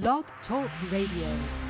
Blog Talk Radio.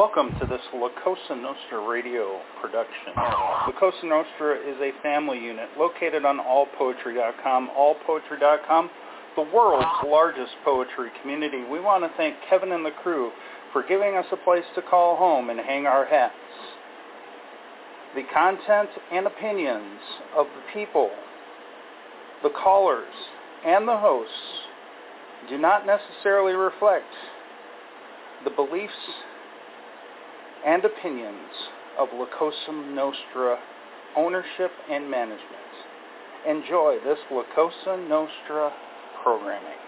Welcome to this La Cosa Nostra radio production. La Cosa Nostra is a family unit located on allpoetry.com. Allpoetry.com, the world's largest poetry community. We want to thank Kevin and the crew for giving us a place to call home and hang our hats. The content and opinions of the people, the callers, and the hosts do not necessarily reflect the beliefs and opinions of La Nostra ownership and management. Enjoy this La Nostra programming.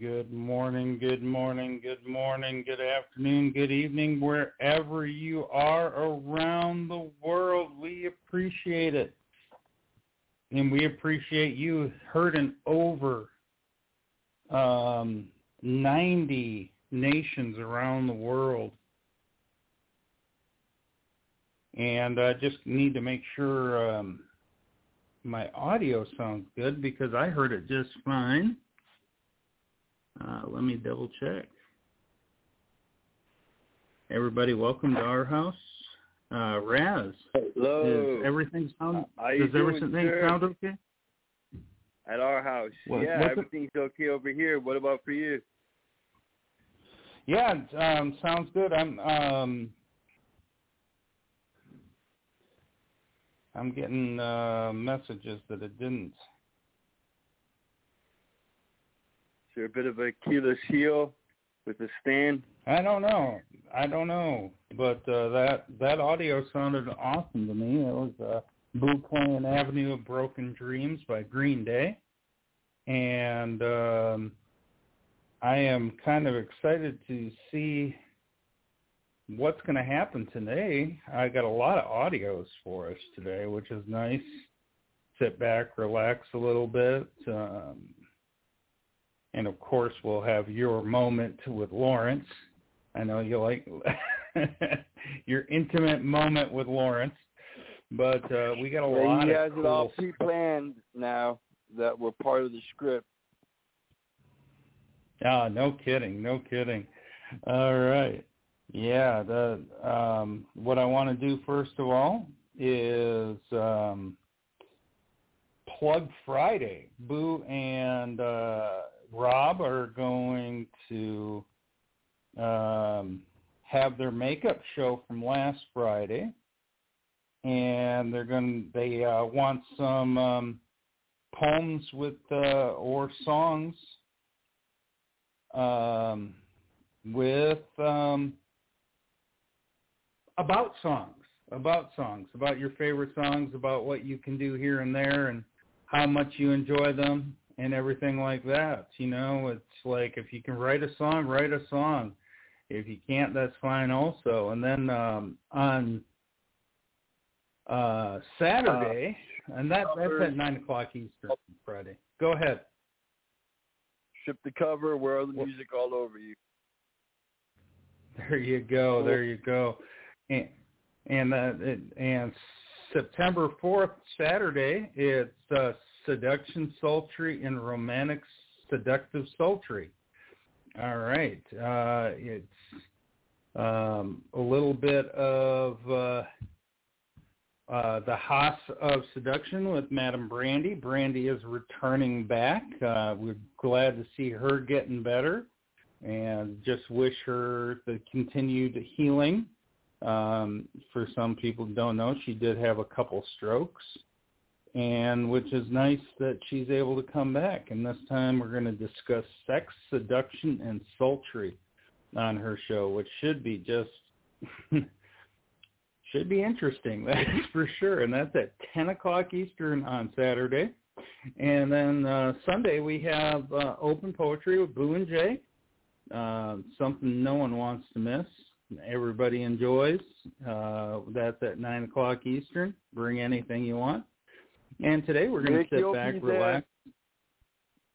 Good morning, good morning, good morning, good afternoon, good evening, wherever you are around the world. We appreciate it. And we appreciate you hurting over um, 90 nations around the world. And I just need to make sure um, my audio sounds good because I heard it just fine. Uh, let me double check. Everybody, welcome to our house. Uh, Raz, hello. Does everything sound? Does everything sir? sound okay? At our house. What- yeah, what's it- everything's okay over here. What about for you? Yeah, um, sounds good. I'm um, I'm getting uh, messages that it didn't. Is there a bit of a keyless heel with the stand? I don't know. I don't know. But uh, that that audio sounded awesome to me. It was uh, Blue Playing Avenue of Broken Dreams by Green Day, and um, I am kind of excited to see what's going to happen today. I got a lot of audios for us today, which is nice. Sit back, relax a little bit. Um, and of course, we'll have your moment with Lawrence. I know you like your intimate moment with Lawrence, but uh, we got a lot he of has it all pre-planned now that we're part of the script. Ah, no kidding, no kidding. All right. Yeah, the um what I want to do first of all is um, Plug Friday. Boo and uh, Rob are going to um, have their makeup show from last Friday, and they're going they uh, want some um, poems with uh, or songs um, with um, about songs, about songs, about your favorite songs, about what you can do here and there, and how much you enjoy them, and everything like that. You know, it's like if you can write a song, write a song. If you can't, that's fine also. And then um, on uh, Saturday, uh, and that that's at nine o'clock Eastern Friday. Go ahead. Ship the cover, wear the music all over you. There you go. There you go. And and uh, and September fourth, Saturday, it's uh, seduction sultry and romantic seductive sultry. All right. Uh, it's um, a little bit of uh, the House of Seduction with Madam Brandy. Brandy is returning back. Uh, we're glad to see her getting better and just wish her the continued healing. Um, for some people who don't know, she did have a couple strokes, and which is nice that she's able to come back. And this time we're going to discuss sex, seduction, and sultry on her show, which should be just should be interesting. That's for sure. And that's at 10 o'clock Eastern on Saturday. And then uh, Sunday we have uh, open poetry with Boo and Jay. Uh, something no one wants to miss. Everybody enjoys. Uh, that's at 9 o'clock Eastern. Bring anything you want. And today we're going to sit back, relax.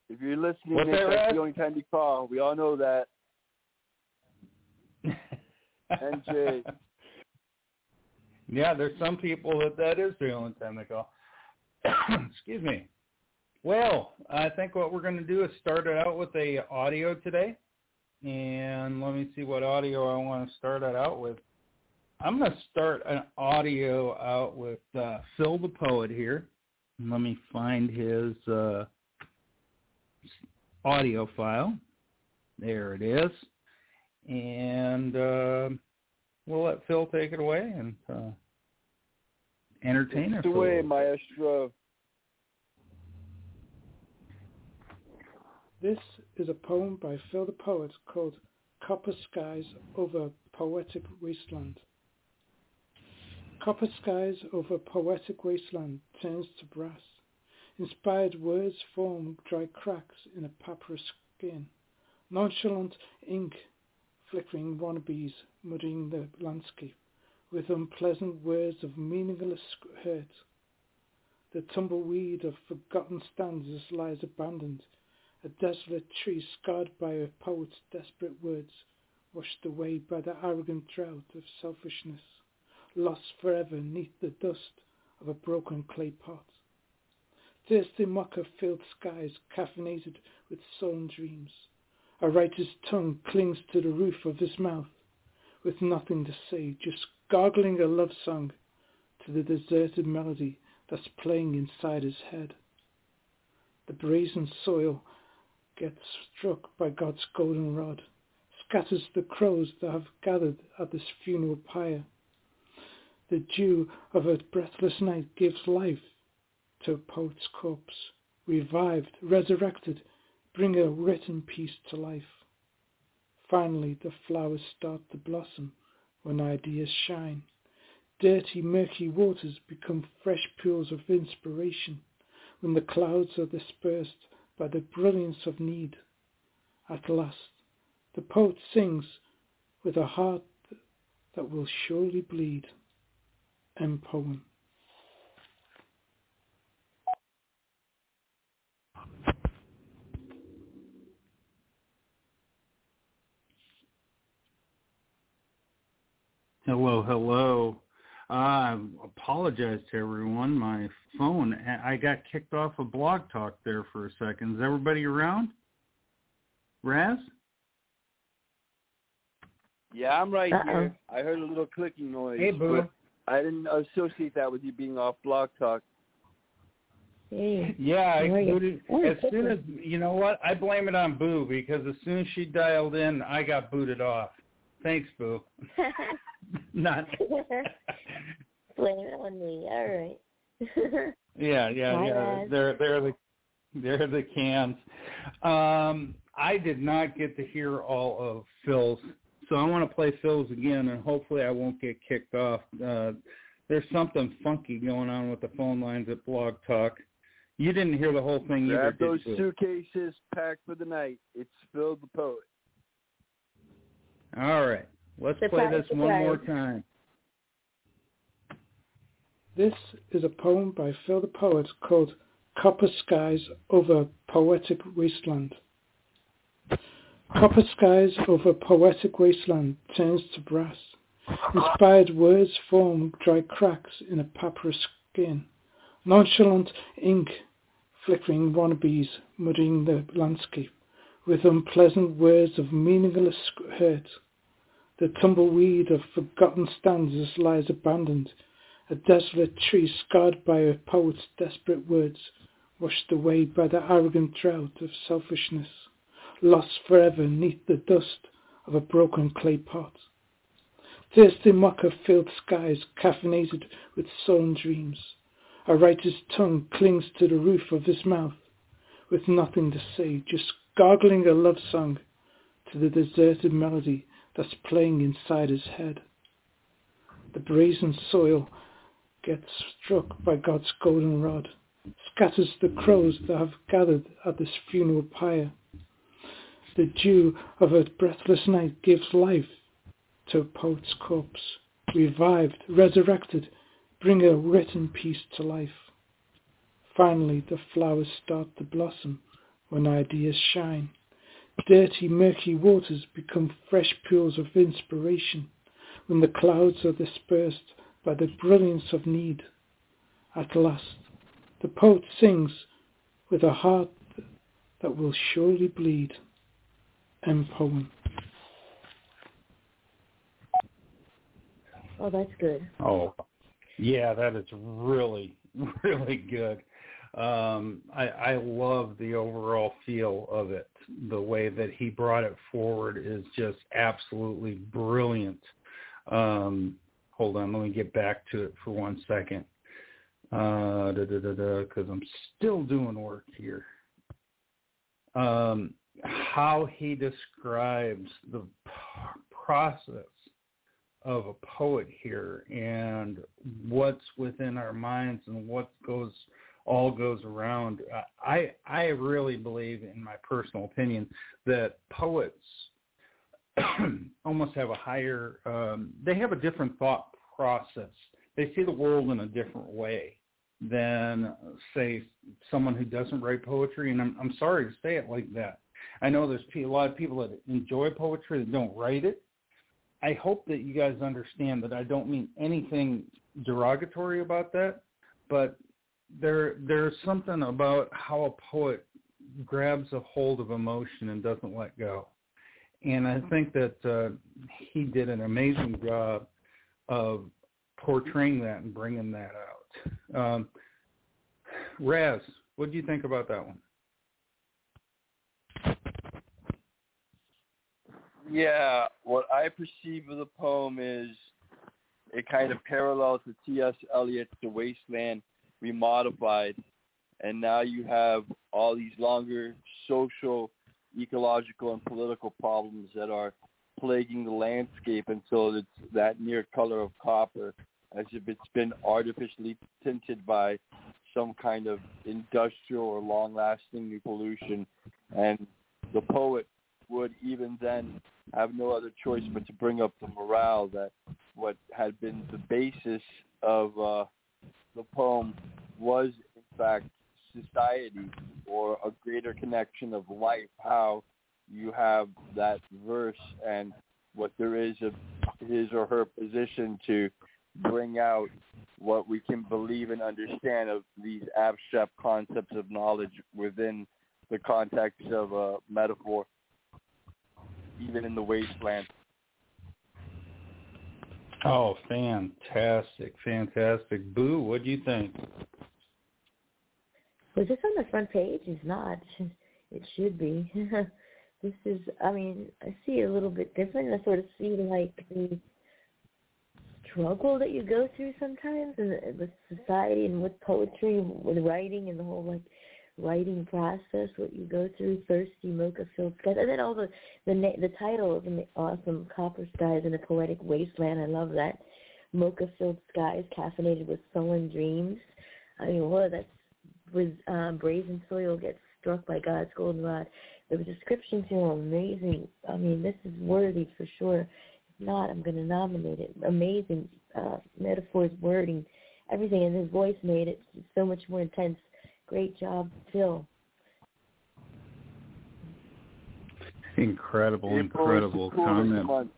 If you're listening, What's that, that's the only time you call. We all know that. and Jay. Yeah, there's some people that that is the only time they call. Excuse me. Well, I think what we're going to do is start it out with a audio today. And let me see what audio I want to start it out with. I'm going to start an audio out with uh, Phil the Poet here. Let me find his uh, audio file. There it is. And uh, we'll let Phil take it away and uh, entertain us. away, maestro. This is a poem by Phil the Poet called Copper Skies Over Poetic Wasteland. Copper skies over poetic wasteland turns to brass. Inspired words form dry cracks in a papyrus skin. Nonchalant ink flickering wannabes muddying the landscape with unpleasant words of meaningless hurt. The tumbleweed of forgotten stanzas lies abandoned, a desolate tree scarred by a poet's desperate words, washed away by the arrogant drought of selfishness, lost forever neath the dust of a broken clay pot. Thirsty mocha-filled skies caffeinated with sullen dreams. A writer's tongue clings to the roof of his mouth, with nothing to say, just gargling a love song to the deserted melody that's playing inside his head. The brazen soil gets struck by God's golden rod, scatters the crows that have gathered at this funeral pyre. The dew of a breathless night gives life to a poet's corpse, revived, resurrected, bring a written piece to life. Finally, the flowers start to blossom when ideas shine. Dirty, murky waters become fresh pools of inspiration when the clouds are dispersed by the brilliance of need. At last, the poet sings with a heart that will surely bleed. M. Poem. Hello, hello. I uh, apologize to everyone. My phone, I got kicked off of Blog Talk there for a second. Is everybody around? Raz? Yeah, I'm right Uh-oh. here. I heard a little clicking noise. Hey, Boo. I didn't associate that with you being off Blog Talk. Hey. Yeah, I booted as soon as you know what I blame it on Boo because as soon as she dialed in, I got booted off. Thanks, Boo. Not. blame it on me. All right. yeah, yeah, My yeah. bad. They're they're the they're the cans. Um, I did not get to hear all of Phil's, so I want to play Phil's again, and hopefully I won't get kicked off. Uh, there's something funky going on with the phone lines at Blog Talk. You didn't hear the whole thing either, Grab did those you? suitcases, packed for the night. It's Phil the Poet. All right, let's play Surprise, this one more time. This is a poem by Phil the Poet called Copper Skies Over Poetic Wasteland. Copper skies over poetic wasteland turns to brass. Inspired words form dry cracks in a papyrus skin. Nonchalant ink flickering wannabes muddying the landscape with unpleasant words of meaningless hurt. The tumbleweed of forgotten stanzas lies abandoned a desolate tree scarred by a poet's desperate words, washed away by the arrogant drought of selfishness, lost forever neath the dust of a broken clay pot. Thirsty mocker filled skies caffeinated with sullen dreams. A writer's tongue clings to the roof of his mouth, with nothing to say, just gargling a love song to the deserted melody that's playing inside his head. The brazen soil gets struck by God's golden rod, scatters the crows that have gathered at this funeral pyre. The dew of a breathless night gives life to a poet's corpse, revived, resurrected, bring a written piece to life. Finally the flowers start to blossom when ideas shine. Dirty, murky waters become fresh pools of inspiration when the clouds are dispersed by the brilliance of need. At last, the poet sings with a heart that will surely bleed. End poem. Oh, that's good. Oh, yeah, that is really, really good. Um, I, I love the overall feel of it. The way that he brought it forward is just absolutely brilliant. Um, hold on, let me get back to it for one second. Uh, da, da, da, da, cause I'm still doing work here. Um, how he describes the process of a poet here and what's within our minds and what goes all goes around. I I really believe, in my personal opinion, that poets almost have a higher. Um, they have a different thought process. They see the world in a different way than, say, someone who doesn't write poetry. And I'm I'm sorry to say it like that. I know there's a lot of people that enjoy poetry that don't write it. I hope that you guys understand that I don't mean anything derogatory about that, but there there's something about how a poet grabs a hold of emotion and doesn't let go. And I think that uh, he did an amazing job of portraying that and bringing that out. Um, Raz, what do you think about that one? Yeah, what I perceive of the poem is it kind of parallels to T.S. Eliot's The Wasteland remodified, and now you have all these longer social, ecological, and political problems that are plaguing the landscape until it's that near color of copper, as if it's been artificially tinted by some kind of industrial or long-lasting pollution, and the poet would even then have no other choice but to bring up the morale that what had been the basis of uh, the poem was in fact society or a greater connection of life, how you have that verse and what there is of his or her position to bring out what we can believe and understand of these abstract concepts of knowledge within the context of a metaphor, even in the wasteland. Oh, fantastic, fantastic. Boo, what do you think? Was this on the front page? It's not. It should be. this is, I mean, I see it a little bit different. I sort of see like the struggle that you go through sometimes and with society and with poetry, and with writing and the whole like writing process, what you go through. Thirsty mocha filled skies, and then all the the the title is awesome. Copper skies in a poetic wasteland. I love that. Mocha filled skies, caffeinated with sullen dreams. I mean, what that's with um, brazen soil gets struck by God's goldenrod. The descriptions here are amazing. I mean, this is worthy for sure. If not, I'm going to nominate it. Amazing uh, metaphors, wording, everything, and his voice made it so much more intense Great job, Phil. Incredible, incredible comment.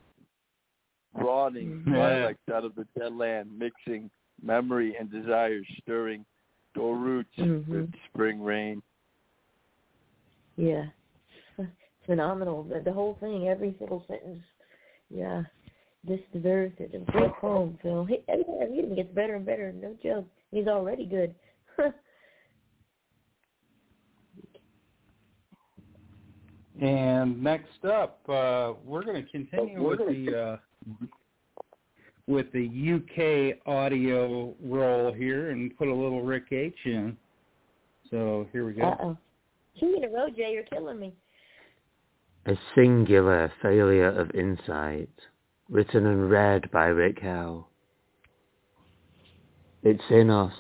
Broadening mm-hmm. dialects out of the dead land, mixing memory and desires, stirring door roots mm-hmm. with spring rain. Yeah, phenomenal. The, the whole thing, every single sentence. Yeah, this deserves it. It's a great poem, Phil. He, every time I read him, gets better and better. No joke. He's already good. And next up, uh, we're going to continue with the uh, with the UK audio roll here and put a little Rick H in. So here we go. Uh-oh. Two in a row, Jay. You're killing me. A singular failure of insight, written and read by Rick Howe. It's in us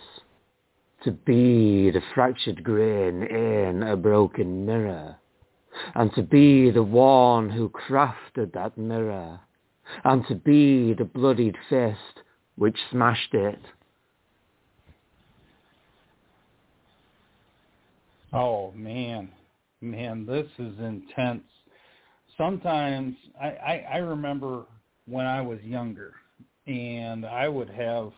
to be the fractured grain in a broken mirror and to be the one who crafted that mirror, and to be the bloodied fist which smashed it. Oh man, man, this is intense. Sometimes I, I, I remember when I was younger, and I would have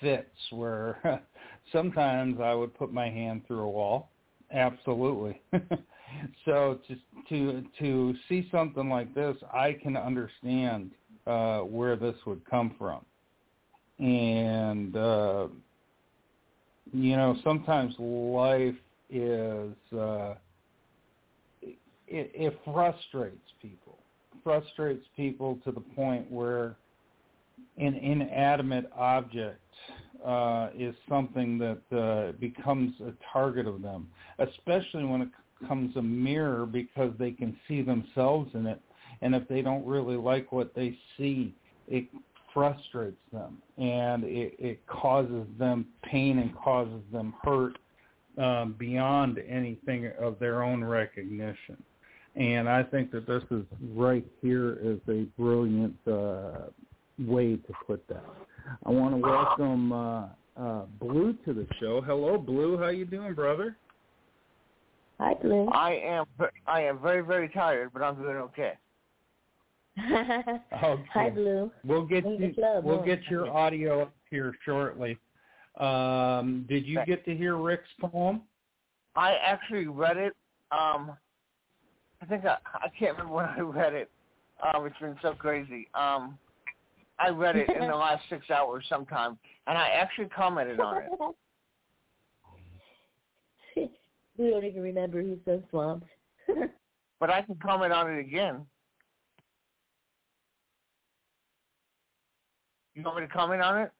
fits where sometimes I would put my hand through a wall. Absolutely. so to to to see something like this, I can understand uh, where this would come from, and uh, you know sometimes life is uh, it, it frustrates people, frustrates people to the point where an inanimate object uh, is something that uh, becomes a target of them, especially when it becomes a mirror because they can see themselves in it. And if they don't really like what they see, it frustrates them and it, it causes them pain and causes them hurt um, beyond anything of their own recognition. And I think that this is right here is a brilliant uh, way to put that. I want to welcome uh, uh, Blue to the show. Hello, Blue. How you doing, brother? Hi, Blue. I am I am very very tired, but I'm doing okay. okay. Hi, Blue. We'll get you, club, we'll huh? get your audio up here shortly. Um, did you get to hear Rick's poem? I actually read it. Um, I think I, I can't remember when I read it. Um, it's been so crazy. Um, I read it in the last six hours sometime, and I actually commented on it. We don't even remember. He's so swamped. but I can comment on it again. You want me to comment on it?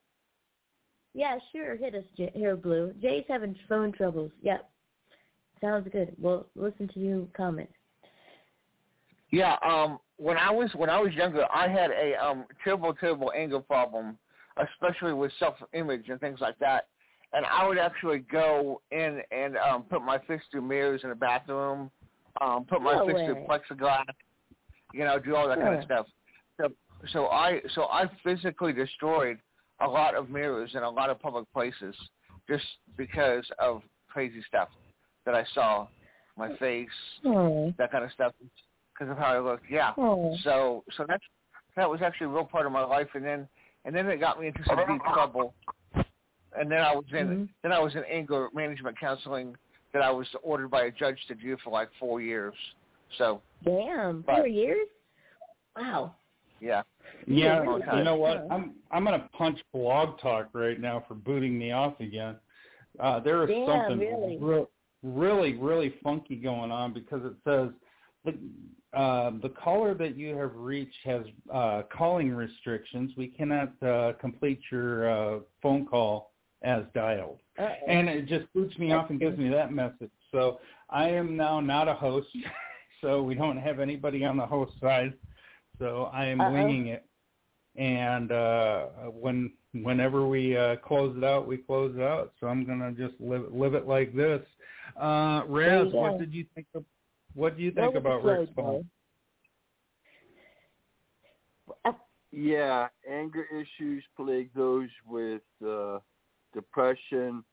Yeah, sure. Hit us, J- here, Blue. Jay's having phone troubles. Yep. Sounds good. We'll listen to you comment. Yeah. Um. When I was when I was younger, I had a um terrible terrible anger problem, especially with self image and things like that and I would actually go in and um, put my fist through mirrors in the bathroom, um, put my no fist way. through plexiglass, you know, do all that kind of stuff. So, so I so I physically destroyed a lot of mirrors in a lot of public places just because of crazy stuff that I saw, my face, Aww. that kind of stuff, because of how I looked. Yeah. Aww. So so that's that was actually a real part of my life, and then and then it got me into some deep trouble and then I was in mm-hmm. then I was in anger management counseling that I was ordered by a judge to do for like four years. So damn, but, four years. Wow. Yeah. Yeah, you know what? I'm I'm gonna punch Blog Talk right now for booting me off again. Uh, there is Damn, something really? re- really really funky going on because it says the uh, the caller that you have reached has uh, calling restrictions. We cannot uh, complete your uh, phone call as dialed, Uh-oh. and it just boots me off and gives me that message. So I am now not a host, so we don't have anybody on the host side. So I am Uh-oh. winging it, and uh, when whenever we uh, close it out, we close it out. So I'm gonna just live live it like this. Uh, Raz, what did you think of? What do you think about flow, Rick's phone? Yeah, anger issues plague those with uh, depression,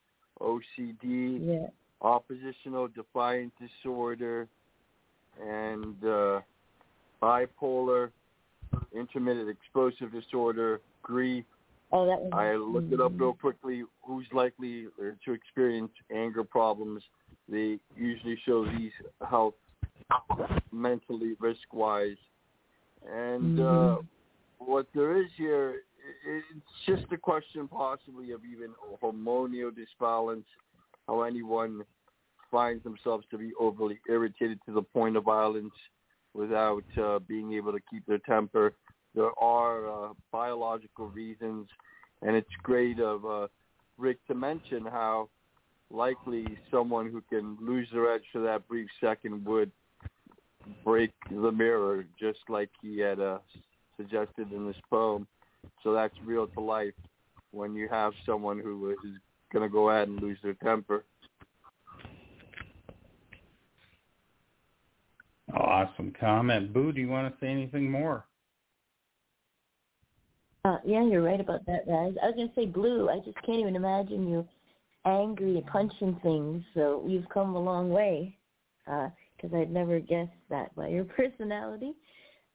OCD, yeah. oppositional defiant disorder, and uh, bipolar, intermittent explosive disorder, grief. Oh, that was. I looked it up real quickly. Who's likely to experience anger problems? They usually show these health mentally risk-wise, and uh, what there is here, it's just a question possibly of even hormonal disbalance, how anyone finds themselves to be overly irritated to the point of violence without uh, being able to keep their temper. There are uh, biological reasons, and it's great of uh, Rick to mention how likely someone who can lose their edge for that brief second would break the mirror, just like he had uh, suggested in this poem. So that's real to life when you have someone who is going to go ahead and lose their temper. Awesome comment, Boo. Do you want to say anything more? Uh, yeah, you're right about that, Raz. I was gonna say blue. I just can't even imagine you angry and punching things. So you've come a long way, because I'd never guessed that by your personality.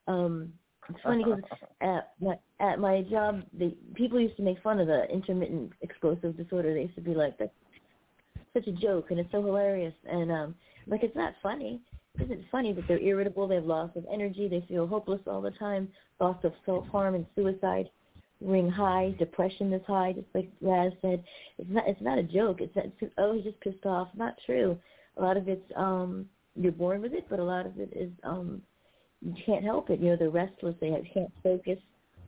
Um, it's funny because at my at my job, the people used to make fun of the intermittent explosive disorder. They used to be like, "That's such a joke," and it's so hilarious. And um, like, it's not funny. It isn't funny that they're irritable. They have loss of energy. They feel hopeless all the time. Thoughts of self harm and suicide ring high. Depression is high, just like Raz said. It's not. It's not a joke. It's not. It's, oh, he's just pissed off. Not true. A lot of it's um, you're born with it, but a lot of it is um, you can't help it. You know, they're restless. They can't focus.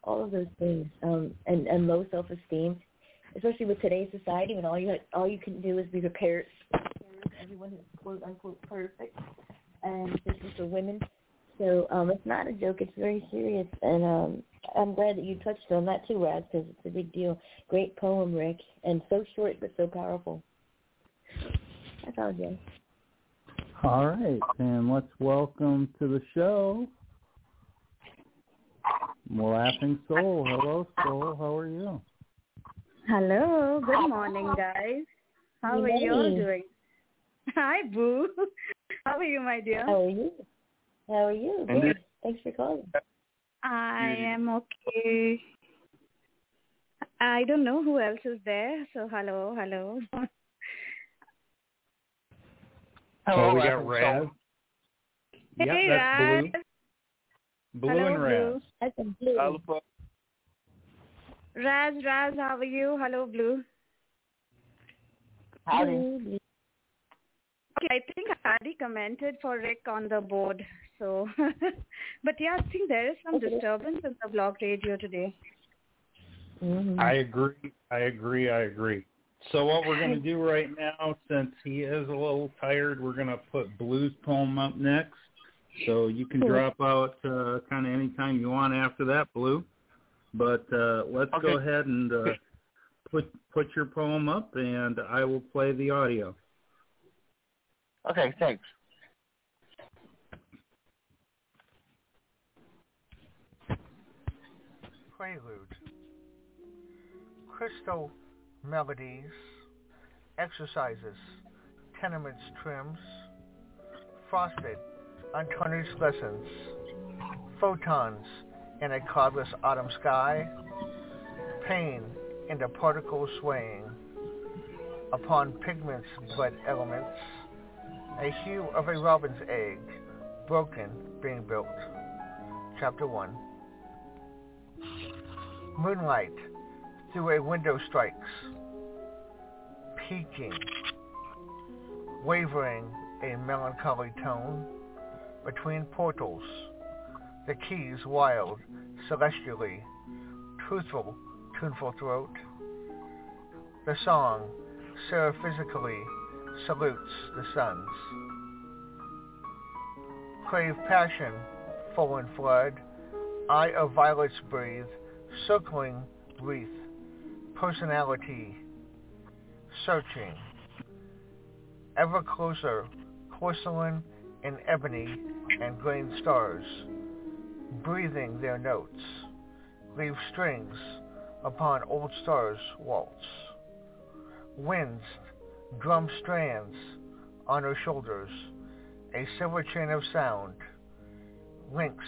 All of those things, um, and and low self esteem, especially with today's society, when all you all you can do is be prepared. Everyone is quote unquote perfect, and especially for women. So um, it's not a joke. It's very serious, and um, I'm glad that you touched on that too, Raz, because it's a big deal. Great poem, Rick, and so short but so powerful. That's all, Jay. All right, and let's welcome to the show Laughing Soul. Hello, Soul. How are you? Hello. Good morning, guys. How are you all doing? Hi, Boo. How are you, my dear? How are you? How are you? Good. Thanks for calling. I am okay. I don't know who else is there, so hello, hello. Oh, we got Laughing Raz. Yep, hey, that's Raz. Blue. Blue Hello, and Raz. Blue. That's a blue. Alpha, Raz, Raz, how are you? Hello, Blue. Howdy. Blue. Okay, I think I commented for Rick on the board. So, but yeah, I think there is some Okay. disturbance in the blog radio today. Mhm. I agree. I agree. I agree. So what we're going to do right now, since he is a little tired, we're going to put Blue's poem up next. So you can Cool. drop out uh, kind of anytime you want after that, Blue. But uh, let's go ahead and uh, put put your poem up, and I will play the audio. Okay, thanks. Prelude. Crystal melodies, exercises, tenements trims, frosted, untarnished lessons, photons in a cloudless autumn sky, pain in the particles swaying, upon pigments but elements, a hue of a robin's egg, broken being built. Chapter 1 Moonlight through a window strikes, peaking, wavering a melancholy tone between portals, the keys wild, celestially, truthful, tuneful throat. The song seraphically salutes the suns. Crave passion, full in flood, eye of violets breathe, circling wreath, personality, searching, ever closer, porcelain and ebony and grain stars, breathing their notes, leave strings upon old stars' waltz. Winds drum strands on her shoulders, a silver chain of sound, links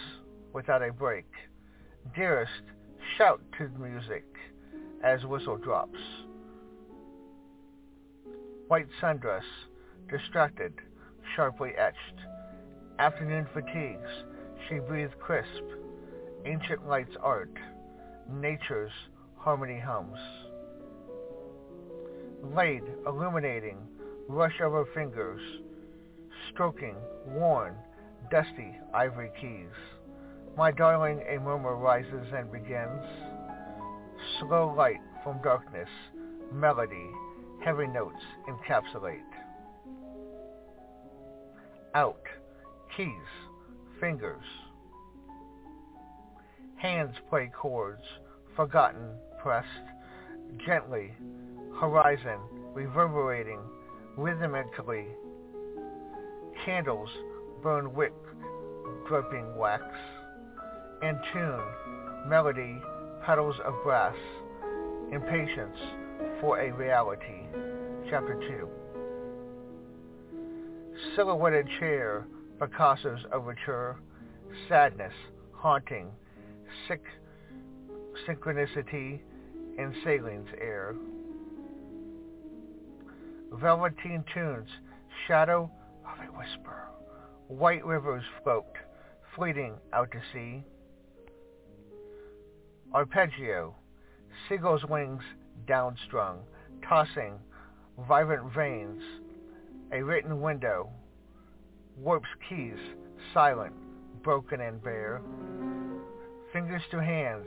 without a break. Dearest, shout to the music as whistle drops. White sundress, distracted, sharply etched. Afternoon fatigues, she breathed crisp. Ancient lights art, nature's harmony hums. Laid, illuminating, rush of her fingers, stroking, worn, dusty ivory keys. My darling, a murmur rises and begins. Slow light from darkness, melody, heavy notes encapsulate. Out, keys, fingers. Hands play chords, forgotten, pressed, gently, horizon, reverberating, rhythmically. Candles burn wick, dripping wax. And tune, melody, petals of grass, impatience for a reality. Chapter 2 Silhouetted chair, Picasso's overture, sadness, haunting, sick synchronicity in salines air. Velveteen tunes, shadow of a whisper. White rivers float, fleeting out to sea. Arpeggio, seagull's wings downstrung, tossing, vibrant veins, a written window, warps keys, silent, broken and bare. Fingers to hands,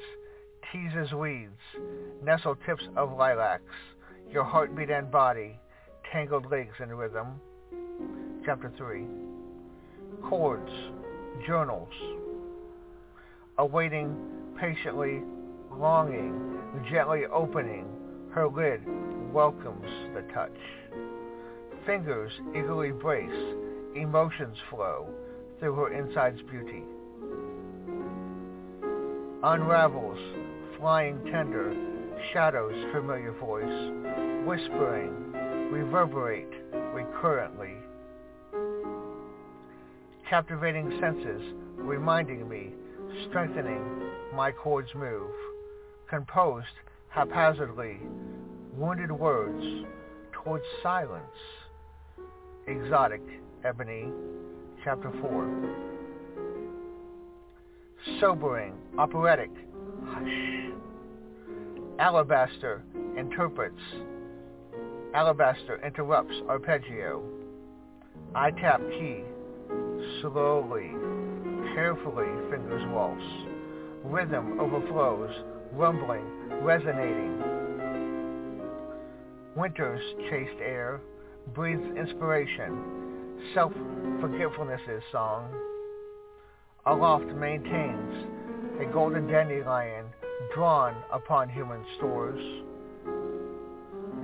teases weeds, nestle tips of lilacs, your heartbeat and body, tangled legs in rhythm. Chapter 3. Chords, journals, awaiting, patiently, longing, gently opening, her lid welcomes the touch. Fingers eagerly brace, emotions flow through her inside's beauty. Unravels, flying tender, shadows familiar voice, whispering, reverberate recurrently. Captivating senses, reminding me, strengthening, my chords move. Composed haphazardly, wounded words towards silence. Exotic Ebony, Chapter 4. Sobering, operatic, hush. Alabaster interprets. Alabaster interrupts arpeggio. I tap key. Slowly, carefully fingers waltz. Rhythm overflows, rumbling, resonating. Winter's chaste air breathes inspiration, self-forgetfulness's song. Aloft maintains a golden dandelion drawn upon human stores.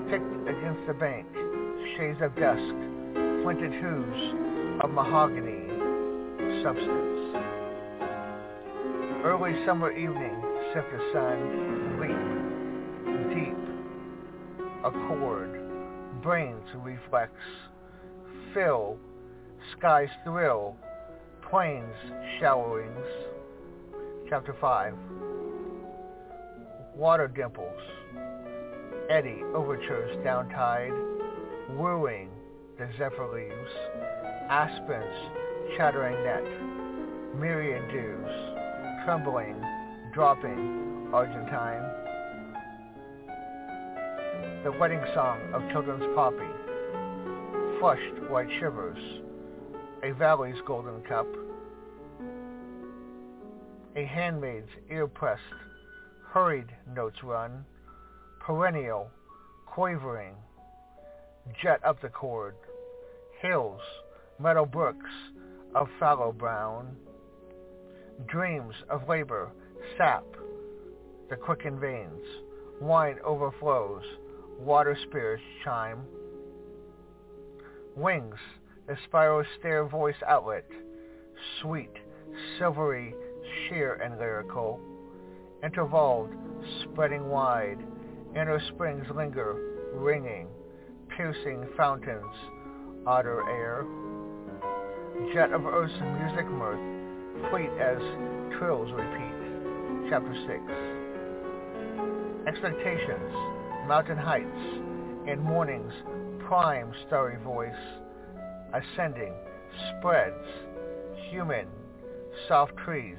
Picked against the bank, shades of dusk, flinted hues of mahogany substance. Early summer evening, set the sun, leap, deep, accord, brains reflex, fill, skies thrill, plains showerings. Chapter 5 Water dimples, eddy overtures down tide, wooing the zephyr leaves, aspens chattering net, myriad dews, trembling, dropping, Argentine. The wedding song of children's poppy. Flushed white shivers. A valley's golden cup. A handmaid's ear-pressed, hurried notes run. Perennial, quavering. Jet up the chord. Hills, meadow brooks of fallow brown dreams of labor sap the quickened veins. Wine overflows, water spirits chime. Wings, the spiral stair voice outlet, sweet, silvery, sheer and lyrical, intervolved, spreading wide, inner springs linger, ringing, piercing fountains, otter air, jet of earth's music mirth, fleet as trills repeat. Chapter 6. Expectations, mountain heights, in morning's prime starry voice, ascending, spreads, human, soft trees,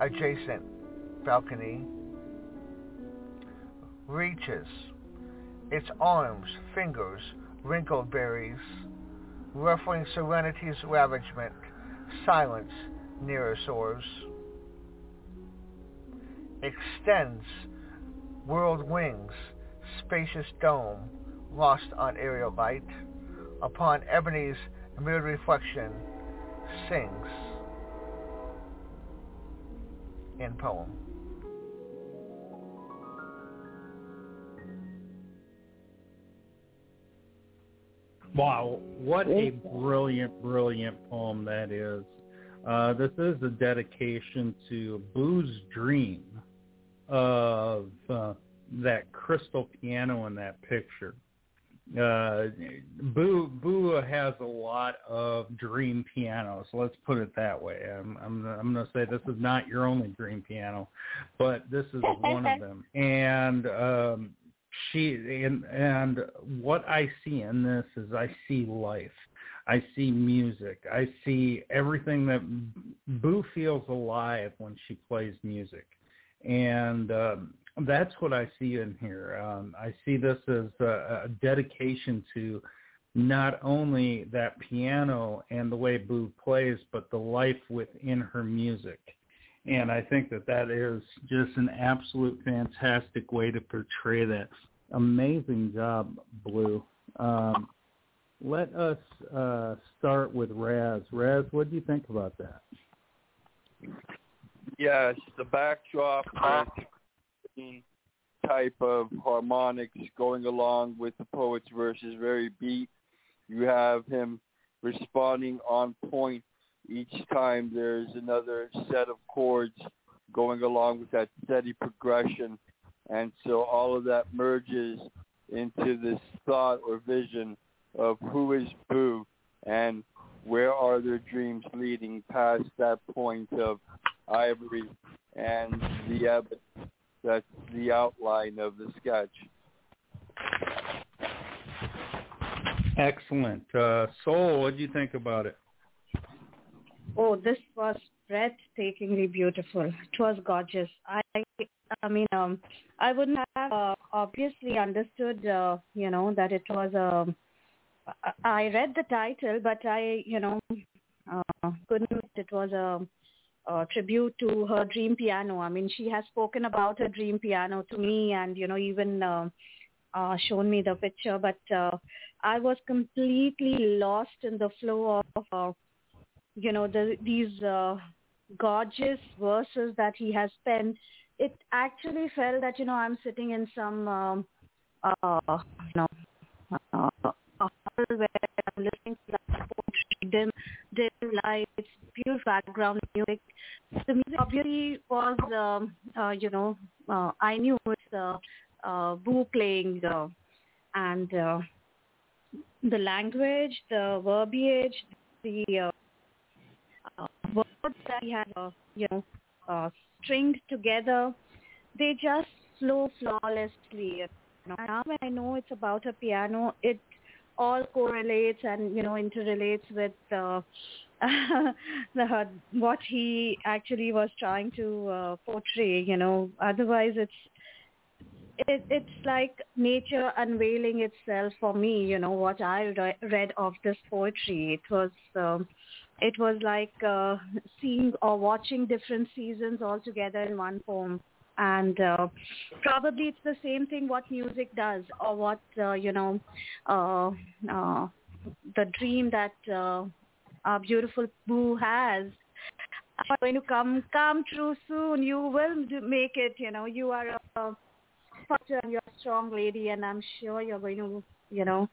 adjacent, balcony, reaches, its arms, fingers, wrinkled berries, ruffling serenity's ravagement, silence nearer soars, extends world wings, spacious dome, lost on aerial light, upon ebony's mirrored reflection, sings. In poem. Wow, what a brilliant, brilliant poem that is. Uh, this is a dedication to Boo's dream of uh, that crystal piano in that picture. Uh, Boo Boo has a lot of dream pianos. Let's put it that way. I'm I'm I'm going to say this is not your only dream piano, but this is one of them. And um, she and and what I see in this is I see life. I see music. I see everything that Boo feels alive when she plays music, and um, that's what I see in here. Um, I see this as a, a dedication to not only that piano and the way Boo plays, but the life within her music. And I think that that is just an absolute fantastic way to portray that. Amazing job, Blue. Um, let us uh, start with Raz. Raz, what do you think about that? Yes, the backdrop type of harmonics going along with the poet's verses very beat. You have him responding on point each time there's another set of chords going along with that steady progression. And so all of that merges into this thought or vision of who is Boo and where are their dreams leading past that point of ivory and the ebony. That's the outline of the sketch. Excellent. Uh, Soul, what do you think about it? Oh, this was breathtakingly beautiful. It was gorgeous. I, I mean, um, I wouldn't have uh, obviously understood, uh, you know, that it was a. Um, I read the title, but I, you know, uh, couldn't. It was a, a tribute to her dream piano. I mean, she has spoken about her dream piano to me, and you know, even uh, uh, shown me the picture. But uh, I was completely lost in the flow of, uh, you know, the, these uh, gorgeous verses that he has penned. It actually felt that you know I'm sitting in some, um, uh, you know. Uh, where I'm listening to that poetry, dim, dim lights, pure background music. The music obviously was, um, uh, you know, uh, I knew it's uh, uh, Boo playing, uh, and uh, the language, the verbiage, the uh, words that he had, uh, you know, uh, stringed together, they just flow flawlessly. Now when I know it's about a piano, it all correlates and you know interrelates with uh, the, what he actually was trying to uh, portray. You know, otherwise it's it, it's like nature unveiling itself for me. You know what I re- read of this poetry. It was um, it was like uh, seeing or watching different seasons all together in one poem. And uh, probably it's the same thing what music does, or what uh, you know, uh, uh, the dream that uh, our beautiful Boo has are going to come come true soon. You will make it. You know, you are a you're a strong lady, and I'm sure you're going to, you know,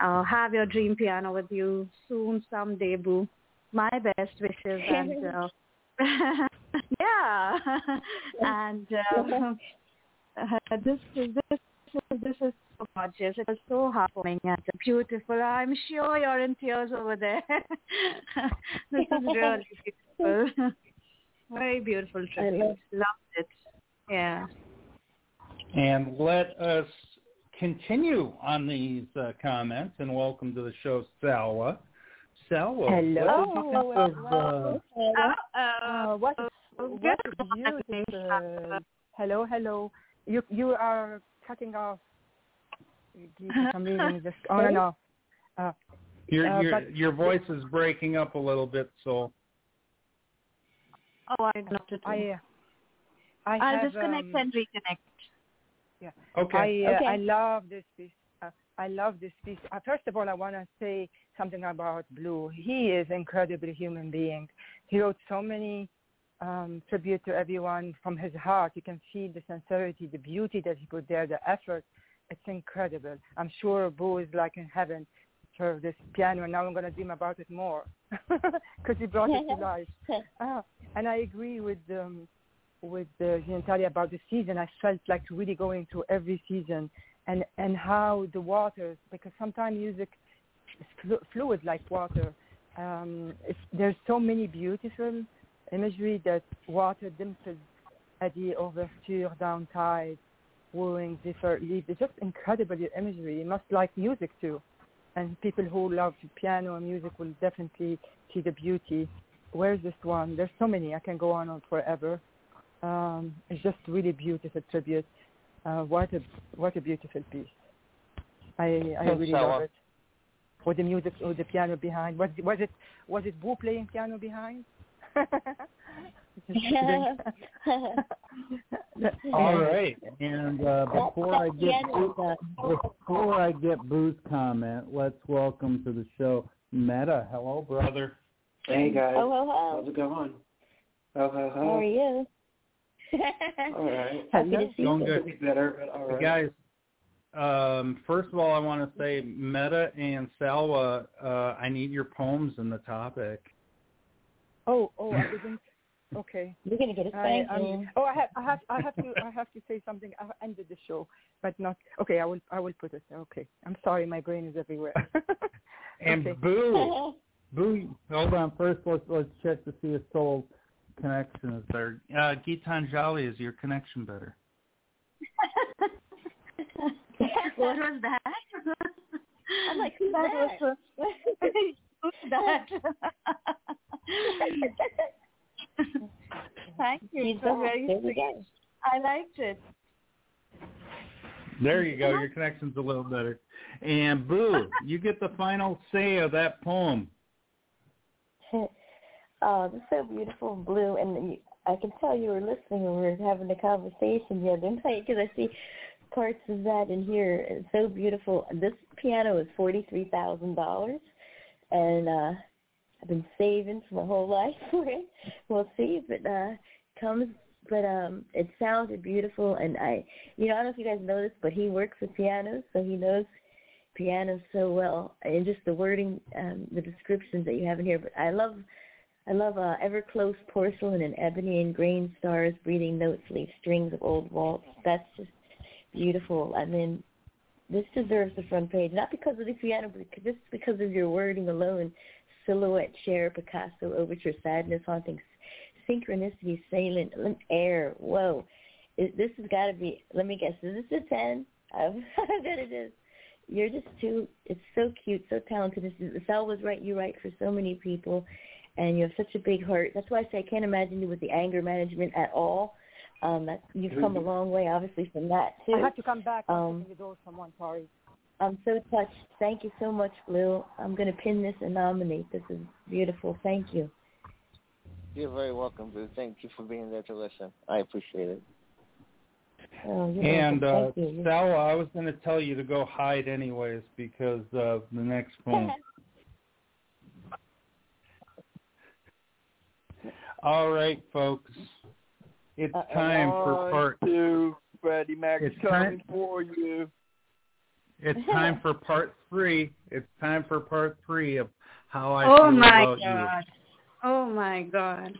uh, have your dream piano with you soon, someday, Boo. My best wishes, and uh, yeah, and um, uh, this is this is this is so gorgeous. It was so heartwarming and beautiful. I'm sure you're in tears over there. this is really beautiful. Very beautiful tribute. Loved it. Yeah. And let us continue on these uh, comments and welcome to the show, Salwa. Salwa, Hello. what did you think of, uh, Uh, what is, what is beautiful? Hello, hello. You you are cutting off. I'm reading this on and off. Uh, your uh, your but- your voice is breaking up a little bit, so Oh, I don't know. I uh, I I'll have, disconnect um, and reconnect. Yeah. Okay. I uh, Okay. I love this piece. Uh, I love this piece. Uh, first of all, I want to say something about Blue. He is incredible human being. He wrote so many um, tribute to everyone from his heart. You can feel the sincerity, the beauty that he put there, the effort. It's incredible. I'm sure Boo is like in heaven for this piano, and now I'm going to dream about it more because he brought it to life. Ah, and I agree with um, with uh, Natalia about the season. I felt like really going through every season and and how the waters because sometimes music fluid like water. Um, there's so many beautiful imagery that water dimples at the overture, down tide, wooing, zephyr, leaf. It's just incredible imagery. You must like music too. And people who love piano and music will definitely see the beauty. Where's this one? There's so many. I can go on on forever. Um, it's just really beautiful tribute. Uh, what a what a beautiful piece. I I really Sarah. love it. With the music, with the piano behind. Was was it was it Boo playing piano behind? Just all right. And uh, before I get piano is, uh, before I get Boo's comment, let's welcome to the show Meta. Hello, brother. Hey guys, Oh, ho, ho. how's it going? Oh, ho, How are you? All right. Happy to see Going you. good. Could be better, but all right. Guys, um, first of all, I want to say Meta and Salwa, uh, I need your poems in the topic. Oh, oh, I didn't. Okay. You're gonna get a I, spanking. um, oh, I have, I have, I have to, I have to say something. I ended the show, but not. Okay, I will, I will put it. Okay, I'm sorry, my brain is everywhere. And Okay. Boo, Boo, hold on. First, let's let's check to see if Soul's connection is better. Uh, Gitanjali, is your connection better? what was that? I'm like, who's that that? was who's that? Thank you. She's It was back. very There sweet. I liked it. There you go. Your connection's a little better. And Boo, you get the final say of that poem. oh, this is so beautiful and blue, and you, I can tell you were listening when we were having the conversation the other night because I see parts of that in here. It's so beautiful. This piano is forty three thousand dollars, and uh I've been saving for my whole life for it. We'll see if it uh comes. But um it sounded beautiful, and I, you know, I don't know if you guys know this, but he works with pianos, so he knows piano so well and just the wording um the descriptions that you have in here but i love i love uh ever close porcelain and ebony and grain stars breathing notes leave strings of old waltz that's just beautiful i mean this deserves the front page not because of the piano but just because of your wording alone silhouette chair picasso overture sadness haunting synchronicity salient air whoa it, this has got to be let me guess is this a 10 i bet it is you're just too. It's so cute, so talented. This Sal was right. You write for so many people, and you have such a big heart. That's why I say I can't imagine you with the anger management at all. Um, you've come a long way, obviously, from that too. I had to come back. Um, the door. Someone, sorry. I'm so touched. Thank you so much, Blue. I'm going to pin this and nominate. This is beautiful. Thank you. You're very welcome, Blue. Thank you for being there to listen. I appreciate it. Oh, And uh, welcome. Stella, I was going to tell you to go hide anyways because of the next poem. All right, folks. It's Uh-oh. time for part two. Freddie Mac It's coming time- for you. It's time for part three. It's time for part three of how I oh feel my about god. Oh my god.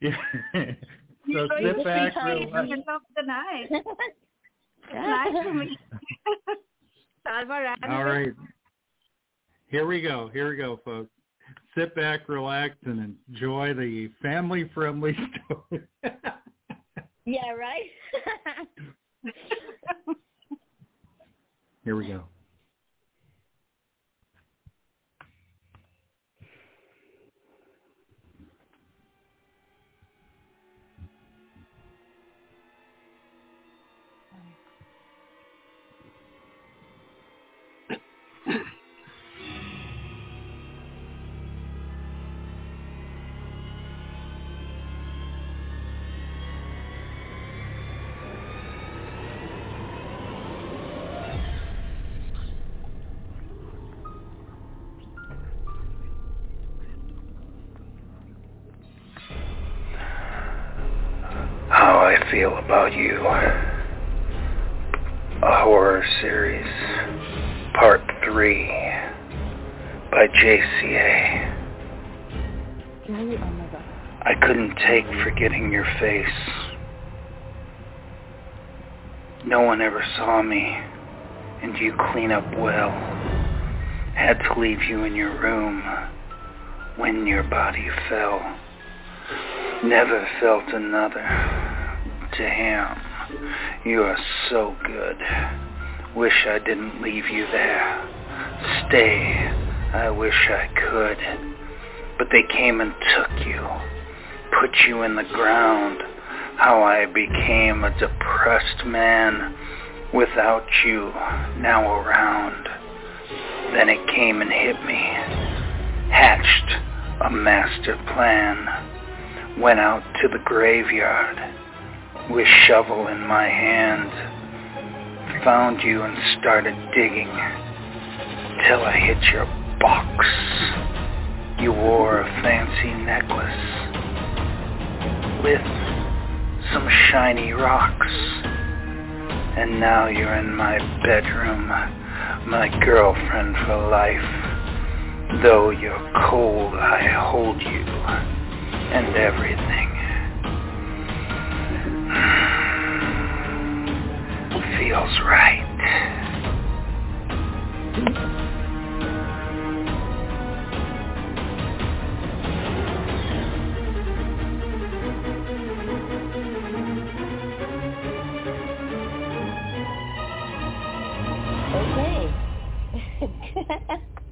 you. Yeah. so You're sit back, in the relax. middle of the night. nice to meet you. Salva ran All away. right. Here we go. Here we go, folks. Sit back, relax, and enjoy the family-friendly story. Yeah, right. Here we go. About You. A Horror Series, Part 3 by JCA. Really? My god. I couldn't take forgetting your face. No one ever saw me, and you clean up well. Had to leave you in your room when your body fell. Never felt another. Damn, you are so good. Wish I didn't leave you there. Stay, I wish I could. But they came and took you, put you in the ground. How I became a depressed man without you now around. Then it came and hit me. Hatched a master plan. Went out to the graveyard with shovel in my hand. Found you and started digging till I hit your box. You wore a fancy necklace with some shiny rocks. And now you're in my bedroom, my girlfriend for life. Though you're cold, I hold you and everything. Feels right. okay.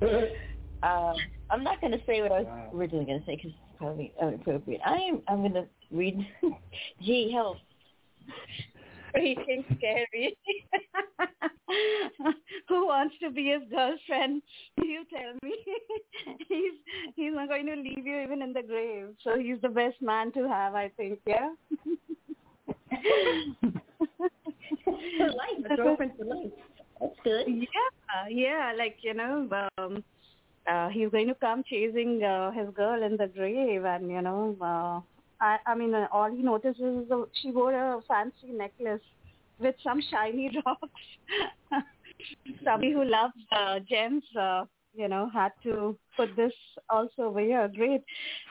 um, I'm not going to say what I was originally going to say because it's probably inappropriate. I am. I'm going to read. Gee, help. Freaking scary. Who wants to be his girlfriend? You tell me. he's he's not going to leave you even in the grave. So he's the best man to have, I think. Yeah. for life, a girlfriend for life. That's good. Yeah, yeah. Like you know, um, uh, he's going to come chasing uh, his girl in the grave, and you know, uh, I, I mean, uh, all he notices is the, she wore a fancy necklace with some shiny rocks. Somebody who loves uh, gems, uh, you know, had to put this also over here. Great.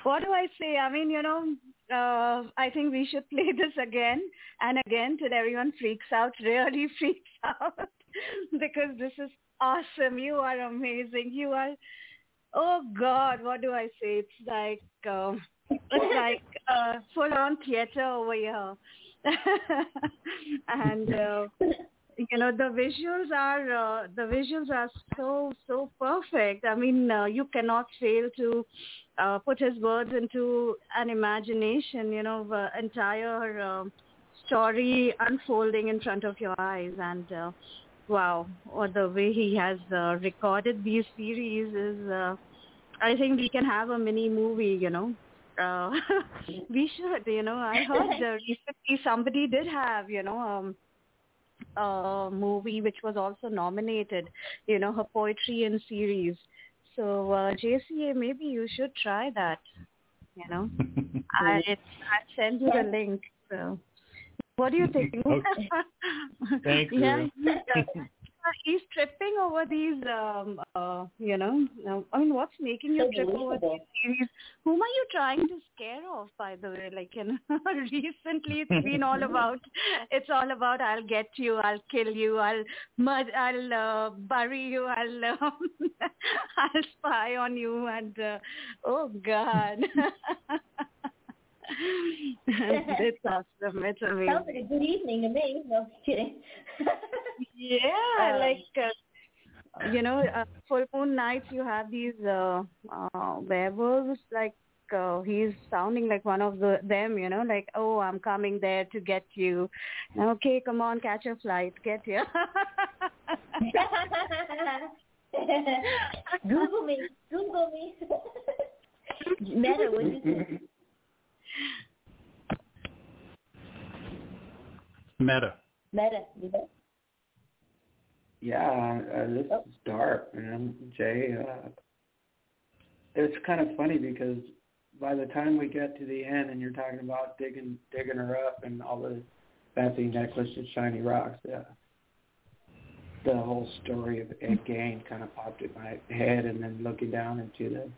What do I say? I mean, you know, uh, I think we should play this again and again till everyone freaks out, really freaks out, because this is awesome. You are amazing. You are, oh God, what do I say? It's like, uh, it's like uh, full-on theater over here. and uh, you know the visuals are uh, the visuals are so so perfect. I mean, uh, you cannot fail to uh, put his words into an imagination. You know, entire uh, story unfolding in front of your eyes, and uh, wow, or the way he has uh, recorded these series is. Uh, I think we can have a mini movie, you know. Uh, we should, you know. I heard uh, recently somebody did have, you know, um, a movie which was also nominated, you know, her poetry and series. So uh, JCA, maybe you should try that. You know, I it, I send you the link. So, what do you think? Okay. Thank you. yeah, he's tripping over these, um, uh, you know. Um, I mean, what's making you So trip over these series? Whom are you trying to scare off, by the way? Like, you know, recently it's been all about, it's all about, I'll get you, I'll kill you, I'll mud, I'll uh, bury you, I'll, um, I'll spy on you, and uh, oh God. It's awesome. It's amazing. Sounds like a good evening to me. No, just kidding. Yeah, Um, like uh, you know, uh, full moon nights you have these uh, uh, werewolves. Like uh, he's sounding like one of the them. You know, like oh, I'm coming there to get you. Okay, come on, catch a flight, get here. Google me. Google me. Meta, what do you think? Meta. Meta, you? Yeah, uh, this is dark, man. Jay, uh, it's kind of funny because by the time we get to the end and you're talking about digging digging her up and all the fancy necklaces, shiny rocks, yeah, the whole story of Ed Gein kind of popped in my head, and then looking down into the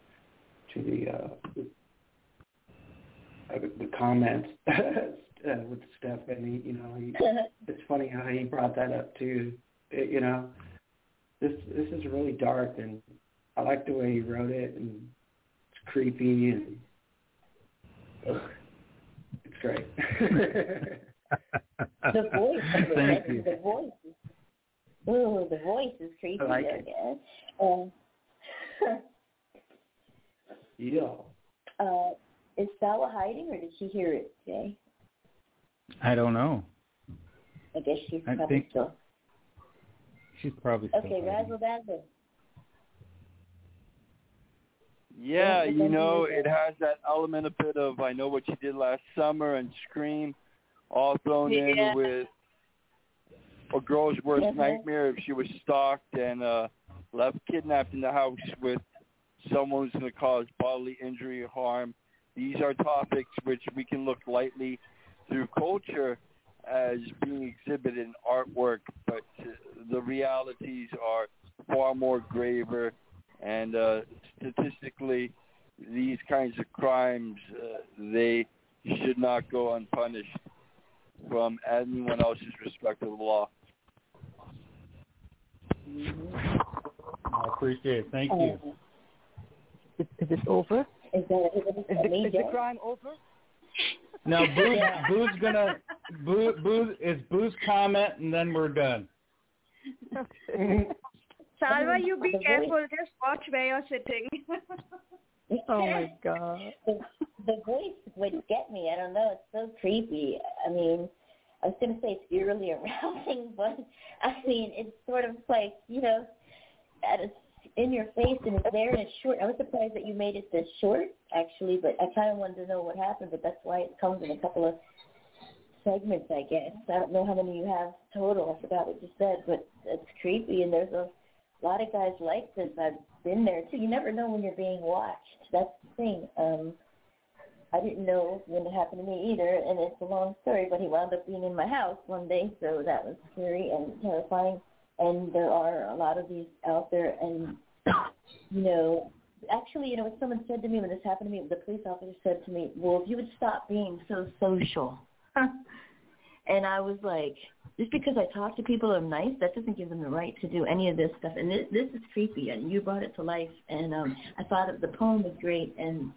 to the uh, the comments uh, with Steph, and he, you know, he, it's funny how he brought that up too. It, you know, this this is really dark, and I like the way he wrote it, and it's creepy, and ugh, it's great. The voice. it, Thank you. The voice. Is, ooh, the voice is creepy. I like I it. guess. Um, yeah. uh, is Sala hiding, or did she hear it, Jay? I don't know. I guess she's I probably think- still. She's probably still Okay, hiding. Razzle Dazzle. Yeah, Yeah, you know, it has that element a bit of I know what you did last summer and Scream, all thrown Yeah. in with a girl's worst Mhm. nightmare if she was stalked and uh left kidnapped in the house with someone who's going to cause bodily injury or harm. These are topics which we can look lightly through culture as being exhibited in artwork, but the realities are far more graver and uh, statistically, these kinds of crimes uh, they should not go unpunished from anyone else's respect of the law. I appreciate it. Thank you. Uh, Is, is it over? Is that is, it Is the, me, is the crime over? Now, Boo's, Yeah. Boo's gonna Boo, Boo is Boo's comment, and then we're done. Salva, you be careful. Just watch where you're sitting. Oh my god. the, the voice would get me. I don't know. It's so creepy. I mean, I was going to say it's eerily arousing, but I mean, it's sort of like, you know, at a, in your face and it's there and it's short. I was surprised that you made it this short, actually, but I kind of wanted to know what happened, but that's why it comes in a couple of segments, I guess. I don't know how many you have total. I forgot what you said, but it's creepy, and there's a lot of guys like this. I've been there too. You never know when you're being watched. That's the thing. Um, I didn't know when it happened to me either, and it's a long story. But he wound up being in my house one day, so that was scary and terrifying. And there are a lot of these out there, and you know, actually, you know, what someone said to me when this happened to me, the police officer said to me, "Well, if you would stop being so social," and I was like, just because I talk to people I'm nice, that doesn't give them the right to do any of this stuff. And this, this is creepy, and you brought it to life. And um, I thought the poem was great, and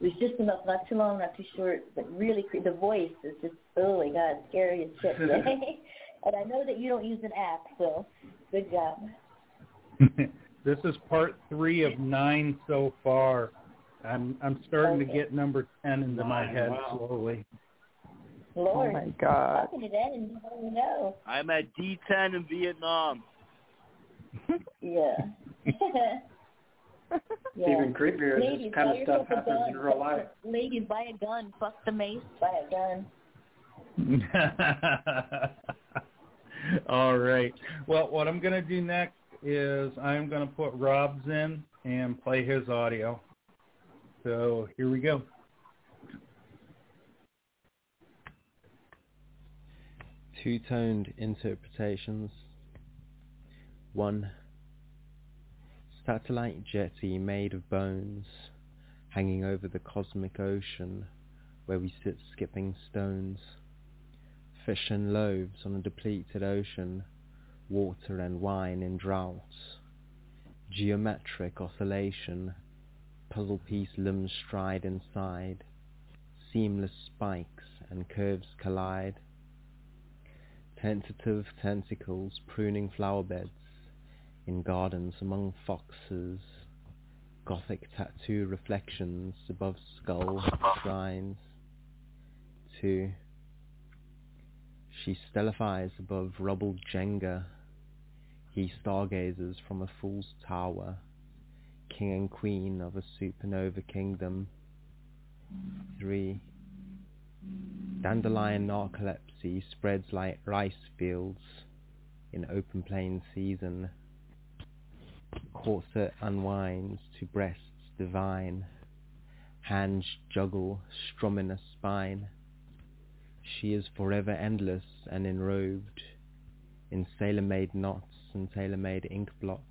it was just enough, not too long, not too short, but really cre- the voice is just, oh my God, scary as shit. And I know that you don't use an app, so good job. this is part three of nine so far. I'm I'm starting Okay. to get number ten into my head wow. slowly. Lord, Oh my God. talking to that and you don't even know. I'm at D10 in Vietnam. Yeah. yeah. It's even creepier. Ladies, this kind of stuff happens in real life. Ladies, buy a gun. Fuck the mace. Buy a gun. All right. Well, what I'm going to do next is I'm going to put Rob's in and play his audio. So here we go. Two-toned interpretations. One. Satellite jetty made of bones, hanging over the cosmic ocean, where we sit skipping stones. Fish and loaves on a depleted ocean, water and wine in droughts. Geometric oscillation, puzzle piece limbs stride inside, seamless spikes and curves collide. Tentative tentacles pruning flower beds in gardens among foxes, gothic tattoo reflections above skull shrines. Two. She stellifies above rubble Jenga. He stargazes from a fool's tower, king and queen of a supernova kingdom. Three. Dandelion narcolepsy spreads like rice fields in open plain season. Corset unwinds to breasts divine. Hands juggle, strumming a spine. She is forever endless and enrobed in sailor-made knots and tailor-made ink blots.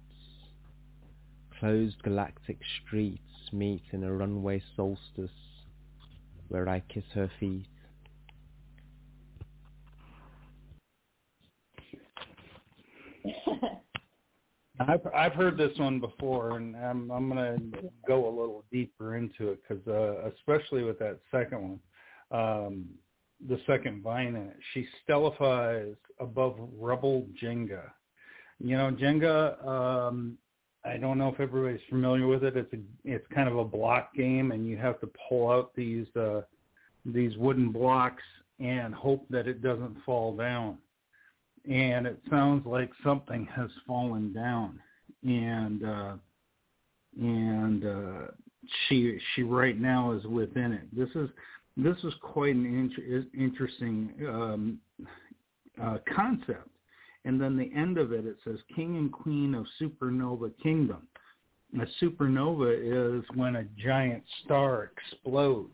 Closed galactic streets meet in a runway solstice where I kiss her feet. I've I've heard this one before, and I'm I'm gonna go a little deeper into it because uh, especially with that second one, um, the second vine in it, she stellifies above rubble Jenga. You know, Jenga. Um, I don't know if everybody's familiar with it. It's a it's kind of a block game, and you have to pull out these uh, these wooden blocks and hope that it doesn't fall down and it sounds like something has fallen down and uh and uh she she right now is within it this is this is quite an inter- interesting um uh concept and then the end of it it says king and queen of supernova kingdom a supernova is when a giant star explodes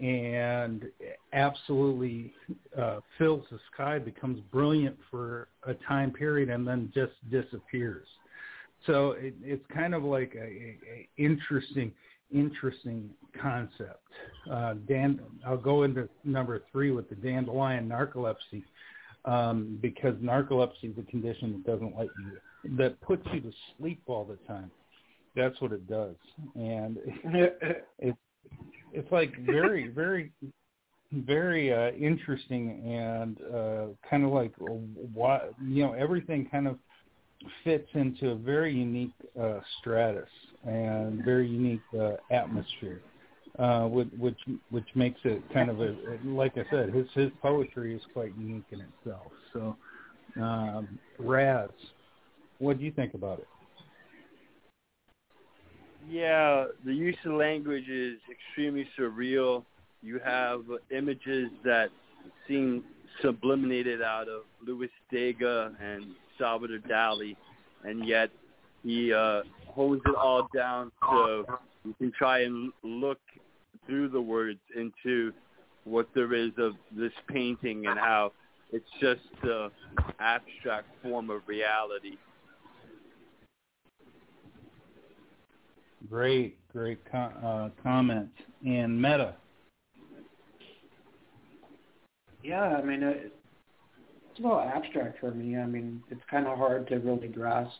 and absolutely uh, fills the sky, becomes brilliant for a time period, and then just disappears. So it, it's kind of like a, a, a interesting, interesting concept. Uh, Dan, I'll go into number three with the dandelion narcolepsy, um, because narcolepsy is a condition that doesn't let you, that puts you to sleep all the time. That's what it does, and it, it's it's like very, very, very uh, interesting and uh, kind of like what you know everything kind of fits into a very unique uh, stratus and very unique uh, atmosphere, uh, which, which makes it kind of a like I said, his his poetry is quite unique in itself. So, um, Raz, what do you think about it? Yeah, the use of language is extremely surreal. You have images that seem subliminated out of Louis Dega and Salvador Dali, and yet he uh, hones it all down so you can try and look through the words into what there is of this painting and how it's just an abstract form of reality. Great, great com- uh, comment. And Meta. Yeah, I mean, it, it's a little abstract for me. I mean, it's kind of hard to really grasp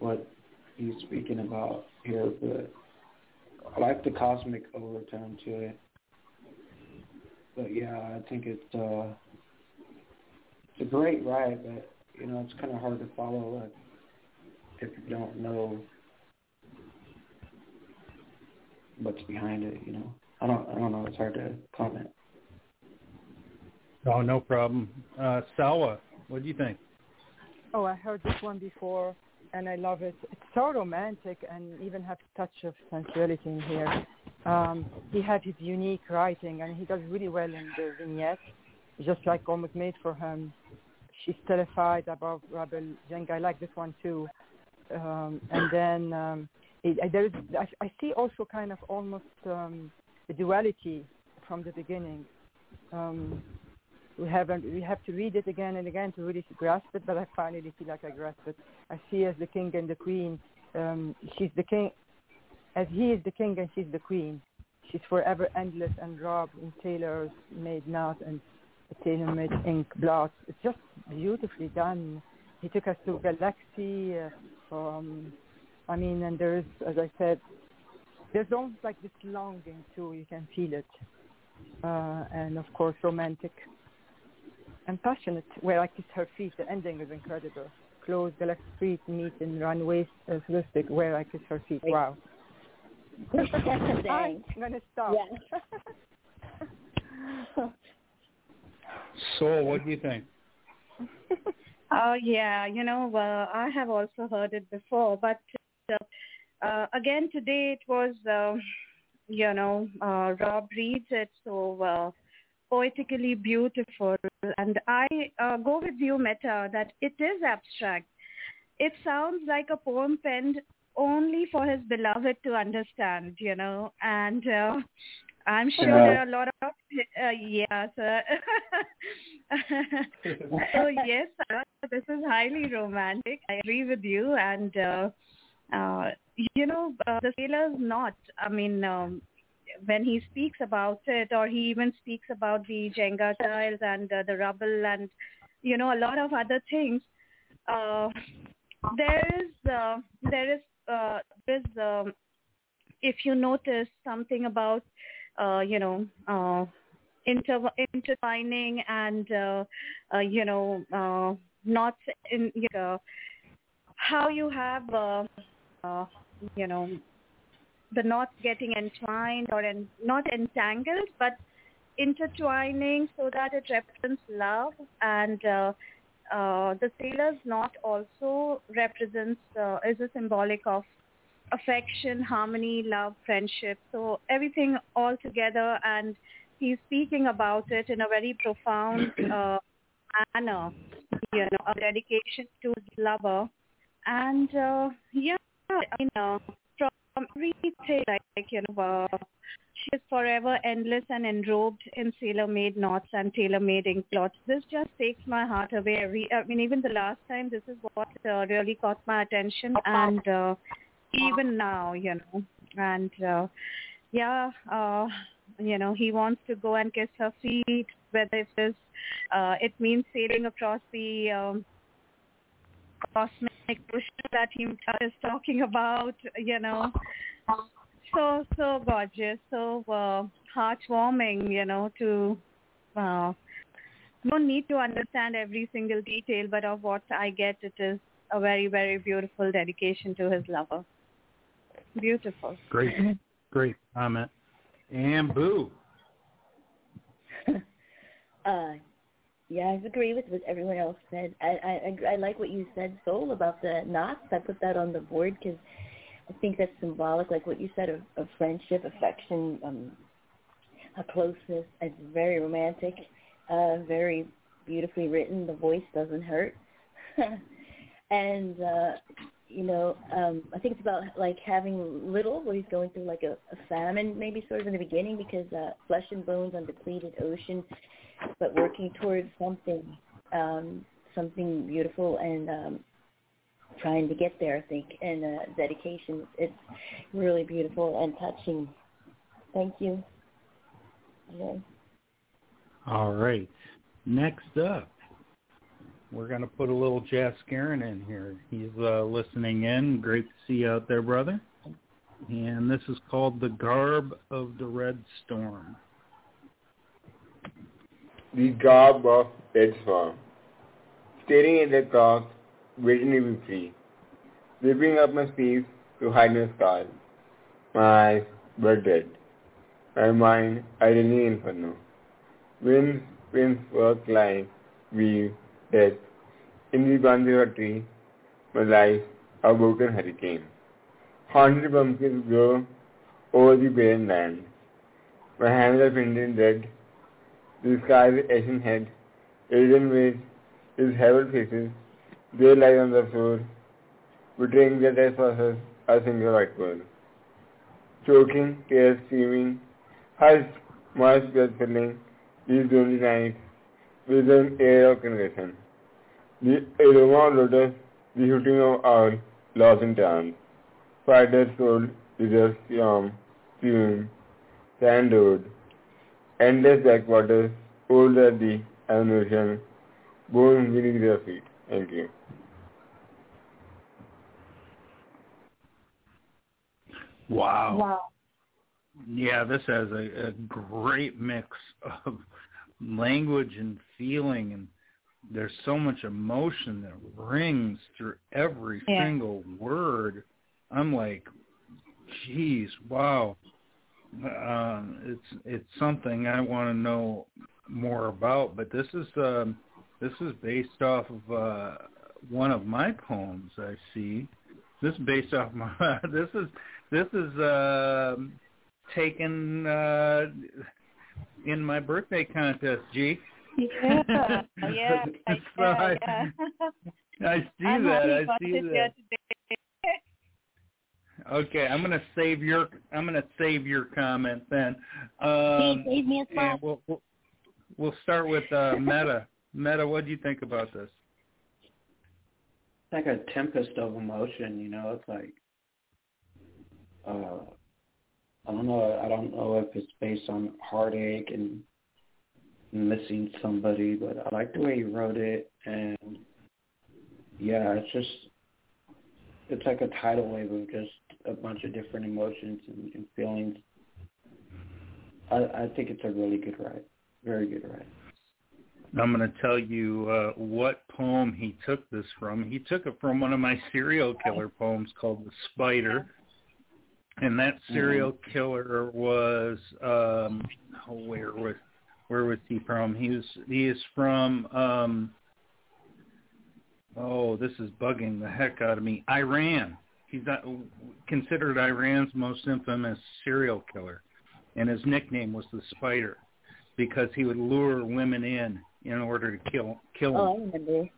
what he's speaking about here, but I like the cosmic overtone to it. But yeah, I think it's uh, it's a great ride, but you know it's kind of hard to follow uh, if you don't know what's behind it. You know, I don't I don't know. It's hard to comment. Oh, no problem. Uh, Salwa, what do you think? Oh, I heard this one before, and I love it. It's so romantic and even has a touch of sensuality in here. Um, he had his unique writing, and he does really well in the vignette, just like almost made for him. She's terrified above Rebel Jenga. I like this one too. Um, and then um, it, there's, I, I see also kind of almost um, a duality from the beginning. Um, we haven't we have to read it again and again to really grasp it but i finally feel like i grasp it. I see as the king and the queen um she's the king as he is the king and she's the queen. She's forever endless and robbed in tailors made knot and tailor made ink blots. It's just beautifully done. He took us to galaxy uh, um i mean and there's as i said there's almost like this longing too. You can feel it. Uh and of course romantic and passionate, where I kiss her feet. The ending is incredible. Close the left street, meet in runway uh, Holistic, where I kiss her feet. Wow. I'm gonna stop. Yeah. Soul, what do you think? Oh yeah, you know, uh, I have also heard it before, but uh, uh, again today it was, uh, you know, uh, Rob reads it so uh, poetically beautiful. And I uh, go with you, Meta, that it is abstract. It sounds like a poem penned only for his beloved to understand, you know, and uh, I'm sure Yeah. there are a lot of uh, yeah. So, so yes, uh, this is highly romantic. I agree with you, and uh, uh, you know, uh, the sailor's not. I mean, um, when he speaks about it, or he even speaks about the Jenga tiles and uh, the rubble, and you know, a lot of other things. Uh, there is uh, there is uh, there's um, if you notice something about uh, you know uh, inter- intertwining and uh, uh, you know uh, not in you know, how you have uh, uh, you know the knots getting entwined or en- not entangled but intertwining so that it represents love and uh, uh, the sailor's knot also represents uh, is a symbolic of affection, harmony, love, friendship. So everything all together, and he's speaking about it in a very profound uh, manner. You know, a dedication to his lover, and uh, yeah, I mean, from everything like, you know. Uh, she forever endless and enrobed in sailor-made knots and tailor-made ink blots. This just takes my heart away. Every, I mean, even the last time, this is what uh, really caught my attention, and uh, even now, you know, and uh, yeah, uh, you know, he wants to go and kiss her feet. Whether it is, uh, it means sailing across the um, cosmic ocean that he is talking about, you know so so gorgeous, so uh, heartwarming, you know, to uh, no need to understand every single detail, but of what I get, it is a very very beautiful dedication to his lover. Beautiful. Great, great comment. And Boo. uh, yeah, I agree with what everyone else said. I, I I like what you said, Soul, about the knots. I put that on the board because I think that's symbolic, like what you said, of, of friendship, affection, um, a closeness. It's very romantic, uh, very beautifully written. The voice doesn't hurt, and uh, you know, um, I think it's about like having little, where he's going through like a, a famine, maybe sort of in the beginning, because uh, flesh and bones on depleted ocean, but working towards something, um, something beautiful and um, trying to get there, I think, and uh, dedication. It's really beautiful and touching. Thank you. Okay. All right. Next up, we're going to put a little Jazz Scarin in here. He's uh, listening in. Great to see you out there, brother. And this is called The Garb of the Red Storm. The garb of red storm. staring at the cross, waiting to be free. Zipping up my sleeves to hide my scars. My eyes were dead. My mind idling inferno. Winds, winds work like weave, death. In the tree, my life a broken hurricane. Haunted pumpkins grow over the barren land. My hands are painted red. The sky's ashen head, Aiden with his haggard faces, they lie on the floor, betraying their trespasses a single white bird. Choking, tears streaming, hushed, moist blood filling these lonely nights with an air of conviction. The aroma of lotus, the hooting of owl, lost in trance. Fighters sold deserts, yam, fume, sandwood, endless backwaters, older the ocean, born beneath their feet. Thank you. Wow. Wow. Yeah, this has a, a great mix of language and feeling, and there's so much emotion that rings through every Yeah. single word. I'm like, jeez, wow. Um, it's it's something I want to know more about. But this is um, this is based off of uh, one of my poems. I see. This is based off my. this is this is uh, taken uh, in my birthday contest. G. Yeah, yeah, So yeah, I- yeah. I see I'm that. happy I about see that. today. Okay, I'm gonna save your I'm gonna save your comment then. Um, save me a spot. we'll, we'll we'll start with uh, Meta. Meta, what do you think about this? It's like a tempest of emotion, you know. It's like uh I don't know I don't know if it's based on heartache and missing somebody, but I like the way you wrote it and yeah, it's just it's like a tidal wave of just a bunch of different emotions and, and feelings. I I think it's a really good write. Very good write. I'm going to tell you uh, what poem he took this from. He took it from one of my serial killer poems called The Spider. And that serial killer was um oh, where was where was he from? He was he is from um oh, this is bugging the heck out of me. Iran. He's not, considered Iran's most infamous serial killer. And his nickname was the Spider because he would lure women in in order to kill kill them. Oh, I remember.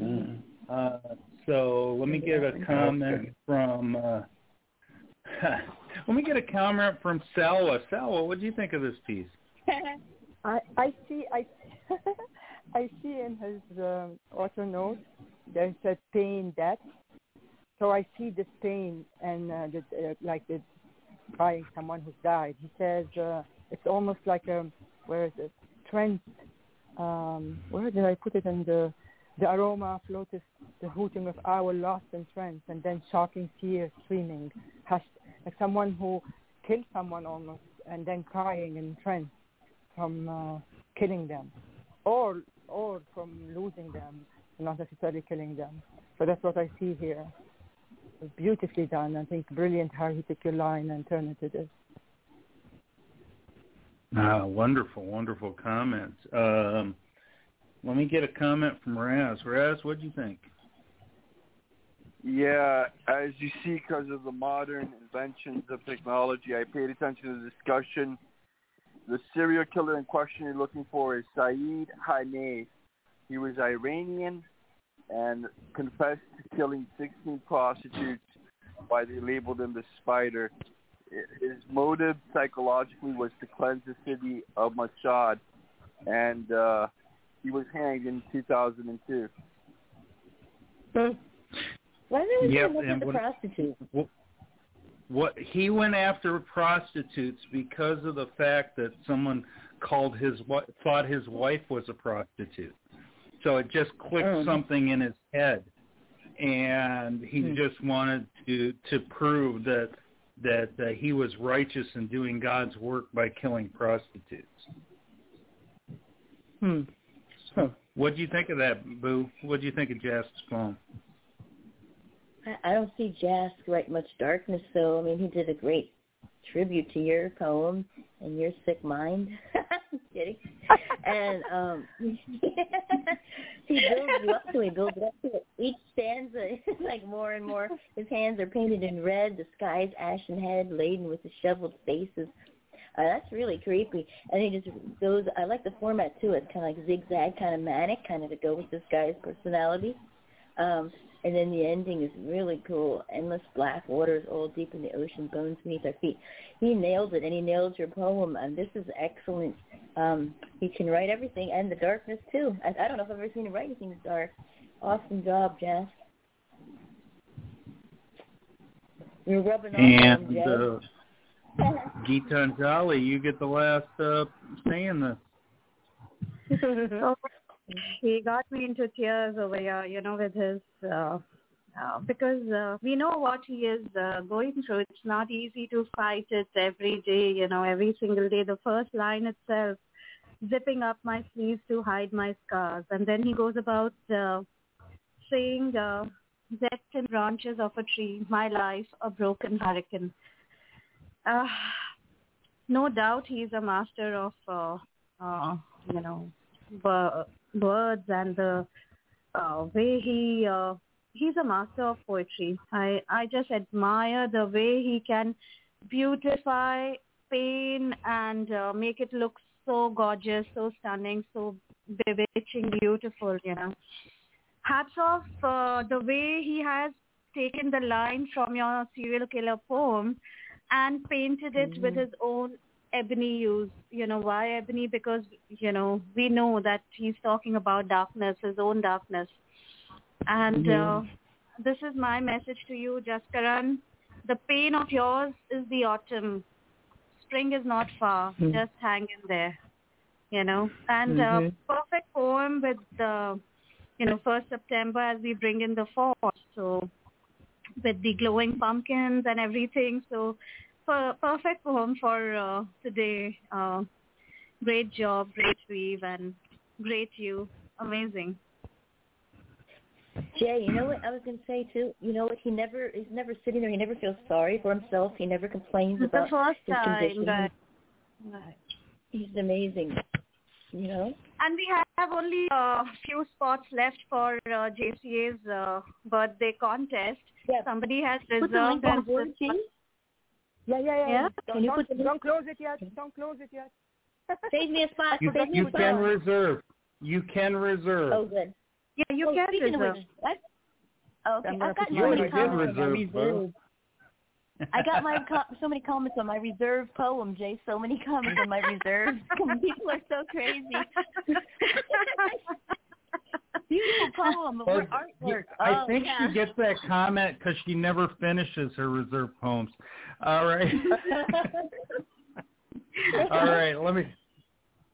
Mm. Uh, so let me get a comment from. Uh, let me get a comment from Salwa. Salwa, what do you think of this piece? I I see I I see in his um, auto note there's a pain death. So I see this pain and uh, the, uh, like the crying someone who's died. He says uh, it's almost like a where is it? Trent. Um, where did I put it in the the aroma of lotus, the hooting of our lost in trance, and then shocking tears streaming, hushed, like someone who killed someone almost, and then crying in trance from uh, killing them, or or from losing them, not necessarily killing them. So that's what I see here. Beautifully done. I think brilliant how he took your line and turned it to this. Ah, wonderful, wonderful comments. Um, let me get a comment from Raz. Raz, what do you think? Yeah, as you see, because of the modern inventions of technology, I paid attention to the discussion. The serial killer in question you're looking for is Saeed Hanif. He was Iranian and confessed to killing 16 prostitutes why they labeled him the spider. His motive psychologically was to cleanse the city of Mashhad, and uh, he was hanged in 2002. Why did they Yep, look and at the what- prostitute? What, what he went after prostitutes because of the fact that someone called his thought his wife was a prostitute. So it just clicked Oh. something in his head, and he Hmm. just wanted to to prove that that uh, he was righteous in doing God's work by killing prostitutes. Hmm. So, What do you think of that, Boo? What do you think of Jask's poem? I, don't see Jask write much darkness, though. I mean, he did a great tribute to your poem and your sick mind. kidding. and um he builds you up to it, builds it up to it. Each stanza is like more and more. His hands are painted in red, the sky's ashen head laden with disheveled faces. Uh, that's really creepy. And he just goes. I like the format too. It's kind of like zigzag, kind of manic, kind of to go with this guy's personality. Um, and then the ending is really cool. Endless black waters all deep in the ocean, bones beneath our feet. He nailed it, and he nailed your poem. And this is excellent. Um, he can write everything, and the darkness too. I, I don't know if I've ever seen him write anything dark. Awesome job, Jess. You're rubbing off and on Jess. uh, Gitanjali, you get the last uh, say in this. He got me into tears over here, you know, with his uh, uh, because uh, we know what he is uh, going through. It's not easy to fight it every day, you know, every single day. The first line itself, zipping up my sleeves to hide my scars, and then he goes about uh, saying, uh, "Decked in branches of a tree, my life a broken hurricane." Uh, no doubt, he's a master of, uh, uh, you know, words and the uh, way he uh, he's a master of poetry. I I just admire the way he can beautify pain and uh, make it look so gorgeous, so stunning, so bewitching, beautiful. You know, hats off uh, the way he has taken the line from your serial killer poem and painted it mm-hmm. with his own ebony use. You know, why ebony? Because, you know, we know that he's talking about darkness, his own darkness. And mm-hmm. uh, this is my message to you, Jaskaran. The pain of yours is the autumn. Spring is not far. Mm-hmm. Just hang in there, you know. And mm-hmm. uh, perfect poem with the, you know, first September as we bring in the fall. So with the glowing pumpkins and everything. So per- perfect poem for uh, today. Uh, great job, great weave, and great you. Amazing. Jay, you know what I was going to say too? You know what? He never, he's never sitting there. He never feels sorry for himself. He never complains it's about the first his time, condition. He's amazing. You know. And we have only a few spots left for uh, JCA's uh, birthday contest. Yeah. Somebody has Put the link reserved on board. Yeah, yeah, yeah. Yeah? Don't, Can you don't, put the don't close it yet. Don't close it yet. Save me a spot. You, Save me you a spot. can reserve. You can reserve. Oh, good. Yeah, you oh, can speaking reserve. Which, I, oh, okay. I'm I've got so many comments on my reserve. I got my co- so many comments on my reserve poem, Jay. So many comments on my reserve. People are so crazy. Beautiful poem. What artwork. I oh, think yeah. she gets that comment because she never finishes her reserve poems. All right. All right. Let me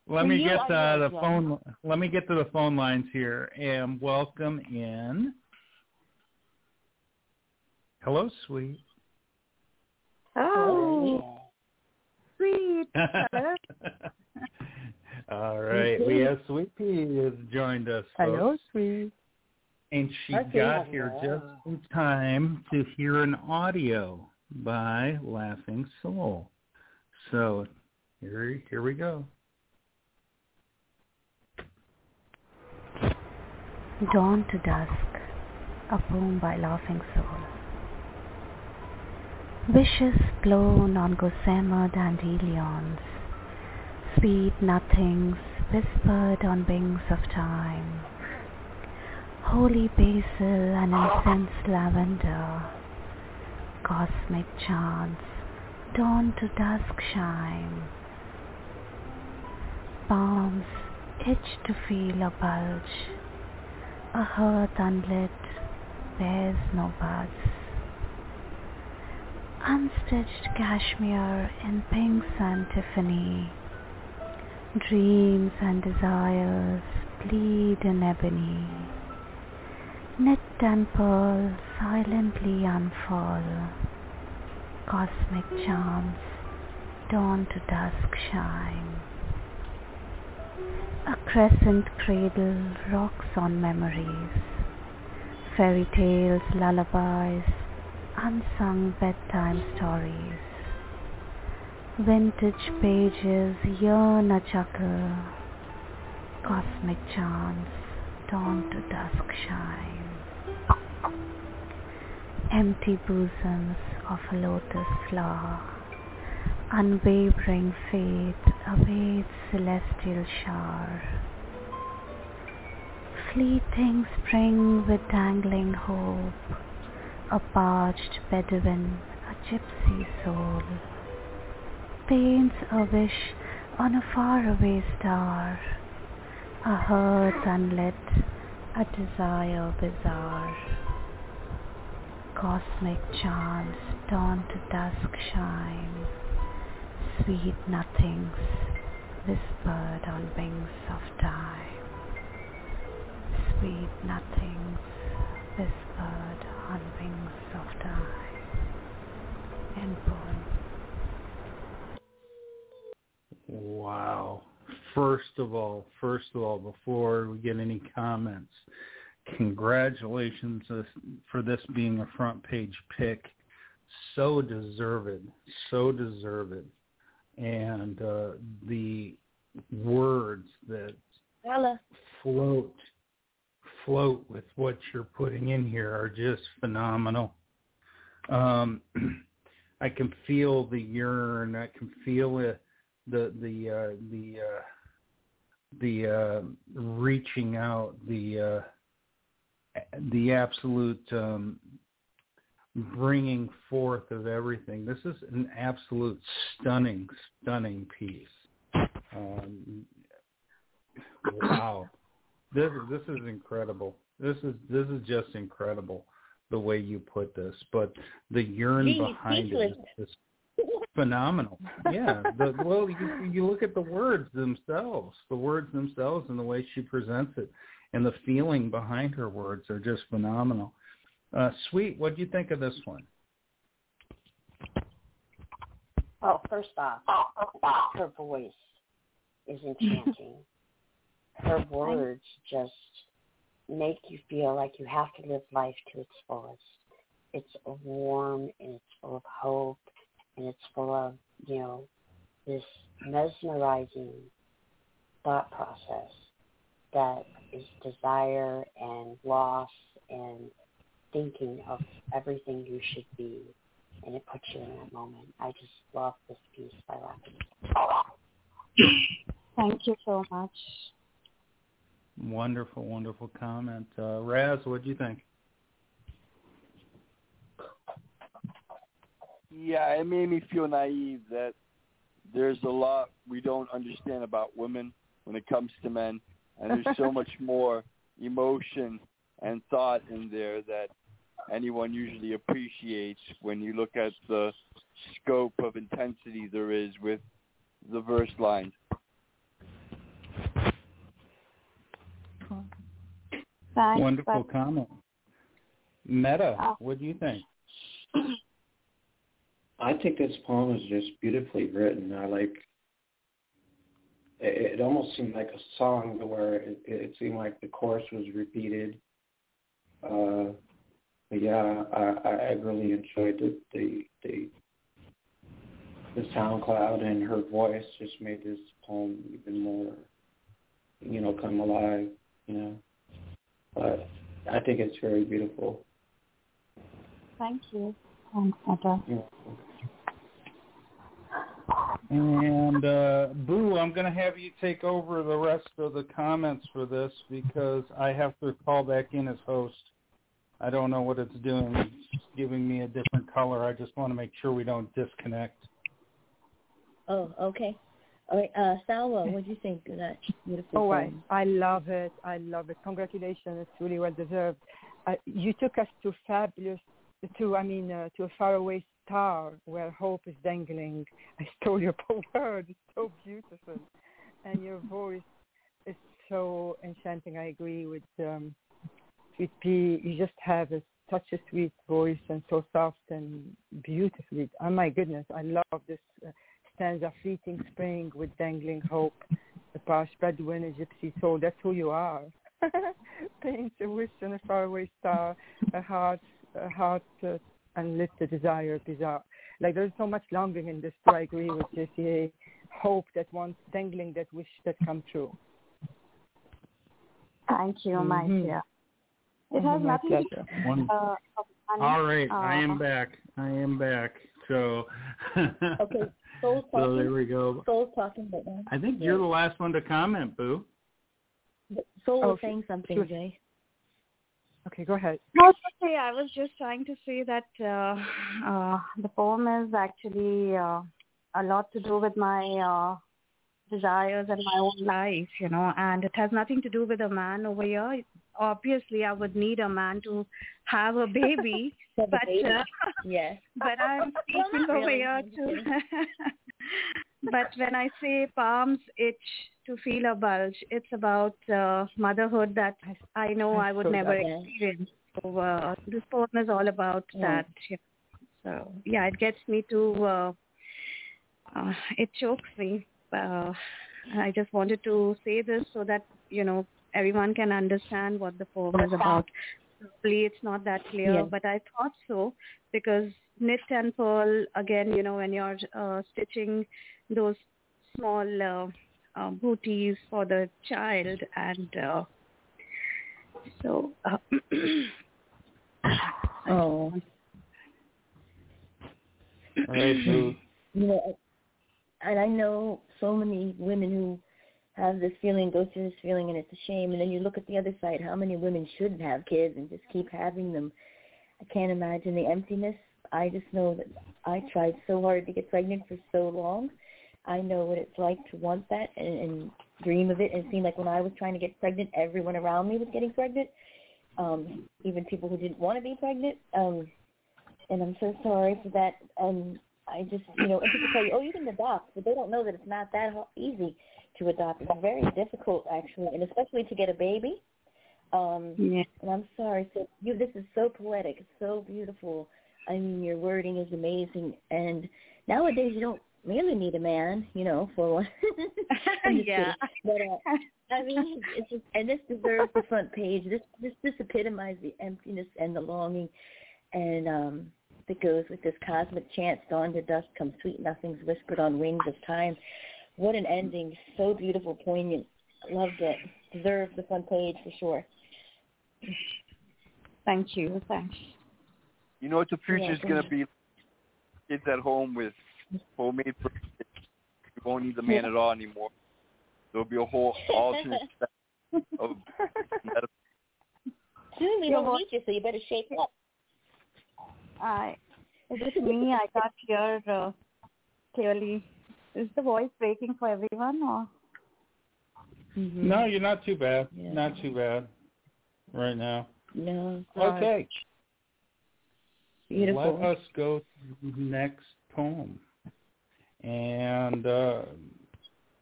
let For me get uh, the will, phone. Let me get to the phone lines here and welcome in. Hello, sweet. Oh, sweet. Hello. All right, we have Sweet Pea has joined us. folks. sweet. And she Okay. got here just in time to hear an audio by Laughing Soul. So here, here we go. Dawn to Dusk, a poem by Laughing Soul. Wishes blown on gossamer dandelions, sweet nothings whispered on wings of time, holy basil and incense lavender, cosmic chants, dawn to dusk shine, palms itch to feel a bulge, a hearth unlit bears no buds. Unstitched cashmere in pinks and Tiffany, dreams and desires bleed in ebony. Knit and pearl silently unfurl, cosmic charms dawn to dusk shine. A crescent cradle rocks on memories, fairy tales, lullabies, unsung bedtime stories. Vintage pages yearn a chuckle, cosmic chants dawn to dusk shine. Empty bosoms of a lotus flower, unwavering faith awaits celestial shower. Fleeting spring with dangling hope, a parched Bedouin, a gypsy soul, paints a wish on a faraway star, a heart unlit, a desire bizarre. Cosmic chants dawn to dusk shine, sweet nothings whispered on wings of time. Sweet nothings whispered on wings of time. End poem. Wow. First of all, first of all, before we get any comments, congratulations for this being a front page pick. So deserved, so deserved. And uh, the words that float float with what you're putting in here are just phenomenal. Um, I can feel the yearn. I can feel it, the the uh, the uh, the uh, reaching out, the uh, the absolute um, bringing forth of everything. This is an absolute stunning, stunning piece. Um, wow, this this is incredible. This is this is just incredible the way you put this. But the yearn behind it speechless. is just phenomenal. Yeah. The, well, you, you look at the words themselves, the words themselves, and the way she presents it, and the feeling behind her words are just phenomenal. Uh, Sweet, what do you think of this one? Well, first off, her voice is enchanting. her words just make you feel like you have to live life to its fullest. It's warm and it's full of hope and it's full of, you know, this mesmerizing thought process that is desire and loss and thinking of everything you should be and it puts you in that moment. I just love this piece by Lapis. Thank you so much. Wonderful, wonderful comment. Uh, Raz, what do you think? Yeah, it made me feel naive that there's a lot we don't understand about women when it comes to men, and there's so much more emotion and thought in there that anyone usually appreciates when you look at the scope of intensity there is with the verse lines. Thanks, Wonderful but- comment. Meta, Oh. what do you think? I think this poem is just beautifully written. I like. It, it almost seemed like a song where it, it seemed like the chorus was repeated. Uh, but yeah, I, I really enjoyed the the the the SoundCloud and her voice just made this poem even more, you know, come alive. You know, but I think it's very beautiful. Thank you. Thanks. Yeah. And uh, Boo, I'm going to have you take over the rest of the comments for this because I have to call back in as host. I don't know what it's doing. It's giving me a different color. I just want to make sure we don't disconnect. Oh, okay. All right, uh, Salwa, what do you think of that beautiful Oh, I. I love it. I love it. Congratulations. It's really well deserved. Uh, you took us to fabulous, to, I mean, uh, to a faraway star where hope is dangling. I stole your word. It's so beautiful. And your voice is so enchanting. I agree with um. You just have a, such a sweet voice and so soft and beautifully. Oh, my goodness. I love this uh, stanza, fleeting spring with dangling hope, the Bedouin, a gypsy soul. That's who you are. Paint a wish on a faraway star, a heart, a heart uh, and lift a desire bizarre. Like there's so much longing in this. So I agree with JCA. Hope that wants dangling that wish that come true. Thank you, mm-hmm. my dear. It has my nothing to do One- with uh, All right, I uh, am back. I am back. So, Okay, Soul's so talking. there we go. Soul's talking right now. I think you're the last one to comment, Boo. Soul Oh, was saying something, she Jay. Okay, go ahead. No, okay. I was just trying to say that uh, uh, the poem is actually uh, a lot to do with my uh, desires and my own life, you know, and it has nothing to do with a man over here. Obviously, I would need a man to have a baby, Have a but baby. uh, Yes. but I'm speaking over really. here I'm to. But when I say palms itch to feel a bulge, it's about uh, motherhood that I know I would so never experience. So uh, this poem is all about Yeah. that. know. So yeah, it gets me to. Uh, uh, it chokes me. Uh, I just wanted to say this so that you know everyone can understand what the poem is about. Probably it's not that clear, Yeah. but I thought so because knit and pearl again. You know when you're uh, stitching those small uh, uh, booties for the child, and uh, so. Uh, Oh. Right. You know, and I know so many women who have this feeling, go through this feeling, and it's a shame. And then you look at the other side, how many women shouldn't have kids and just keep having them. I can't imagine the emptiness. I just know that I tried so hard to get pregnant for so long. I know what it's like to want that and, and dream of it. And it seemed like when I was trying to get pregnant, everyone around me was getting pregnant, um, even people who didn't want to be pregnant. Um, and I'm so sorry for that. And I just, you know, and people tell you, oh, you can adopt, but they don't know that it's not that easy to adopt. It's very difficult, actually, and especially to get a baby. Um, yeah. and I'm sorry. So you, this is so poetic. So beautiful. I mean, your wording is amazing. And nowadays, you don't really need a man, you know, for one. Yeah. kidding. But uh, I mean, it's just, and this deserves the front page. This this this epitomizes the emptiness and the longing, and um, that goes with this cosmic chant. Dawn to dusk comes sweet nothings whispered on wings of time. What an ending! So beautiful, poignant. Loved it. Deserves the front page for sure. Thank you. Thanks. You know what the future's Yeah, go gonna be? Kids at home with homemade birthdays. You won't need the man at all anymore. There'll be a whole alternate set of medical Soon we Yeah, don't need you, so you better shape up. I is it me? I can't hear uh, clearly. Is the voice breaking for everyone or? No, you're not too bad. Yeah. Not too bad right now. No. Okay. Beautiful. Let us go to the next poem. And uh,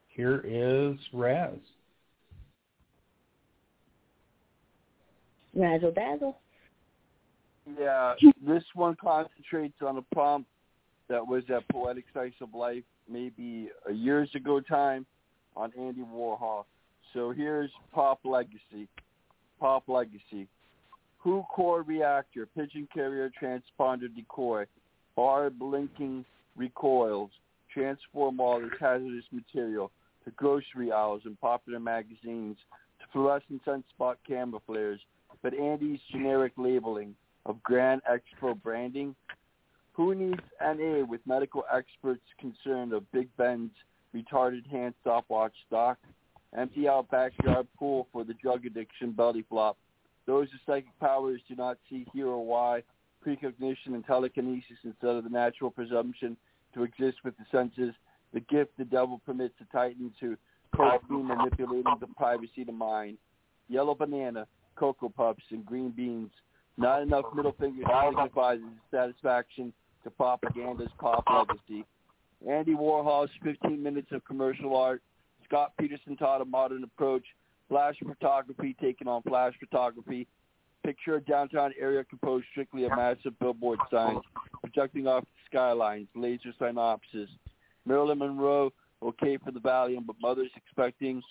here is Raz. Razzle dazzle. Yeah, this one concentrates on a prompt that was at Poetic Slice of Life maybe a years ago time on Andy Warhol. So here's Pop Legacy. Pop Legacy. Who core reactor, pigeon carrier transponder decoy, bar blinking recoils, transform all this hazardous material to grocery aisles and popular magazines, to fluorescent sunspot camera flares, but Andy's generic labeling of Grand Expo branding. Who needs NA with medical experts concerned of Big Ben's retarded hand stopwatch stock? Empty out backyard pool for the drug addiction belly flop. Those with psychic powers do not see here or why. Precognition and telekinesis instead of the natural presumption to exist with the senses. The gift the devil permits the titans who cocaine manipulating the privacy of the mind. Yellow banana, cocoa puffs, and green beans. Not enough middle fingers signifies satisfaction to propaganda's pop legacy. Andy Warhol's 15 minutes of commercial art. Scott Peterson taught a modern approach. Flash photography taking on flash photography. Picture a downtown area composed strictly of massive billboard signs projecting off the skylines, laser synopsis. Marilyn Monroe Okay for the Valium, but mothers expecting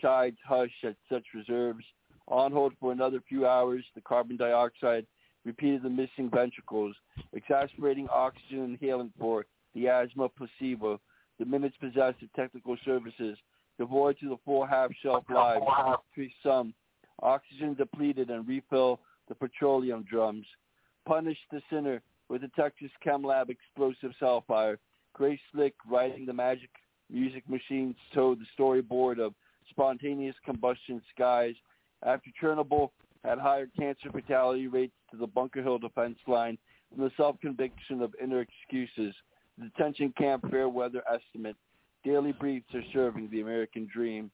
chides hush at such reserves. On hold for another few hours, the carbon dioxide repeated the missing ventricles, exasperating oxygen inhalant for the asthma placebo. The minutes possessed of technical services, devoid to the full half-shelf lives, to some, oxygen depleted and refill the petroleum drums. Punish the sinner with the Texas Chem Lab explosive hellfire. Grace Slick writing the magic music machines towed the storyboard of spontaneous combustion skies. After Chernobyl had higher cancer fatality rates to the Bunker Hill defense line from the self-conviction of inner excuses. The detention camp fair weather estimate. Daily briefs are serving the American dream.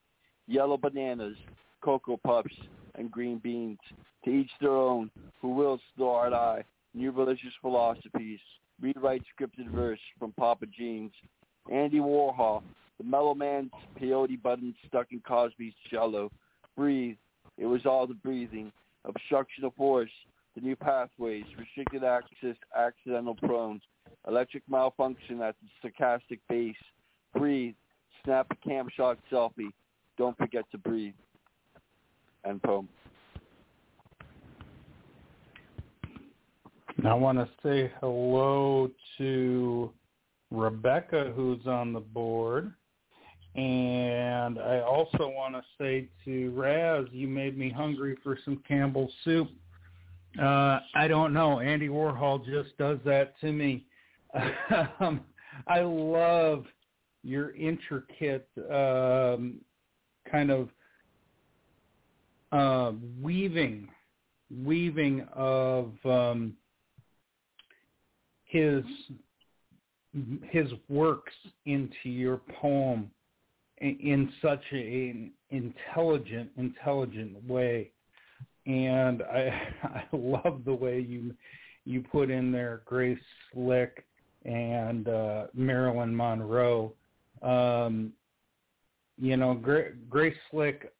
Yellow bananas, cocoa puffs, and green beans. To each their own, who wills the hard eye, new religious philosophies. Rewrite scripted verse from Papa Jeans. Andy Warhol, the mellow man's peyote button stuck in Cosby's Jello. Breathe. It was all the breathing. Obstruction of force. The new pathways. Restricted access. Accidental prone. Electric malfunction at the stochastic base. Breathe. Snap a cam shot selfie. Don't forget to breathe. End poem. I want to say hello to Rebecca, who's on the board. And I also want to say to Raz, you made me hungry for some Campbell's soup. Uh, I don't know. Andy Warhol just does that to me. um, I love your intricate um, kind of uh, weaving, weaving of um, his his works into your poem in such an intelligent, intelligent way. And I I love the way you you put in there Grace Slick and uh, Marilyn Monroe. Um, you know, Gra- Grace Slick.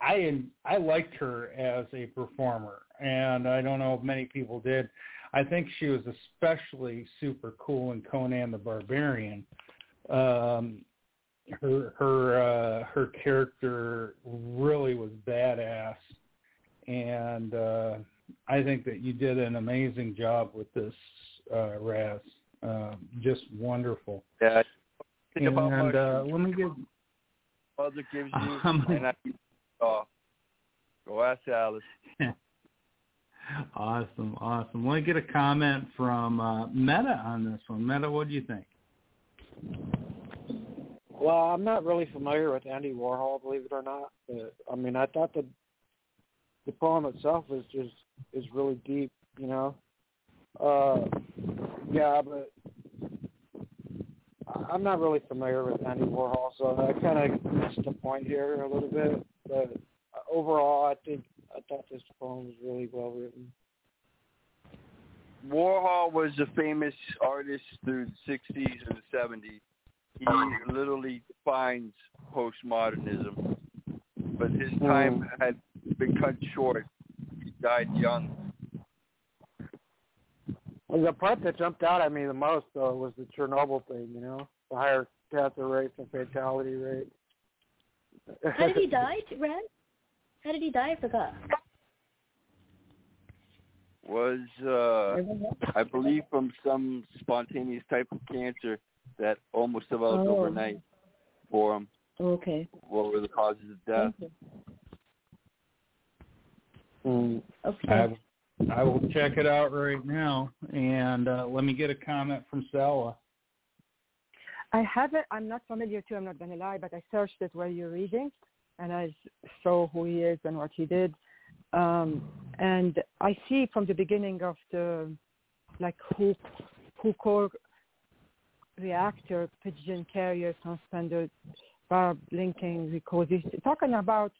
I I liked her as a performer, and I don't know if many people did. I think she was especially super cool in Conan the Barbarian. Um, her her uh, her character really was badass, and uh, I think that you did an amazing job with this uh, Raz. Uh, just wonderful. Yeah. Think and about uh, let me get. Mother gives you, Um, and I, oh, go ask Alice. awesome, awesome. Let me get a comment from uh, Meta on this one. Meta, what do you think? Well, I'm not really familiar with Andy Warhol, believe it or not. But, I mean, I thought the the poem itself is just is really deep, you know. Uh, yeah, but I- I'm not really familiar with Andy Warhol, so I kind of missed the point here a little bit. But uh, overall, I think I thought this poem was really well written. Warhol was a famous artist through the 60s and the 70s. He literally defines postmodernism. But his hmm. time had been cut short. He died young. Well, the part that jumped out at me the most, though, was the Chernobyl thing. You know, the higher cancer rates and fatality rate. How did he die, Red? How did he die? I forgot. Was, uh, I believe, from some spontaneous type of cancer that almost developed Oh. overnight for him. Okay. What were the causes of death? Thank Mm. Okay. I, I will check it out right now, and uh, let me get a comment from Stella. I haven't. I'm not familiar too. I'm not gonna lie, but I searched it while you're reading, and I saw who he is and what he did. Um, and I see from the beginning of the like who who core reactor, pigeon carrier, transponder, barb linking, because he's talking about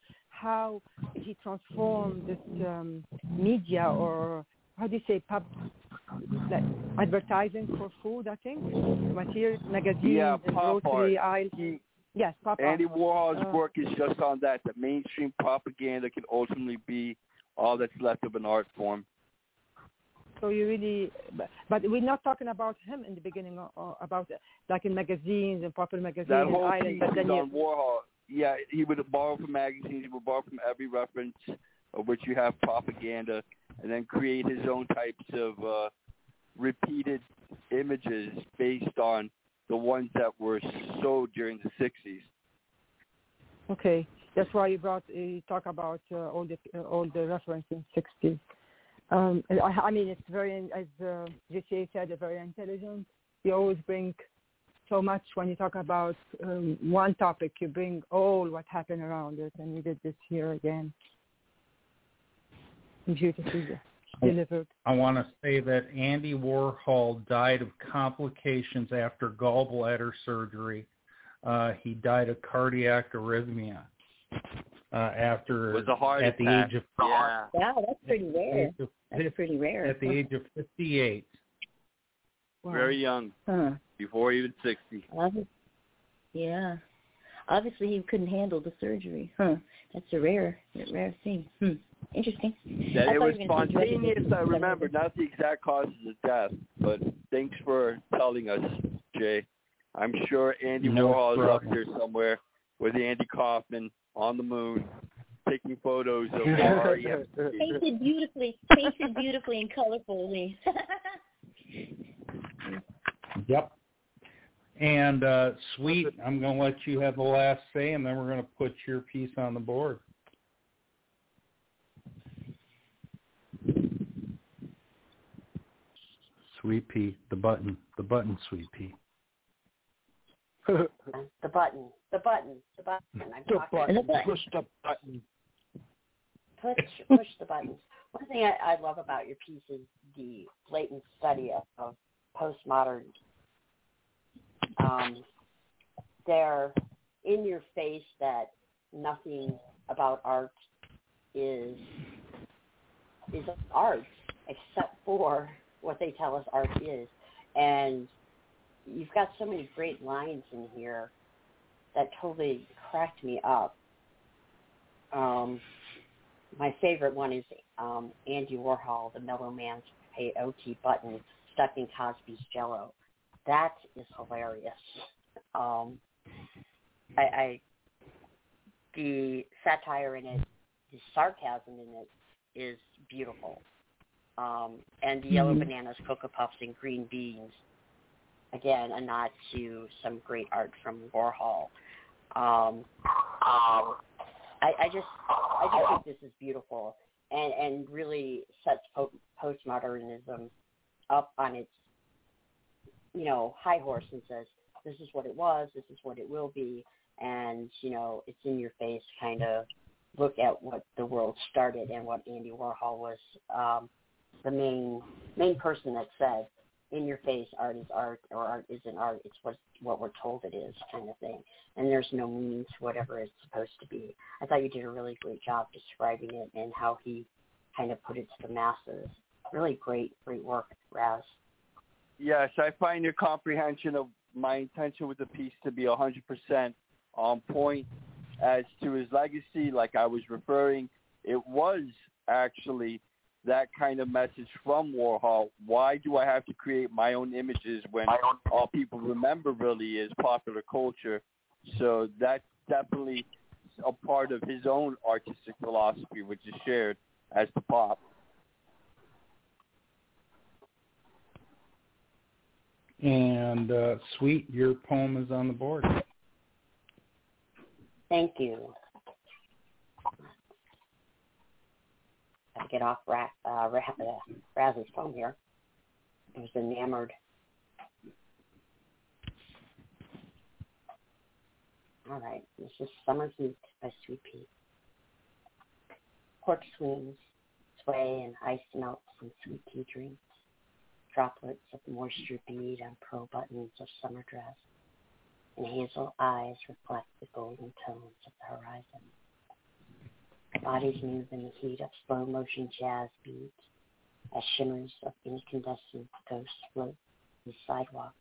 how he transformed this um, media or how do you say pub like advertising for food I think material magazines Yeah, pop grocery art. aisles yes pop Andy. Warhol's Uh, work is just on that. The mainstream propaganda can ultimately be all that's left of an art form. So you really, but, but we're not talking about him in the beginning, or, or about like in magazines and popular magazines That and whole islands. piece But is then you, on Warhol. Yeah, he would borrow from magazines. He would borrow from every reference of which you have propaganda, and then create his own types of uh, repeated images based on the ones that were sold during the '60s. okay, that's why you brought you talk about uh, all the uh, all the reference in '60s. Um, I, I mean, it's very, as uh, JCA said, very intelligent. You always bring so much when you talk about um, one topic. You bring all what happened around it, and we did this here again. Beautifully delivered. I want to say that Andy Warhol died of complications after gallbladder surgery. Uh, he died of cardiac arrhythmia uh, after It was a heart at the age of Yeah. Wow, that's pretty rare. of- That's pretty rare. at the age of 58. Very young, Huh. Before even 60. Obvi- Yeah. Obviously, he couldn't handle the surgery. Huh. That's a rare, a rare thing. Hmm. Interesting. That I it was you were gonna spontaneous. I remember, not the exact causes of death, but thanks for telling us, Jay. I'm sure Andy No Warhol is up problem. there somewhere with Andy Kaufman on the moon, taking photos of REM. Painted beautifully, painted beautifully and colorfully. Yep. And uh, sweet, I'm going to let you have the last say, and then we're going to put your piece on the board. Sweet pea, the button, the button, sweet pea. the button, the button, the button. I'm The talking. button, push the button. push push the buttons. One thing I, I love about your piece is the blatant study of, of postmodern. Um, they're in your face that nothing about art is is art except for what they tell us art is, and you've got so many great lines in here that totally cracked me up. Um, my favorite one is um, Andy Warhol, the Mellow Man's peyote button stuck in Cosby's Jello. That is hilarious. Um, I, I the satire in it, the sarcasm in it is beautiful. Um, and the yellow Mhm. bananas, cocoa puffs, and green beans. Again, a nod to some great art from Warhol. Um, um, I, I just I just think this is beautiful and and really sets po- postmodernism up on its you know high horse and says this is what it was, this is what it will be, and you know it's in your face kind of look at what the world started and what Andy Warhol was um, the main main person that said in your face art is art or art isn't art it's what what we're told it is kind of thing. And there's no meaning to whatever it's supposed to be. I thought you did a really great job describing it and how he kind of put it to the masses. Really great great work raz Yes, I find your comprehension of my intention with the piece to be 100% on point. As to his legacy, like I was referring, it was actually that kind of message from Warhol. Why do I have to create my own images when all people remember really is popular culture? So that's definitely a part of his own artistic philosophy, which is shared as the pop. And uh, sweet, your poem is on the board. thank you gotta get off Ra- uh, Ra- uh, phone here i was enamored All right, this is Summer's Heat by Sweet Pea. Porch swings, sway, and ice melts and sweet pea drinks. Droplets of moisture bead on pearl buttons of summer dress, and hazel eyes reflect the golden tones of the horizon. Bodies move in the heat of slow motion jazz beats as shimmers of incandescent ghosts float on the sidewalk.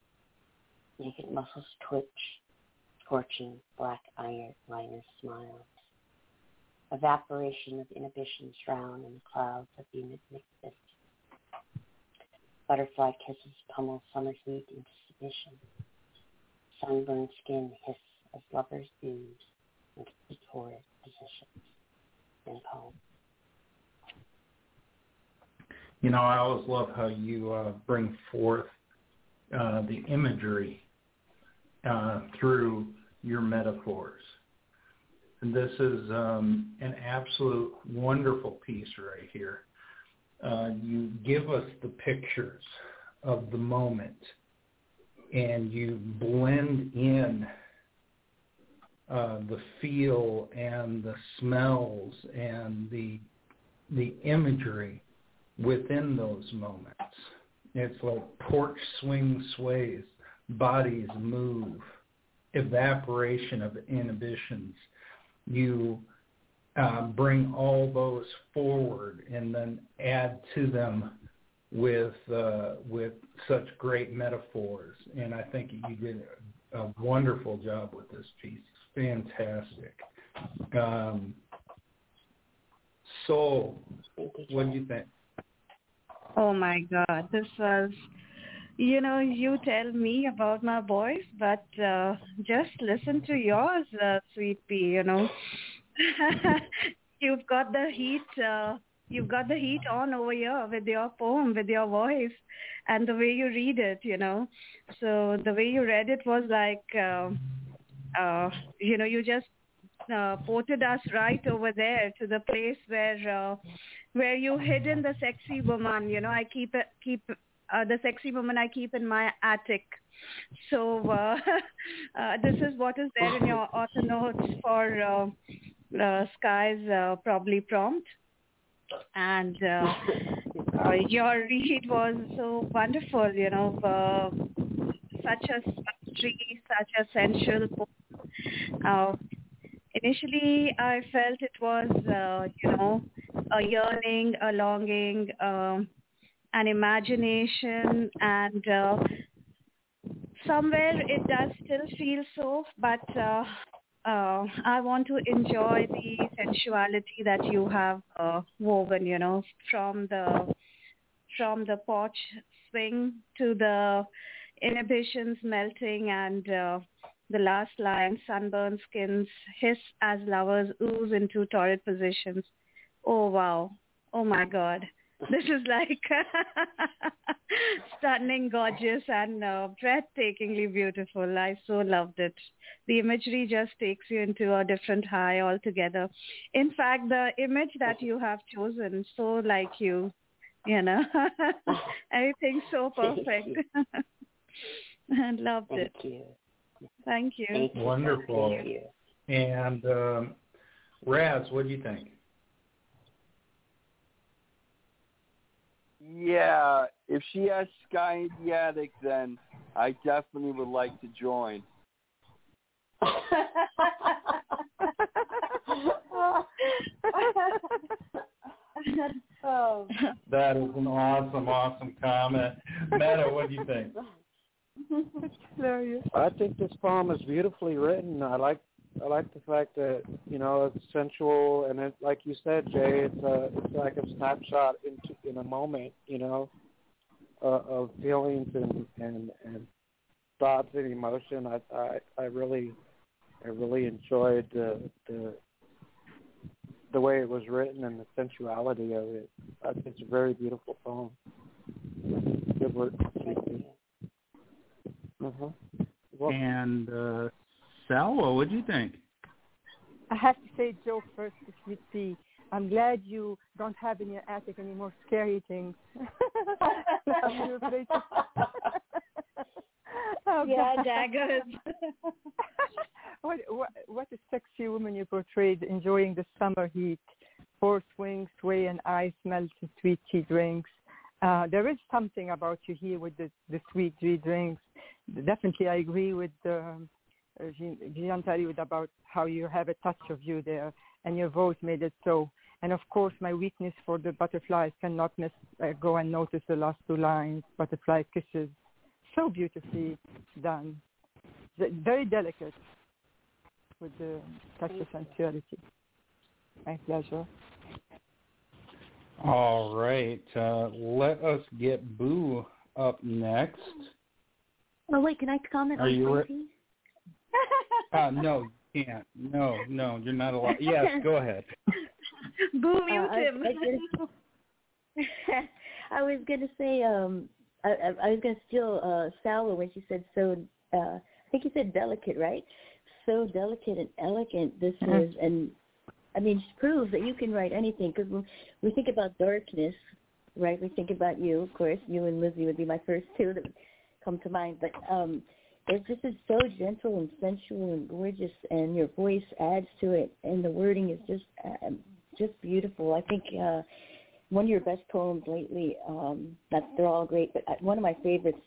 Naked muscles twitch, scorching black iron liner smiles. Evaporation of inhibitions drown in the clouds of humid mist. Butterfly kisses pummel summer heat into submission. Sunburned skin hiss as lovers ooze into torrid positions. In poem. You know, I always love how you uh, bring forth uh, the imagery uh, through your metaphors. And this is um, an absolute wonderful piece right here. Uh, you give us the pictures of the moment and you blend in uh, the feel and the smells and the the imagery within those moments. It's like porch swing sways, bodies move, evaporation of inhibitions. You uh, bring all those forward and then add to them with uh, with such great metaphors. And I think you did a wonderful job with this piece. Fantastic. Um, so, what do you think? Oh my God, this was, you know, you tell me about my voice, but uh, just listen to yours, uh, sweet pea. You know, you've got the heat. Uh, you've got the heat on over here with your poem, with your voice, and the way you read it. You know, so the way you read it was like, uh, uh, you know, you just uh, ported us right over there to the place where uh, where you hidden the sexy woman. You know, I keep it keep uh, the sexy woman I keep in my attic. So uh, uh, this is what is there in your author notes for uh, uh, Sky's uh, probably prompt. And uh, uh, your read was so wonderful, you know, uh, such a sultry, such a sensual. Uh, initially I felt it was, uh, you know, a yearning, a longing, um, an imagination, and uh, somewhere it does still feel so, but uh, uh, I want to enjoy the sensuality that you have uh, woven, you know, from the from the porch swing to the inhibitions melting and uh, the last line, sunburned skins hiss as lovers ooze into torrid positions. Oh wow. Oh my god. This is like stunning, gorgeous, and uh, breathtakingly beautiful. I so loved it. The imagery just takes you into a different high altogether. In fact, the image that you have chosen, so like you, you know, everything so perfect. and loved Thank it. You. Thank you. Thank you. Wonderful. Thank you. And um, Raz, what do you think? Yeah, if she has Sky in the attic, then I definitely would like to join. oh. That is an awesome, awesome comment. Meta, what do you think? I think this poem is beautifully written. I like I like the fact that you know it's sensual and it, like you said, Jay, it's a it's like a snapshot into in a moment, you know, uh, of feelings and and and thoughts and emotion. I I I really I really enjoyed the the the way it was written and the sensuality of it. I think it's a very beautiful poem. Good work. Uh-huh. Well, And uh, Salwa, what do you think? I have to say, Joe, first, if you see, I'm glad you don't have in your attic any more scary things. You're afraid to- Oh, Yeah, God. daggers. what, what what a sexy woman you portrayed, enjoying the summer heat, four swing, sway, and ice melt in sweet tea drinks. Uh, there is something about you here with the, the sweet tea drinks. Definitely, I agree with um, uh, Jean Jean Tariud about how you have a touch of you there, and your voice made it so. And of course, my weakness for the butterflies cannot miss uh, go and notice the last two lines, butterfly kisses, so beautifully done, very delicate with the touch of sensuality. My pleasure. All right. Uh, let us get Boo up next. Oh wait, can I comment Are on you re- Tracy? Uh, no, you can't. No, no, you're not allowed. Yes, go ahead. Boo, Uh, mute I- him. I, I was gonna say, um, I, I, I was gonna steal uh, Salwa when she said so. Uh, I think you said delicate, right? So delicate and elegant. This Mhm. is, and I mean, it proves that you can write anything. Because when we think about darkness, right? We think about you, of course. You and Lizzie would be my first two that would come to mind. But um, it just is so gentle and sensual and gorgeous, and your voice adds to it, and the wording is just uh, just beautiful. I think. uh one of your best poems lately. Um, that's they're all great, but uh, one of my favorites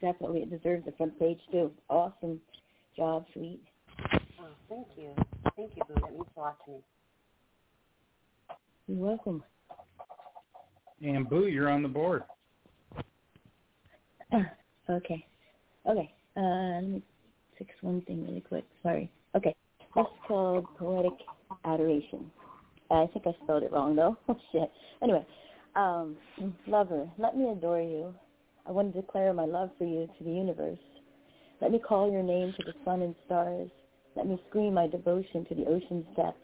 definitely it deserves the front page too. Awesome job, sweet. Oh, thank you. Thank you, Boo. That means a lot to me. You're welcome. And Boo, you're on the board. okay, okay. Uh, let me fix one thing really quick. Sorry. Okay, this called poetic adoration. I think I spelled it wrong though. Oh shit. Anyway, um, lover, let me adore you. I want to declare my love for you to the universe. Let me call your name to the sun and stars. Let me scream my devotion to the ocean's depths,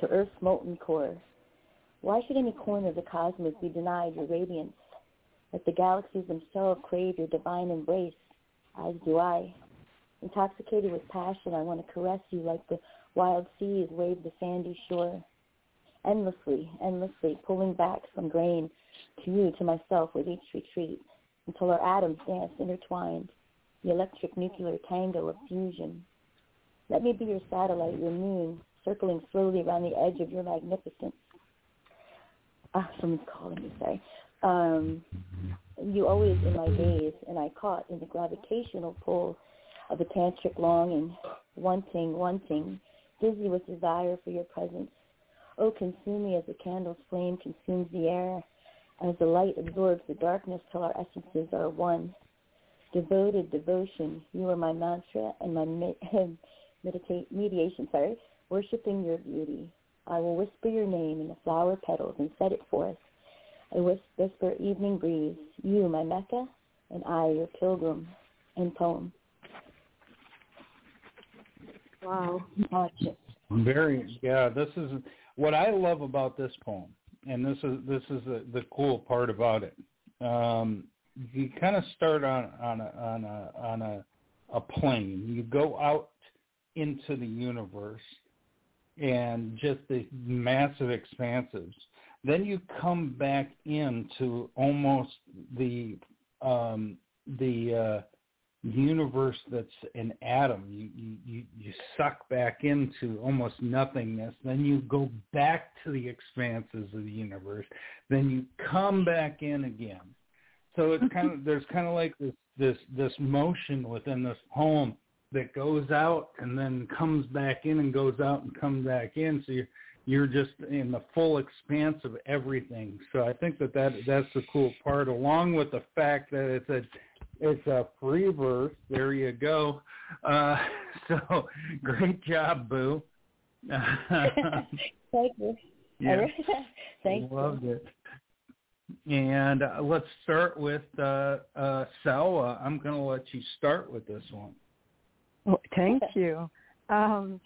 to Earth's molten core. Why should any corner of the cosmos be denied your radiance? Let the galaxies themselves crave your divine embrace, as do I. Intoxicated with passion, I want to caress you like the wild seas wave the sandy shore. Endlessly, endlessly, pulling back some grain to you, to myself with each retreat, until our atoms dance intertwined, the electric nuclear tango of fusion. Let me be your satellite, your moon, circling slowly around the edge of your magnificence. Ah, someone's calling me, sorry. Um, you always in my gaze, and I caught in the gravitational pull of a tantric longing, wanting, wanting, dizzy with desire for your presence. Oh, consume me as the candle's flame consumes the air, as the light absorbs the darkness till our essences are one. Devoted devotion, you are my mantra and my med- meditate, mediation, sorry, worshiping your beauty. I will whisper your name in the flower petals and set it forth. I whisper evening breeze, you my Mecca, and I your pilgrim and poem. Wow. Very yeah. This is what I love about this poem, and this is this is the, the cool part about it. Um, you kind of start on on a on a on a a plane. You go out into the universe and just the massive expanses. Then you come back into almost the um, the uh, universe that's an atom. You, you you suck back into almost nothingness. Then you go back to the expanses of the universe. Then you come back in again. So it's kind of there's kind of like this this this motion within this poem that goes out and then comes back in and goes out and comes back in. So you're you're just in the full expanse of everything. So I think that, that that's the cool part, along with the fact that it's a it's a free verse. There you go. Uh, so great job, Boo. Thank you. Yeah. Thank Loved it. And uh, let's start with uh, uh, Salwa. I'm going to let you start with this one. Oh, thank you. Um,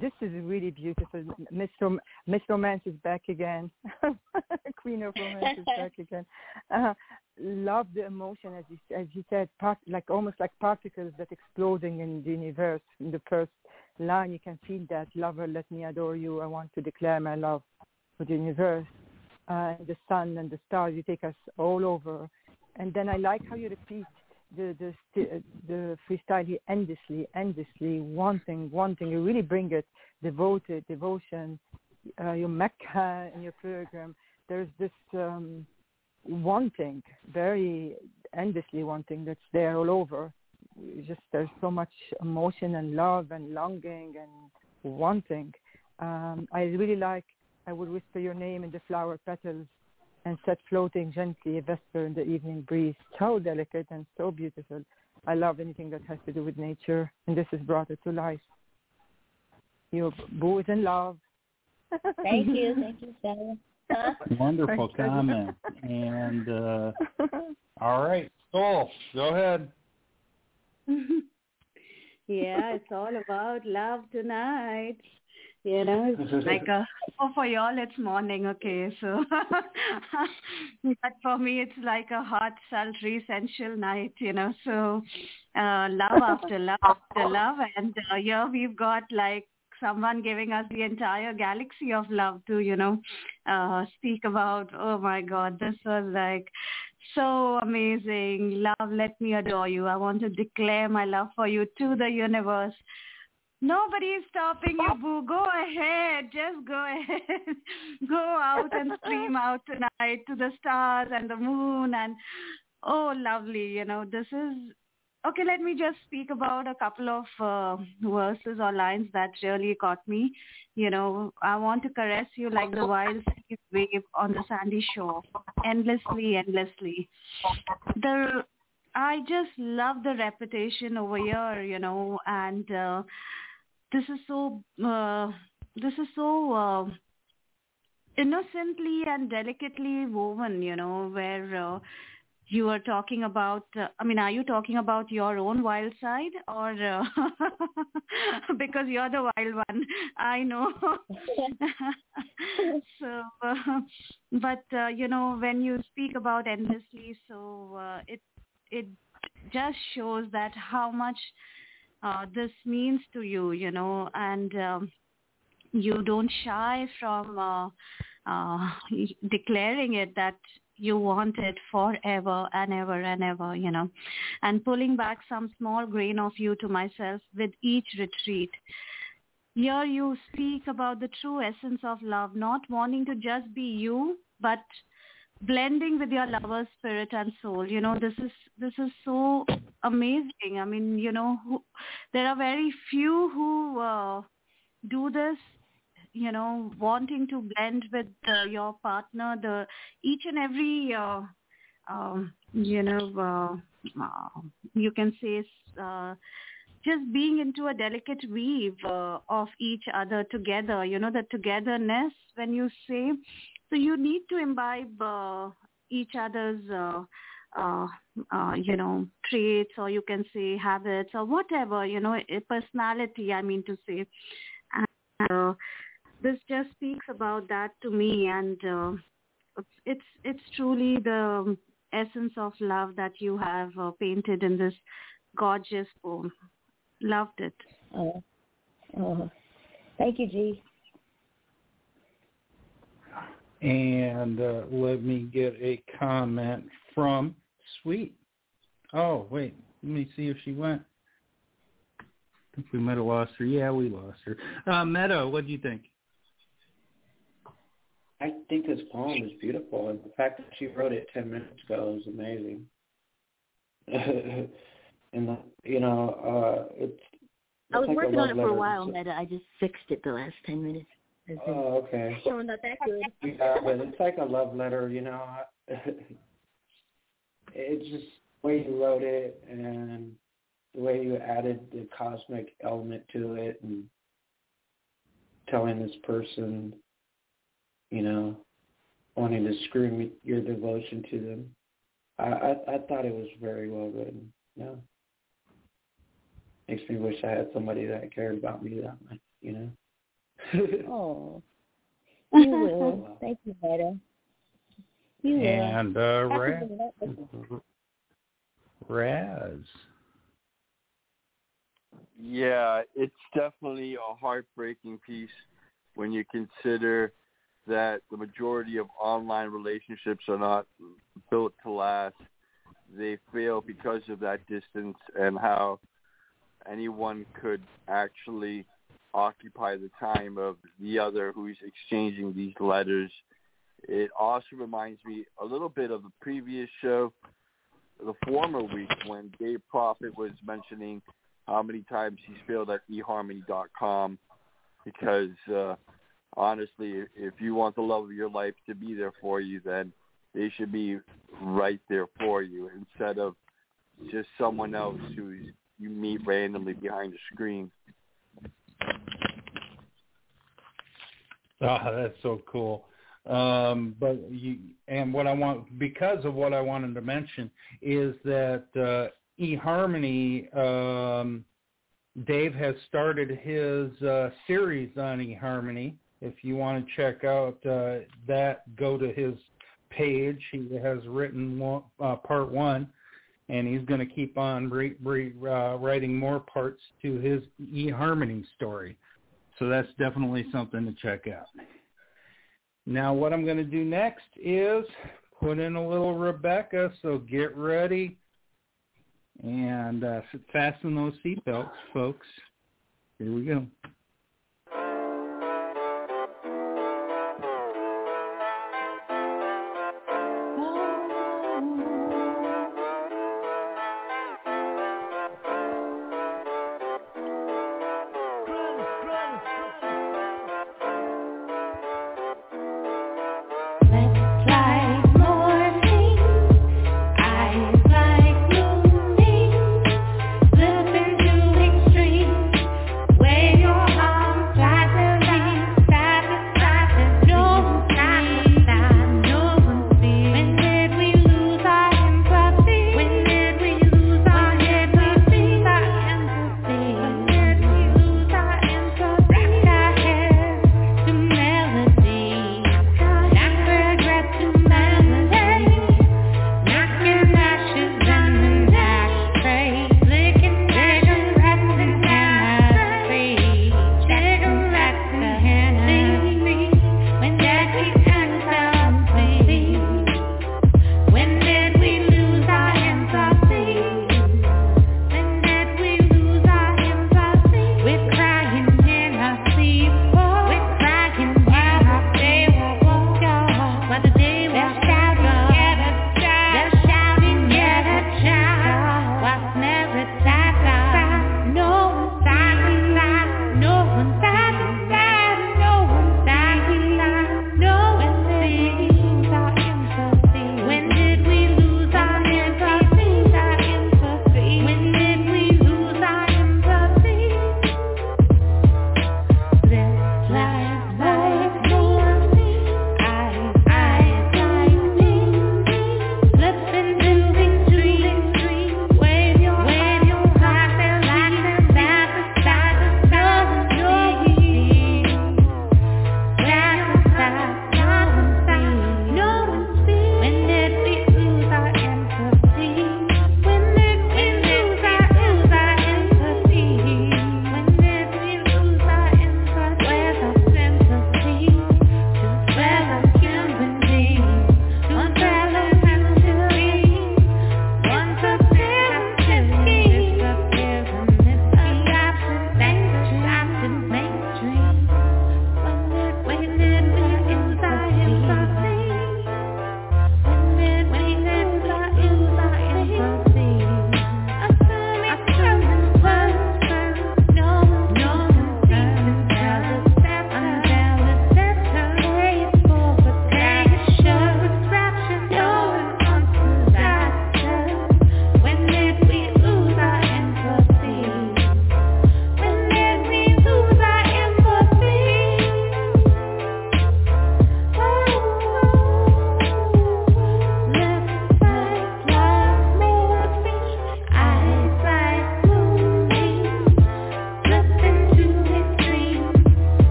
this is really beautiful. Miss, Rom- Miss Romance is back again. Queen of Romance is back again. Uh, love the emotion, as you, as you said, part, like almost like particles that exploding in the universe. In the first line, you can feel that. Lover, let me adore you. I want to declare my love for the universe. Uh, the sun and the stars, you take us all over. And then I like how you repeat the the the freestyle endlessly, endlessly, wanting, wanting. You really bring it, devoted, devotion. Uh, your Mecca in your program. There's this um, wanting, very endlessly wanting that's there all over. Just there's so much emotion and love and longing and wanting. Um, I really like. I would whisper your name in the flower petals and set floating gently a vesper in the evening breeze. So delicate and so beautiful. I love anything that has to do with nature, and this has brought it to life. Your boo is in love. Thank you. Thank you, Sarah. Wonderful Thank comment. And uh, all right, Oh, go ahead. yeah, it's all about love tonight. You know, like a oh for y'all it's morning, okay. So but for me it's like a hot, sultry, sensual night, you know. So uh love after love after love and uh, here we've got like someone giving us the entire galaxy of love to, you know, uh speak about. Oh my god, this was like so amazing. Love, let me adore you. I want to declare my love for you to the universe. Nobody is stopping you, boo. Go ahead. Just go ahead. go out and scream out tonight to the stars and the moon and oh lovely, you know, this is okay, let me just speak about a couple of uh, verses or lines that really caught me. You know, I want to caress you like the wild seas wave on the sandy shore, endlessly, endlessly. The I just love the repetition over here, you know, and uh, this is so uh, this is so uh, innocently and delicately woven, you know, where uh, you are talking about. Uh, I mean, are you talking about your own wild side, or uh, because you're the wild one? I know. so, uh, but uh, you know, when you speak about endlessly, so uh, it it just shows that how much uh, this means to you, you know, and um, you don't shy from uh, uh, declaring it that you want it forever and ever and ever, you know, and pulling back some small grain of you to myself with each retreat. Here you speak about the true essence of love, not wanting to just be you, but blending with your lover's spirit and soul you know this is this is so amazing. I mean you know who, there are very few who uh, do this you know wanting to blend with uh, your partner. The each and every uh, um, you know uh, uh, you can say uh, just being into a delicate weave uh, of each other together. You know the togetherness when you say so you need to imbibe uh, each other's, uh, uh, uh, you know, traits or you can say habits or whatever, you know, personality, I mean to say. And, uh, this just speaks about that to me and uh, it's, it's, truly the essence of love that you have uh, painted in this gorgeous poem. Loved it. Oh, oh. thank you, G. And uh, let me get a comment from Sweet. Oh, wait. Let me see if she went. I think we might have lost her. Yeah, we lost her. Uh, Meadow, what do you think? I think this poem is beautiful, and the fact that she wrote it ten minutes ago is amazing. and you know, uh, it's. I was like working on it for a while, Meta. I just fixed it the last ten minutes. It's Oh, okay. Oh, not that good. Yeah, but it's like a love letter, you know. it's just the way you wrote it and the way you added the cosmic element to it and telling this person, you know, wanting to scream your devotion to them. I, I I thought it was very well written. Yeah. Makes me wish I had somebody that cared about me that much, you know. Oh, you will. Thank you, Meta. You will. And uh, Raz. Raz. Yeah, it's definitely a heartbreaking piece when you consider that the majority of online relationships are not built to last. They fail because of that distance and how anyone could actually occupy the time of the other who's exchanging these letters. It also reminds me a little bit of the previous show, the former week, when Dave Prophet was mentioning how many times he's failed at eharmony.com because uh, honestly, if you want the love of your life to be there for you, then they should be right there for you instead of just someone else who you meet randomly behind a screen. Oh, that's so cool. Um, but you, and what I want, because of what I wanted to mention, is that uh, eHarmony, um, Dave has started his uh, series on eHarmony. If you want to check out uh, that, go to his page. He has written one, uh, part one, and he's going to keep on re- re- uh, writing more parts to his eHarmony story. So that's definitely something to check out. Now what I'm going to do next is put in a little Rebecca, so get ready and uh, fasten those seatbelts, folks. Here we go.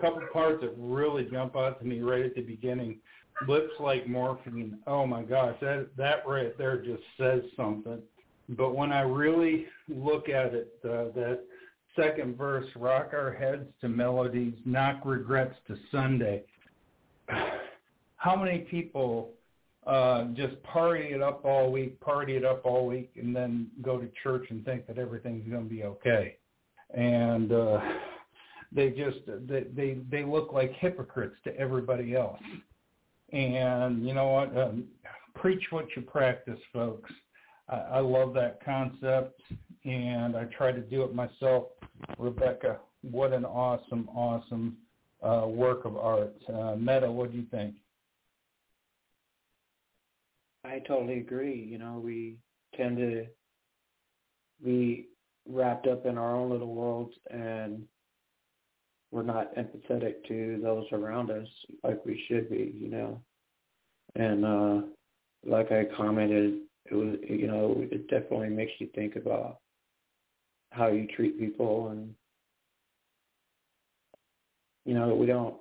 Couple parts that really jump out to me right at the beginning. Lips like morphine. Oh my gosh, that that right there just says something. But when I really look at it, uh, that second verse, rock our heads to melodies, knock regrets to Sunday. How many people uh, just party it up all week, party it up all week, and then go to church and think that everything's going to be okay? And uh, they just they, they they look like hypocrites to everybody else. And you know what? Um, preach what you practice, folks. I, I love that concept, and I try to do it myself. Rebecca, what an awesome, awesome uh, work of art. Uh, Meta, what do you think? I totally agree. You know, we tend to be wrapped up in our own little worlds and we're not empathetic to those around us like we should be, you know. And uh like I commented, it was you know, it definitely makes you think about how you treat people and you know, we don't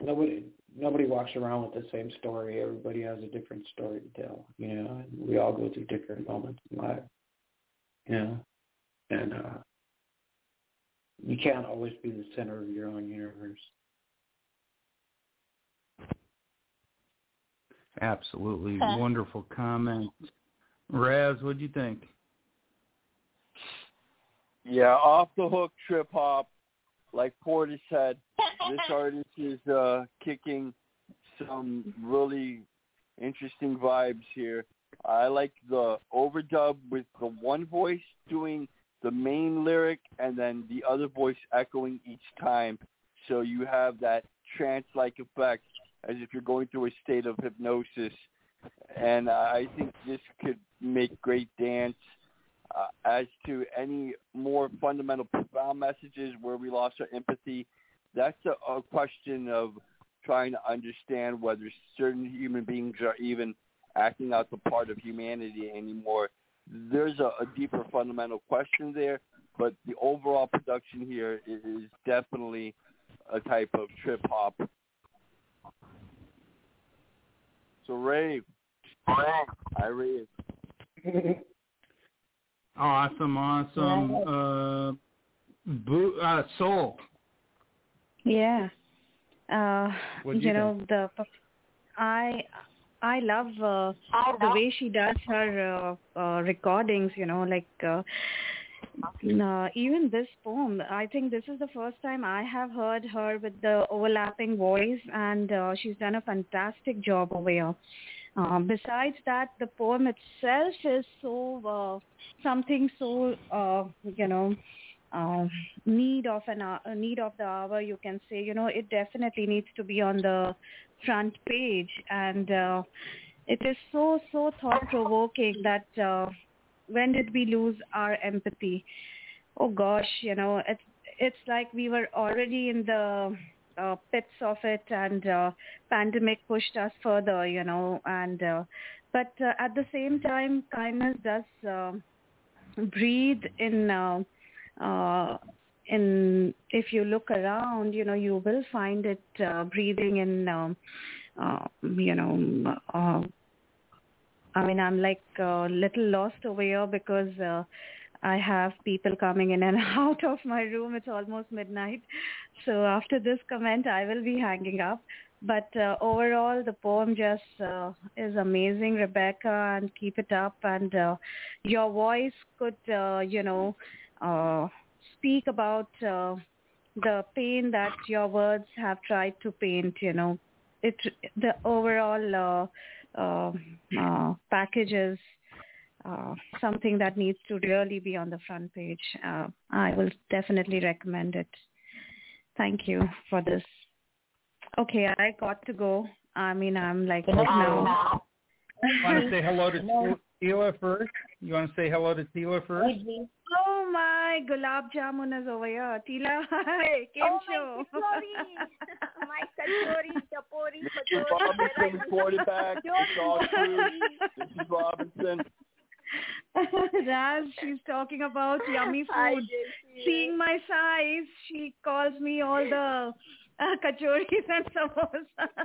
nobody nobody walks around with the same story. Everybody has a different story to tell, you know, and we all go through different moments in life. You know. And uh you can't always be the center of your own universe. Absolutely wonderful comment. Raz, what do you think? Yeah, off the hook trip hop. Like Porter said, this artist is uh, kicking some really interesting vibes here. I like the overdub with the one voice doing the main lyric and then the other voice echoing each time. So you have that trance-like effect as if you're going through a state of hypnosis. And uh, I think this could make great dance. Uh, as to any more fundamental, profound messages where we lost our empathy, that's a, a question of trying to understand whether certain human beings are even acting out the part of humanity anymore. There's a, a deeper fundamental question there, but the overall production here is, is definitely a type of trip hop. So rave, I rave. Awesome, awesome. Uh, Boo, uh, Soul. Yeah. Uh, you you know the I I love uh, the way she does her uh, uh, recordings. You know, like uh, uh, even this poem. I think this is the first time I have heard her with the overlapping voice, and uh, she's done a fantastic job over here. Uh, besides that, the poem itself is so uh, something so uh, you know uh, need of an uh, need of the hour. You can say you know it definitely needs to be on the front page, and uh, it is so so thought provoking that uh, when did we lose our empathy? Oh gosh, you know it's it's like we were already in the uh, pits of it and uh, pandemic pushed us further you know and uh, but uh, at the same time kindness does uh, breathe in uh, uh, in if you look around you know you will find it uh, breathing in um, uh, you know uh, I mean I'm like a little lost over here because uh, I have people coming in and out of my room. It's almost midnight. So after this comment, I will be hanging up. But uh, overall, the poem just uh, is amazing, Rebecca, and keep it up. And uh, your voice could, uh, you know, uh, speak about uh, the pain that your words have tried to paint. You know, it the overall uh, uh, uh, package is uh, something that needs to really be on the front page. Uh, I will definitely recommend it. Thank you for this. Okay, I got to go. I mean, I'm like now. You want to say hello to Tila first? You want to say hello to Tila first? Oh my, gulab jamun is over here. Tila, hi, Kim oh show. my kachori, chapori, This is Robinson, quarterback. It's all true. This is Robinson. Raz, she's talking about yummy food. JC. Seeing my size, she calls me all the uh, kachoris and samosa.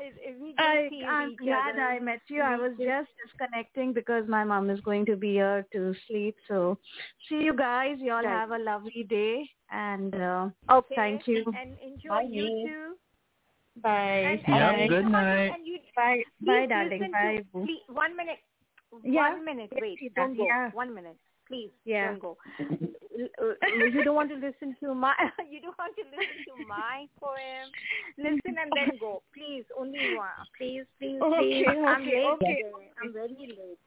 If- if we I, I'm glad other, I met you. I we was just disconnecting because my mom is going to be here to sleep. So see you guys. You all Right. have a lovely day and uh, Okay. thank you. And enjoy Bye. you too. Bye. And, Yep, and good night. You, Bye. Bye, darling. Bye. To, please, one minute. Yeah. One minute. Wait. Don't go. Yeah. One minute. Please. Yeah. Don't go. Uh, you don't want to listen to my you don't want to listen to my poem. Listen and then go, please. Only one, please, please, Okay, please. I'm okay, late. okay. I'm very late.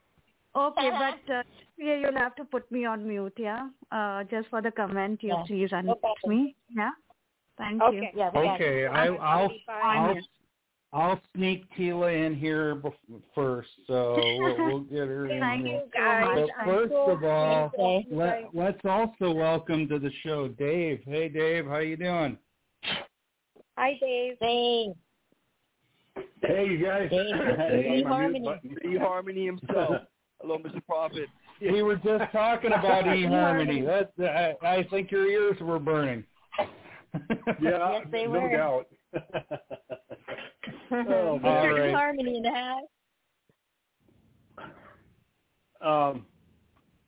Okay, but uh, yeah, you'll have to put me on mute, yeah? Uh, just for the comment, you Yeah. please No unmute problem. me, yeah? Thank Okay. you. Okay, I, I'll I'll Fine. I'll sneak Tila in here bef- first, so we'll, we'll get her in. Thank here. you, guys. But first so of all, let, let's also welcome to the show Dave. Hey, Dave, how you doing? Hi, Dave. Thanks. Hey, you guys. Hey, Harmony. E Harmony himself. Hello, Mr. Prophet. We were just talking about eHarmony. That I, I think your ears were burning. Yeah, Yes, they no were. doubt. Oh, All right. Harmony in the house. Um,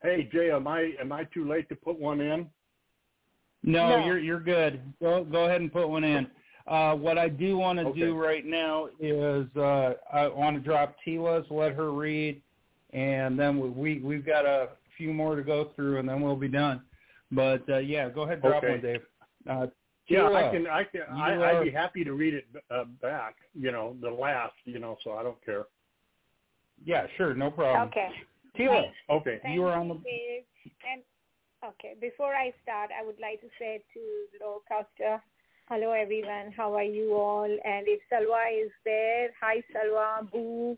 hey, Jay, am I am I too late to put one in? No, No. you're you're good. Go go ahead and put one in. Uh, what I do want to Okay. do right now is uh, I want to drop Tila's, let her read, and then we, we we've got a few more to go through, and then we'll be done. But uh, yeah, go ahead, drop Okay. one, Dave. Uh, Yeah, I can. I can. you I, are- I'd be happy to read it uh, back. You know, the last. You know, so I don't care. Yeah, sure, no problem. Okay. Tila, Okay. Thank you are on the. Dave. And okay, before I start, I would like to say to Locaster, hello everyone, how are you all? And if Salwa is there, hi Salwa, Boo,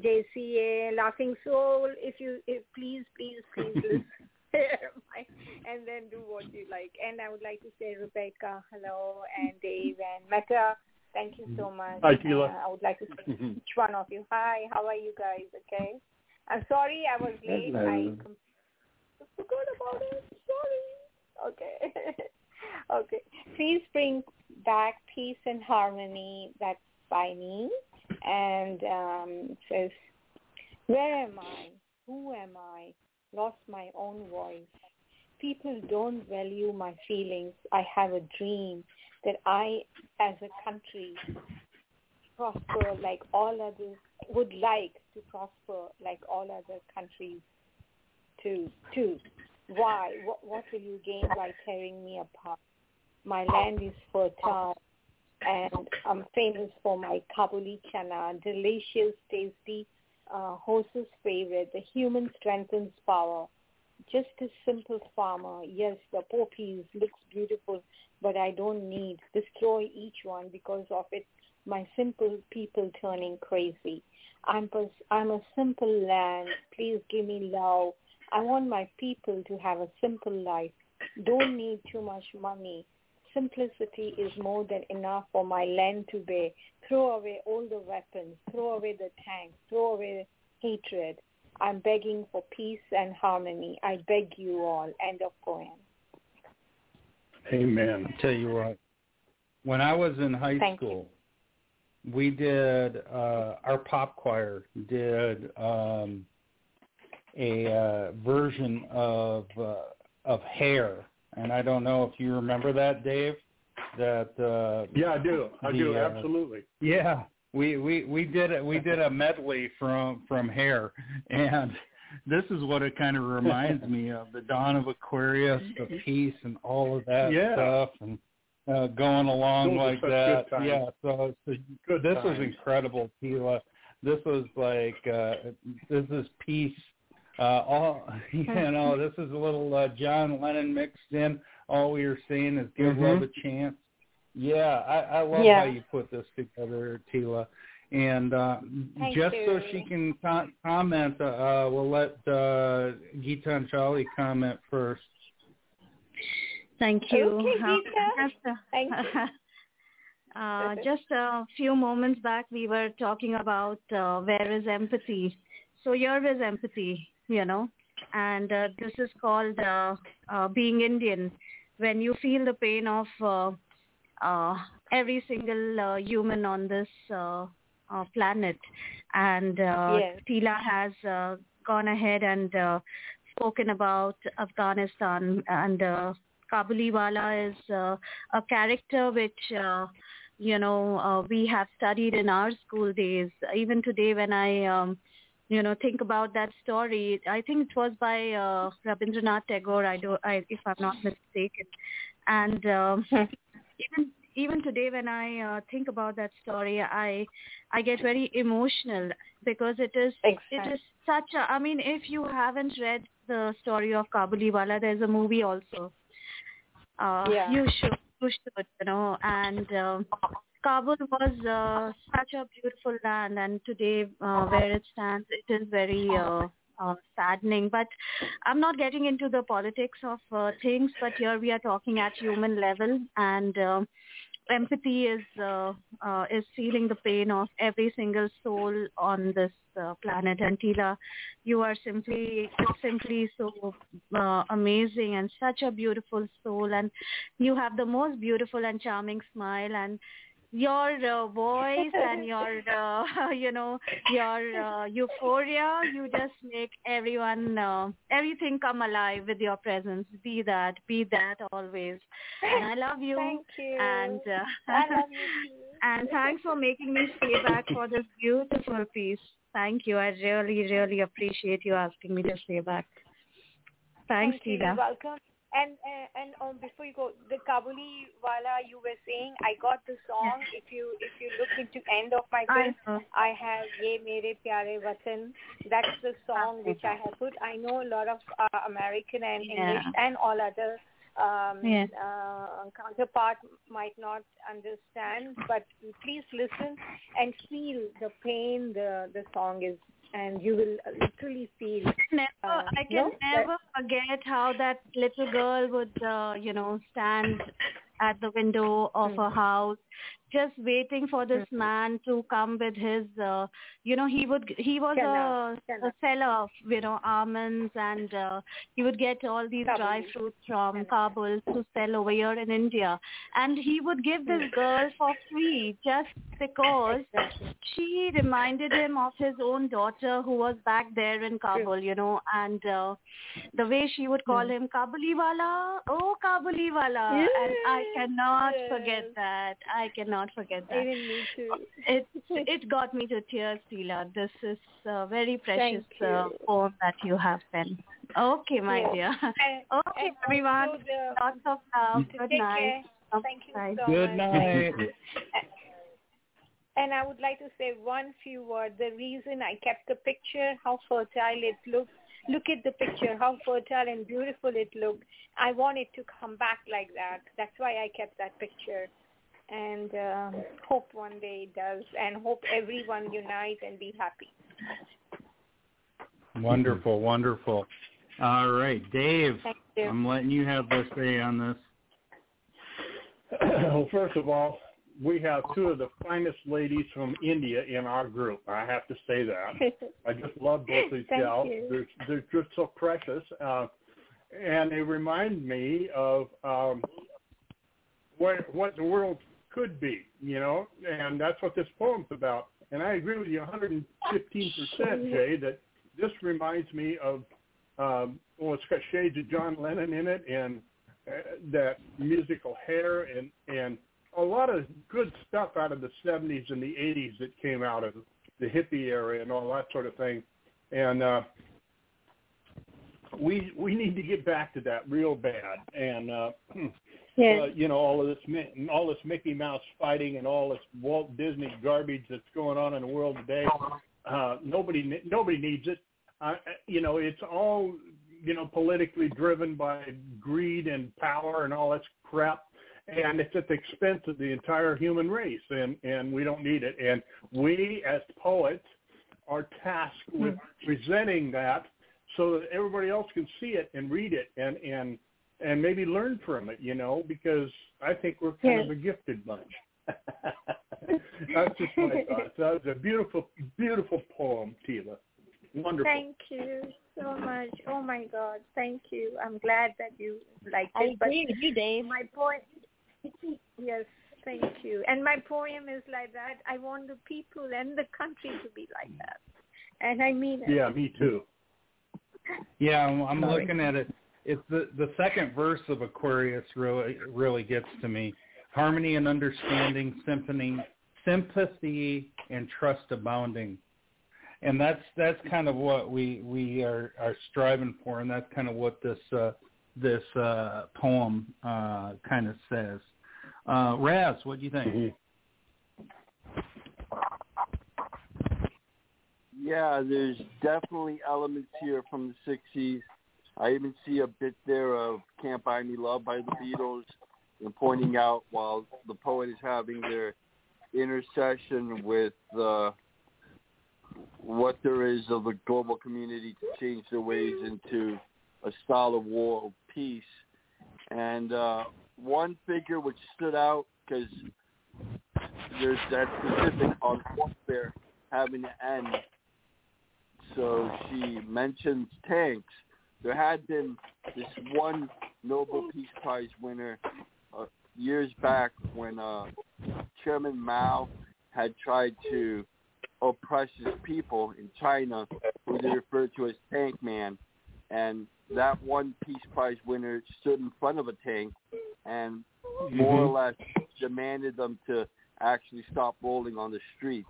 JCA, Laughing Soul. If you, if please, please, please and then do what you like. And I would like to say Rebecca, hello, and Dave and Meta. Thank you so much. Hi, Tila. Uh, I would like to say each one of you. Hi, how are you guys? Okay. I'm sorry I was late. I com- forgot about it. Sorry. Okay. okay. Please bring back peace and harmony. That's by me. And um, it says, where am I? Who am I? Lost my own voice. People don't value my feelings. I have a dream that I, as a country, prosper like all others, would like to prosper like all other countries too. Too. Why? What, what will you gain by tearing me apart? My land is fertile and I'm famous for my Kabuli chana, delicious, tasty, uh, horse's favorite. The human strengthens power. Just a simple farmer. Yes, the poppies looks beautiful, but I don't need destroy each one because of it. My simple people turning crazy. I'm pers- I'm a simple land. Please give me love. I want my people to have a simple life. Don't need too much money. Simplicity is more than enough for my land to bear. Throw away all the weapons. Throw away the tanks. Throw away hatred. I'm begging for peace and harmony. I beg you all. End of poem. Amen. Tell you what, when I was in high Thank school, we did uh, our pop choir did um, a uh, version of uh, of Hair, and I don't know if you remember that, Dave. That uh, Yeah, I do. I the, do. uh, Absolutely. yeah, we we we did it. We did a medley from from Hair, and this is what it kind of reminds me of: the dawn of Aquarius, the peace, and all of that Yeah. stuff, and uh, going along Those like that. Yeah, so, so Good this was times. incredible, Tila. This was like uh, this is peace. Uh, all you know, this is a little uh, John Lennon mixed in. All we are saying is give Mhm. love a chance. Yeah, I, I love Yeah. how you put this together, Tila. And uh, Thank just so she can co- comment, uh, uh, we'll let uh, Geetanjali comment first. Thank you. Okay, Uh, Geeta. just, uh, Thank you. uh, just a few moments back, we were talking about uh, where is empathy. So here is empathy, you know, and uh, this is called uh, uh, being Indian. When you feel the pain of uh, uh, every single uh, human on this uh, uh, planet, and uh, Yes. Tila has uh, gone ahead and uh, spoken about Afghanistan and uh, Kabuliwala is uh, a character which uh, you know uh, we have studied in our school days. Even today, when I um, you know think about that story. I think it was by uh, rabindranath tagore. I do i if i'm not mistaken. And um, even even today when i uh, think about that story i i get very emotional because it is Exactly. it is such a i mean if you haven't read the story of kabuliwala there's a movie also. Uh, Yeah. you should you should you know. And um, Kabul was uh, such a beautiful land, and today uh, where it stands, it is very uh, uh, saddening. But I'm not getting into the politics of uh, things, but here we are talking at human level, and um empathy is uh, uh, is feeling the pain of every single soul on this uh, planet. And Tila, you are simply simply so uh, amazing and such a beautiful soul, and you have the most beautiful and charming smile and your uh, voice and your uh, you know your uh, euphoria you just make everyone uh, everything come alive with your presence be that be that always and i love you Thank you. and uh, I love you too. and thanks for making me stay back for this beautiful piece thank you i really really appreciate you asking me to stay back thanks Thank. You're welcome. And uh, and um, before you go, the Kabuli Wala you were saying, I got the song. If you if you look into end of my I film, know. I have Ye Mere Pyare Watan. That's the song which I have put. I know a lot of uh, American and Yeah. English and all other um, Yeah. uh, counterpart might not understand, but please listen and feel the pain the the song is, and you will literally feel. never uh, I can no, never forget how that little girl would uh, you know stand at the window of Hmm. a house just waiting for this man to come with his uh, you know he would he was Chana, a, chana. a seller of you know almonds and uh, he would get all these dry fruits from Kabul to sell over here in India. And he would give this girl for free just because she reminded him of his own daughter who was back there in Kabul, you know, and uh, the way she would call him Kabuliwala, oh Kabuliwala, and I cannot forget that. I cannot forget that. Even me too. It it got me to tears, Tila. This is a very precious uh, poem that you have penned. Okay, my Yes. dear. And- Okay, and everyone. the- Lots of love. Good Take night. care. Thank you Bye. so Good much. night. And I would like to say one few words. The reason I kept the picture, how fertile it looked. Look at the picture, how fertile and beautiful it looked. I want it to come back like that. That's why I kept that picture. And uh, hope one day it does. And hope everyone unite and be happy. Wonderful, wonderful. All right, Dave, Thank you. I'm letting you have the say on this. well, first of all, we have two of the finest ladies from India in our group. I have to say that. I just love both these Thank gals. you. They're, they're just so precious. Uh, and they remind me of um, what, what the world could be, you know, and that's what this poem's about. And I agree with you 115%, Jay, that this reminds me of, um, well, it's got shades of John Lennon in it and uh, that musical hair and, and a lot of good stuff out of the 70s and the 80s that came out of the hippie era and all that sort of thing. And uh, we we need to get back to that real bad. And uh, Yes. uh, you know all of this all this Mickey Mouse fighting and all this Walt Disney garbage that's going on in the world today. Uh, nobody nobody needs it. Uh, you know it's all you know politically driven by greed and power and all that crap and it's at the expense of the entire human race and and we don't need it and we as poets are tasked with presenting that so that everybody else can see it and read it and and and maybe learn from it you know because i think we're kind of a gifted bunch that's just my thoughts that was a beautiful beautiful poem tila wonderful Thank you so much. Oh my God, thank you. I'm glad that you liked I it. but agree with you, Dave. My point. Yes, thank you. And my poem is like that. I want the people and the country to be like that, and I mean it. yeah me too Yeah, I'm, I'm looking at it. It's the the second verse of Aquarius really really gets to me. Harmony and understanding, symphony, sympathy and trust abounding. and that's that's kind of what we we are are striving for, and that's kind of what this uh, this uh, poem uh, kind of says. Uh, Raz, what do you think? Mm-hmm. Yeah, there's definitely elements here from the '60s. I even see a bit there of "Can't Buy Me Love" by the Beatles, and pointing out while the poet is having their intercession with uh, what there is of the global community to change their ways into a style of war peace. And uh, one figure which stood out because there's that specific on warfare having to end. So she mentions tanks. There had been this one Nobel Peace Prize winner uh, years back when uh, Chairman Mao had tried to oppress his people in China, who they referred to as Tank Man. And that one Peace Prize winner stood in front of a tank and more Mm-hmm. or less demanded them to actually stop rolling on the streets.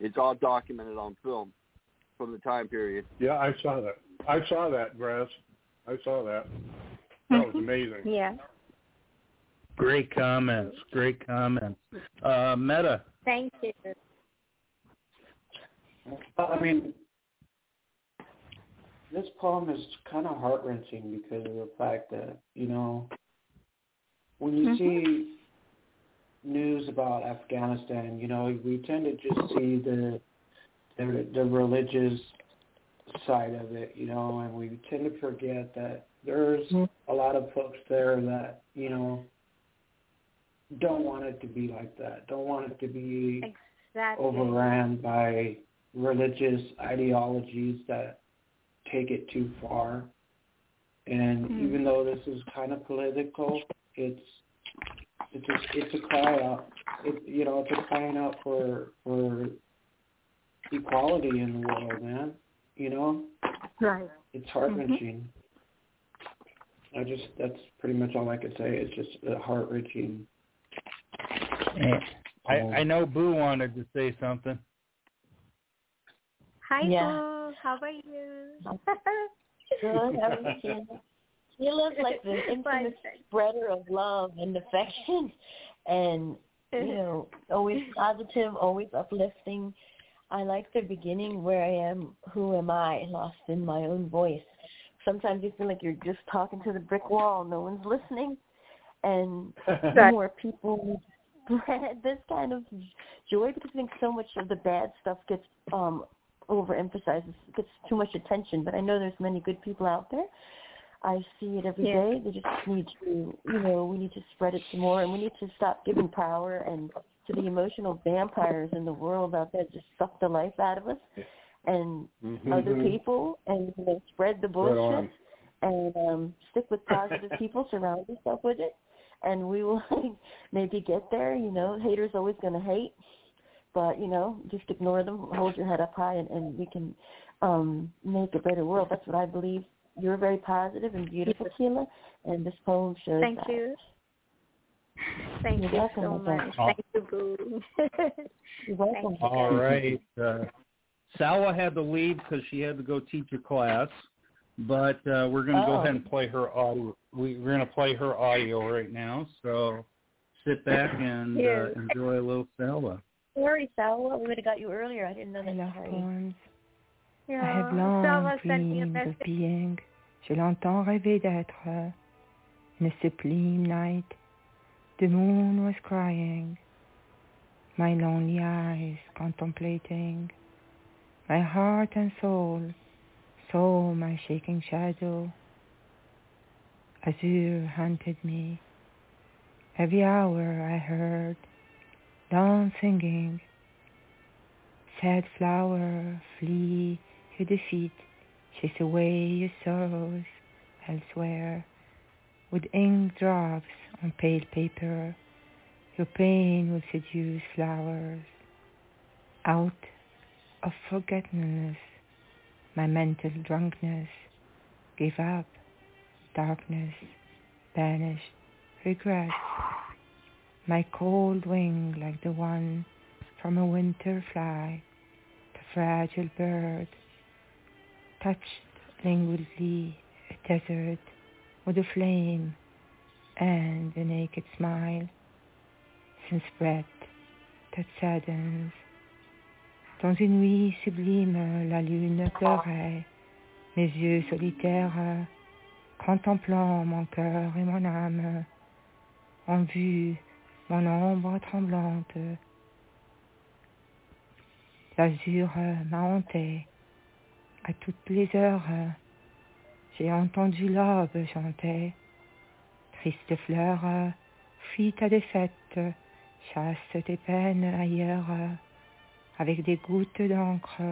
It's all documented on film from the time period. Yeah, I saw that. I saw that, Grass. I saw that. That was amazing. Yeah. Great comments. Great comments. Uh, Meta. Thank you. I mean, this poem is kind of heart wrenching because of the fact that you know when you Mhm. see news about Afghanistan, you know we tend to just see the the, the religious side of it, you know, and we tend to forget that there's a lot of folks there that you know don't want it to be like that, don't want it to be Exactly. overran by religious ideologies that take it too far. And Mhm. even though this is kind of political, it's it's a, it's a cry out. It, you know, it's a crying out for for equality in the world, man. You know, Right. it's heart wrenching. Mm-hmm. I just that's pretty much all I could say. It's just a heart wrenching. I, I know Boo wanted to say something. Hi, Yeah. Boo. How are you? Good. How are you, Sheila? Sheila's like the infamous spreader of love and affection, and you know, always positive, always uplifting. I like the beginning where I am. Who am I? Lost in my own voice. Sometimes you feel like you're just talking to the brick wall. No one's listening, and more people spread this kind of joy because I think so much of the bad stuff gets um overemphasized, gets too much attention. But I know there's many good people out there. I see it every day. Yeah. They just need to, you know, we need to spread it some more, and we need to stop giving power and to the emotional vampires in the world out there just suck the life out of us and Mhm. other people, and you know, spread the bullshit on. and um stick with positive people, surround yourself with it, and we will maybe get there. You know, haters always going to hate, but you know, just ignore them, hold your head up high, and, and we can um make a better world. That's what I believe. You're very positive and beautiful, Sheila, and this poem shows Thank that. you. Thank You're you welcome, so much. friend. Thank you, Boo. You're welcome. Thank you, All guys. right. Uh, Salwa had to leave because she had to go teach a class, but uh, we're going to go Oh. ahead and play her audio. We, we're going to play her audio right now. So sit back and uh, enjoy a little Salwa. Sorry, Salwa. We would have got you earlier. I didn't know I that. love Sorry. poems. I Yeah, have long Salwa sent me a dreamed of being. Je l'entends rêver d'être. In a sublime night, the moon was crying. My lonely eyes contemplating. My heart and soul saw my shaking shadow. Azure hunted me. Every hour I heard dawn singing. Sad flower, flee your defeat, chase away your sorrows elsewhere. With ink drops on pale paper, your pain will seduce flowers. Out of forgetfulness, my mental drunkenness gave up, darkness banished, regret. My cold wing like the one from a winter fly, the fragile bird, touched languidly a desert with a flame and a naked smile, since breath that saddens. Dans une nuit sublime, la lune pleurait, mes yeux solitaires, contemplant mon cœur et mon âme, ont vu mon ombre tremblante. L'azur m'a hanté à toutes les heures. J'ai entendu l'aube chanter. Triste fleur, fuis ta défaite, chasse tes peines ailleurs, avec des gouttes d'encre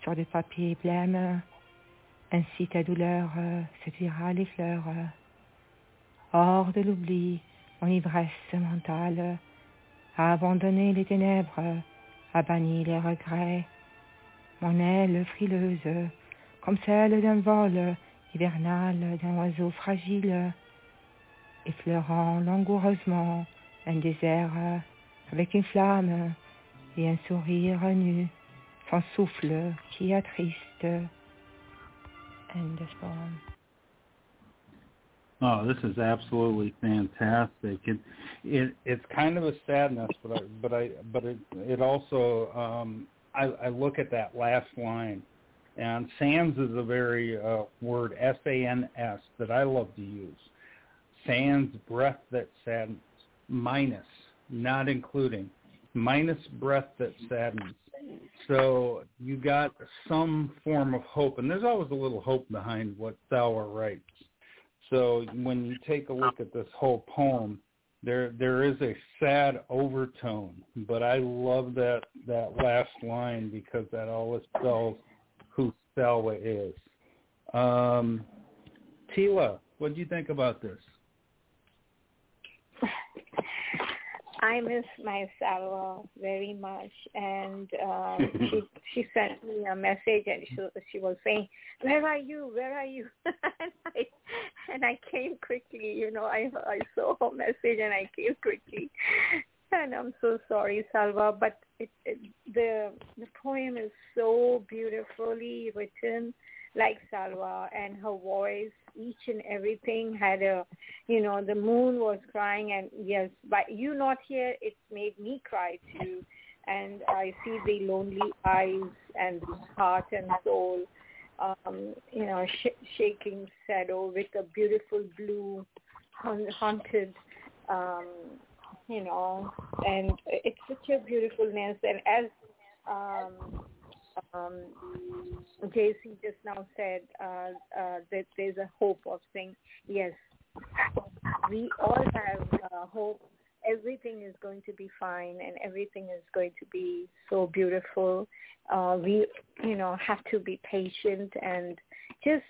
sur des papiers blêmes. Ainsi ta douleur séduira les fleurs. Hors de l'oubli, mon ivresse mentale a abandonné les ténèbres, a banni les regrets. Mon aile frileuse, comme celle d'un vol hivernal d'un oiseau fragile, effleurant langoureusement un désert avec une flamme et un sourire nu, son souffle qui attriste. End of poem. Oh, this is absolutely fantastic. It it it's kind of a sadness, but I but I but it it also um I, I look at that last line, and sans is a very uh, word S A N S that I love to use. Sans breath that saddens, minus not including, minus breath that saddens. So you got some form of hope, and there's always a little hope behind what Thauer writes. So when you take a look at this whole poem, there there is a sad overtone, but I love that that last line because that always tells who Salwa is. Um, Tila, what do you think about this? I miss my Salwa very much, and um, she she sent me a message, and she she was saying, "Where are you? Where are you?" and I and I came quickly. You know, I I saw her message and I came quickly, and I'm so sorry, Salwa, but it, it the the poem is so beautifully written, like Salwa, and her voice each and everything had a you know the moon was crying and yes but you not here it's made me cry too. And i see the lonely eyes and the heart and soul um you know sh- shaking shadow with a beautiful blue haunted um you know and it's such a beautifulness and as um um, JC just now said uh, uh, that there's a hope of saying, yes, we all have uh, hope. Everything is going to be fine and everything is going to be so beautiful. Uh, we, you know, have to be patient and just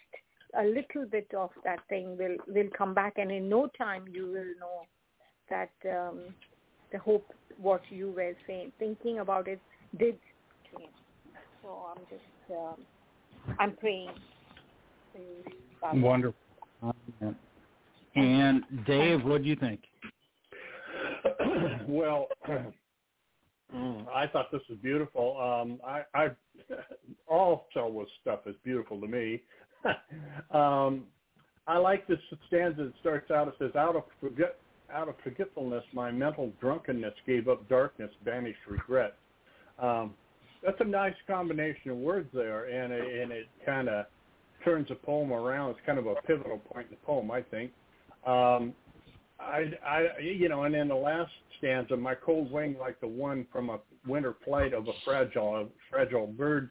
a little bit of that thing will, will come back and in no time you will know that um, the hope, what you were saying, thinking about it did change. So I'm just, um, I'm praying. Wonderful. And Dave, what do you think? well, I thought this was beautiful. Um, I, I all Selwa's stuff is beautiful to me. um, I like this stanza that starts out. It says, "Out of forget, out of forgetfulness, my mental drunkenness gave up darkness, banished regret." Um, that's a nice combination of words there, and it, and it kind of turns the poem around. It's kind of a pivotal point in the poem, I think. Um, I, I, you know, and in the last stanza, my cold wing, like the one from a winter flight of a fragile, a fragile bird,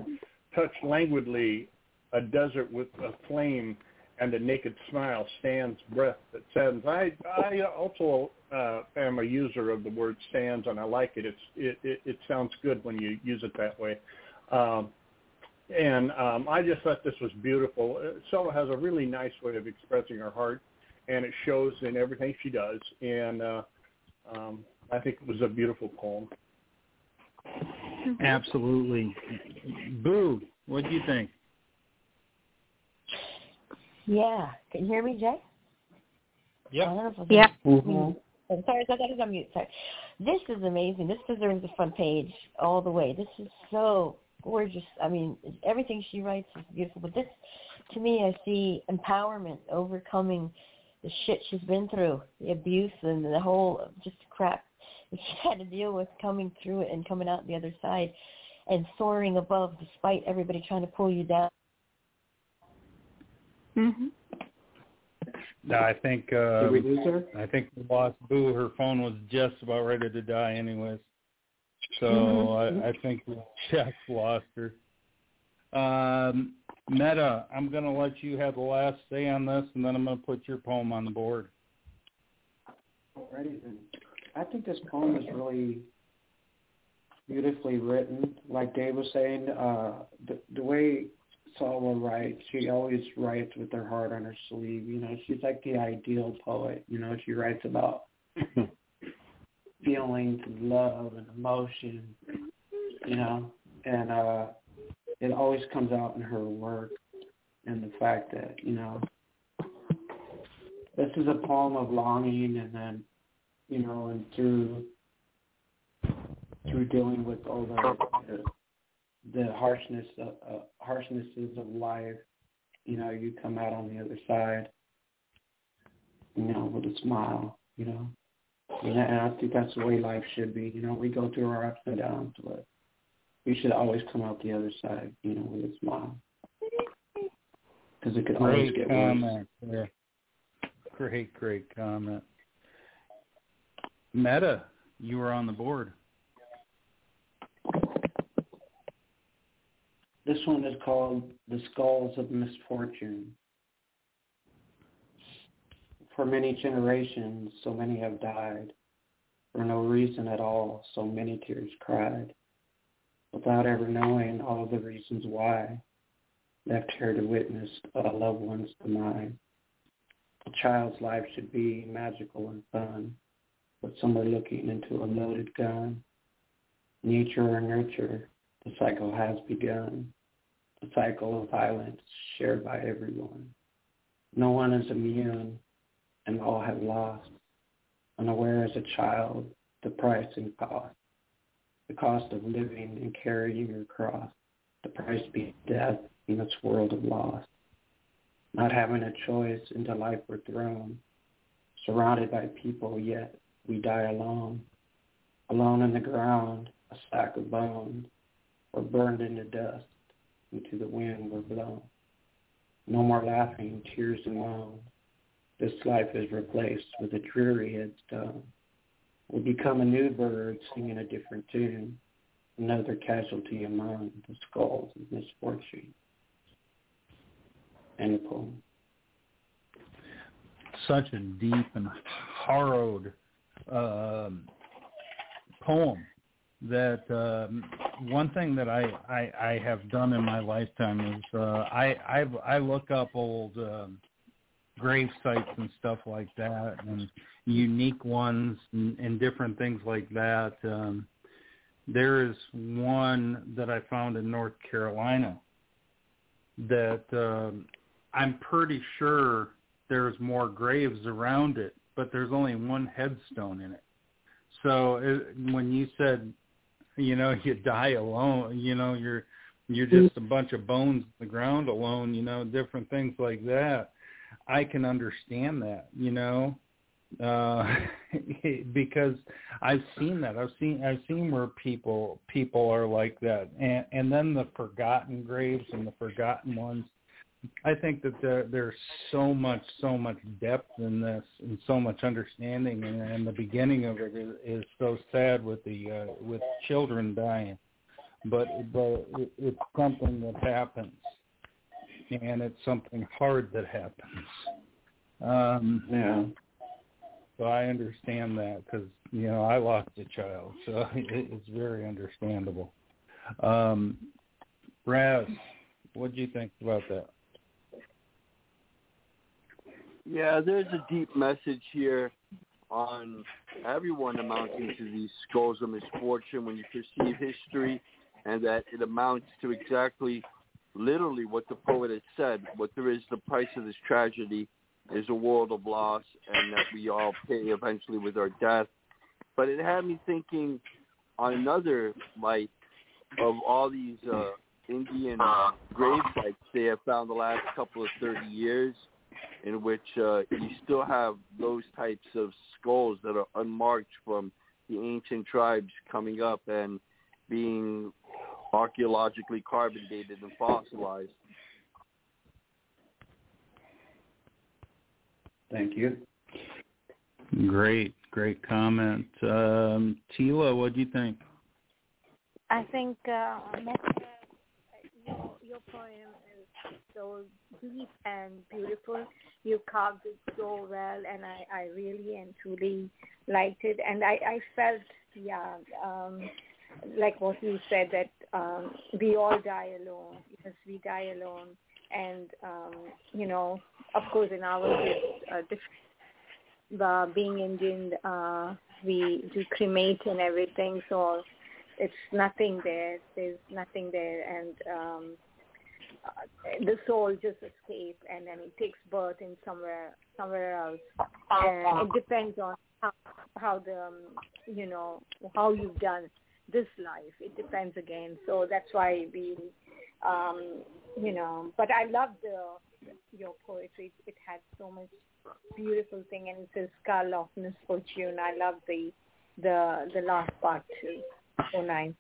touched languidly a desert with a flame and a naked smile stands breath that saddens. I I also uh, am a user of the word stands, and I like it. It's it it, it sounds good when you use it that way. Um, and um, I just thought this was beautiful. Selwa has a really nice way of expressing her heart, and it shows in everything she does. And uh, um, I think it was a beautiful poem. Absolutely. Boo, what do you think? Yeah. Can you hear me, Jay? Yep. Yeah. Mm-hmm. I'm sorry, I got it on mute. Sorry. This is amazing. This deserves the front page all the way. This is so gorgeous. I mean, everything she writes is beautiful. But this, to me, I see empowerment, overcoming the shit she's been through, the abuse and the whole just crap that she had to deal with coming through it and coming out the other side and soaring above despite everybody trying to pull you down. Mhm. No, I think uh, Did we lose her? I think we lost Boo. Her phone was just about ready to die, anyways. So Mhm. I, I think we just lost her. Um, Meta, I'm going to let you have the last say on this, and then I'm going to put your poem on the board. Alrighty then. I think this poem is really beautifully written. Like Dave was saying, uh, the the way Salwa writes, she always writes with her heart on her sleeve. You know, she's like the ideal poet. You know, she writes about feelings and love and emotion. You know, and uh, it always comes out in her work and the fact that you know this is a poem of longing and then you know and through through dealing with all the the, the harshness of, uh, harshnesses of life you know you come out on the other side you know with a smile you know and I, and I think that's the way life should be you know we go through our ups and downs but we should always come out the other side you know with a smile because it could always get worse. Yeah. Great, great comment. Meta, you were on the board. This one is called The Skulls of Misfortune. For many generations, so many have died. For no reason at all, so many tears cried. Without ever knowing all the reasons why, left here to witness a loved one's demise. A child's life should be magical and fun, but some are looking into a loaded gun. Nature or nurture, the cycle has begun. A cycle of violence shared by everyone. No one is immune, and all have lost. Unaware as a child, the price and cost. The cost of living and carrying your cross. The price being death in this world of loss. Not having a choice into life we're thrown. Surrounded by people, yet we die alone. Alone in the ground, a sack of bones, or burned into dust into the wind we're blown. No more laughing, tears and moans. This life is replaced with a dreary headstone. We become a new bird singing a different tune, another casualty among the skulls of misfortune. End of poem. Such a deep and harrowed um, poem that um, one thing that I, I I have done in my lifetime is uh, I I I look up old um, grave sites and stuff like that and unique ones and, and different things like that. Um, there is one that I found in North Carolina that um, I'm pretty sure there's more graves around it, but there's only one headstone in it. So it, when you said you know you die alone you know you're you're just a bunch of bones in the ground alone you know different things like that. I can understand that you know uh because i've seen that. I've seen i've seen where people people are like that. And and then the forgotten graves and the forgotten ones I think that there, there's so much, so much depth in this, and so much understanding, and, and the beginning of it is, is so sad with the uh, with children dying, but but it, it's something that happens, and it's something hard that happens. Um, yeah. So I understand that because you know I lost a child, so it, it's very understandable. Um, Raz, what do you think about that? Yeah, there's a deep message here on everyone amounting to these skulls of misfortune when you perceive history and that it amounts to exactly literally what the poet has said. What there is the price of this tragedy is a world of loss and that we all pay eventually with our death. But it had me thinking on another light of all these uh, Indian grave sites they have found the last couple of 30 years in which uh, you still have those types of skulls that are unmarked from the ancient tribes coming up and being archaeologically carbon dated and fossilized. Thank you. Great, great comment. Um, Tila, what do you think? I think uh, Meta, your, poem is so deep and beautiful. You carved it so well, and I, I really and truly liked it. And I, I felt, yeah, um, like what you said, that um, we all die alone because we die alone. And, um, you know, of course, in our uh, different. Uh, being Indian, uh, we do cremate and everything, so it's nothing there. There's nothing there, and um, uh, the soul just escapes, and then it takes birth in somewhere somewhere else. And it depends on how, how the um, you know how you've done this life. It depends again. So that's why we, um, you know. But I love the your poetry. It has so much beautiful thing, and it says skull of misfortune. I love the the the last part too. So nice.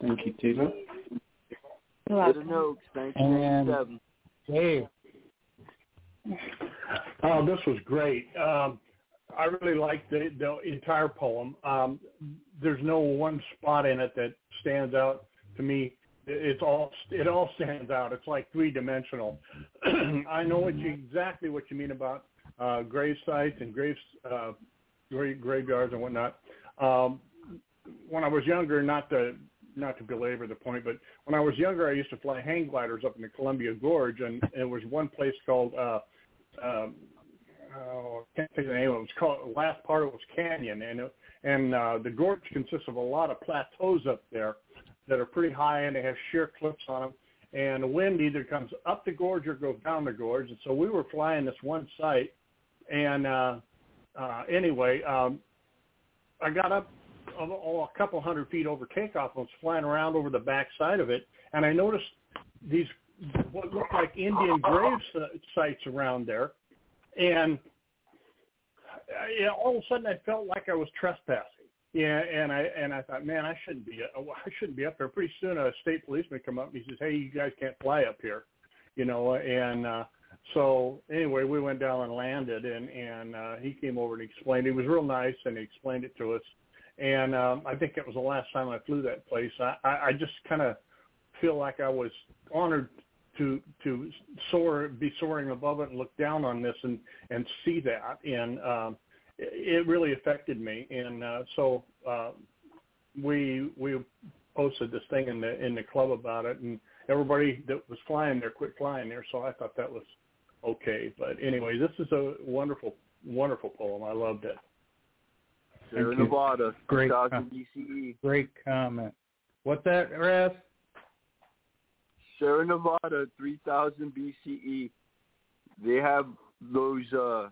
Thank you, Tila. Hidden Oaks, 1987. Hey. Oh, this was great. Um, I really liked the, the entire poem. Um, there's no one spot in it that stands out to me. It's all it all stands out. It's like three dimensional. I know what you, exactly what you mean about uh, grave sites and graves uh, grave, graveyards and whatnot. Um, when I was younger, not to not to belabor the point, but when I was younger, I used to fly hang gliders up in the Columbia Gorge, and there was one place called uh, um, oh, I can't think of the name. It. it was called last part of it was Canyon, and it, and uh, the gorge consists of a lot of plateaus up there that are pretty high, and they have sheer cliffs on them. And the wind either comes up the gorge or goes down the gorge. And so we were flying this one site, and uh, uh, anyway, um, I got up a, a couple hundred feet over takeoff and was flying around over the back side of it, and I noticed these what looked like Indian grave sites around there, and I, all of a sudden I felt like I was trespassing. Yeah, and I and I thought, man, I shouldn't be I shouldn't be up there. Pretty soon, a state policeman come up and he says, "Hey, you guys can't fly up here," you know. And uh, so anyway, we went down and landed, and and uh, he came over and explained. He was real nice, and he explained it to us. And um, I think it was the last time I flew that place. I I, I just kind of feel like I was honored to to soar, be soaring above it, and look down on this and and see that. And um, it, it really affected me. And uh, so uh, we we posted this thing in the in the club about it, and everybody that was flying there quit flying there. So I thought that was okay. But anyway, this is a wonderful, wonderful poem. I loved it. Sierra Nevada, Great, 2000 BCE. great comment. What's that, Raz? Sierra Nevada, 3000 BCE. They have those uh,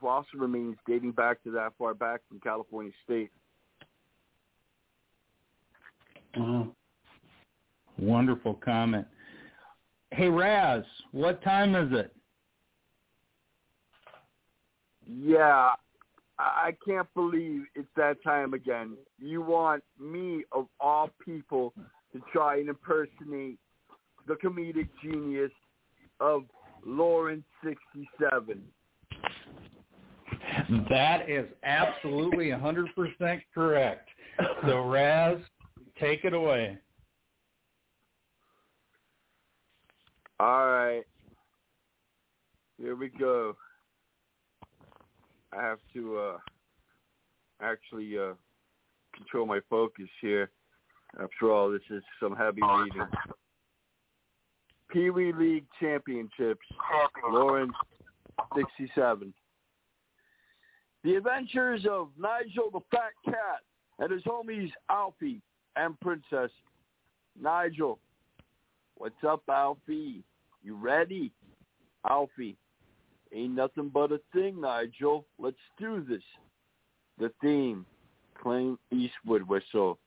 fossil remains dating back to that far back from California State. Uh-huh. Wonderful comment. Hey Raz, what time is it? Yeah, I can't believe it's that time again. You want me, of all people, to try and impersonate the comedic genius of Lawrence 67. That is absolutely 100% correct. So Raz, take it away. All right. Here we go. I have to uh actually uh control my focus here. After all, this is some heavy reading. Pee Wee League Championships, Lawrence 67. The Adventures of Nigel the Fat Cat and his homies Alfie and Princess. Nigel, what's up, Alfie? You ready? Alfie, ain't nothing but a thing, Nigel. Let's do this. The theme, Clint Eastwood whistle.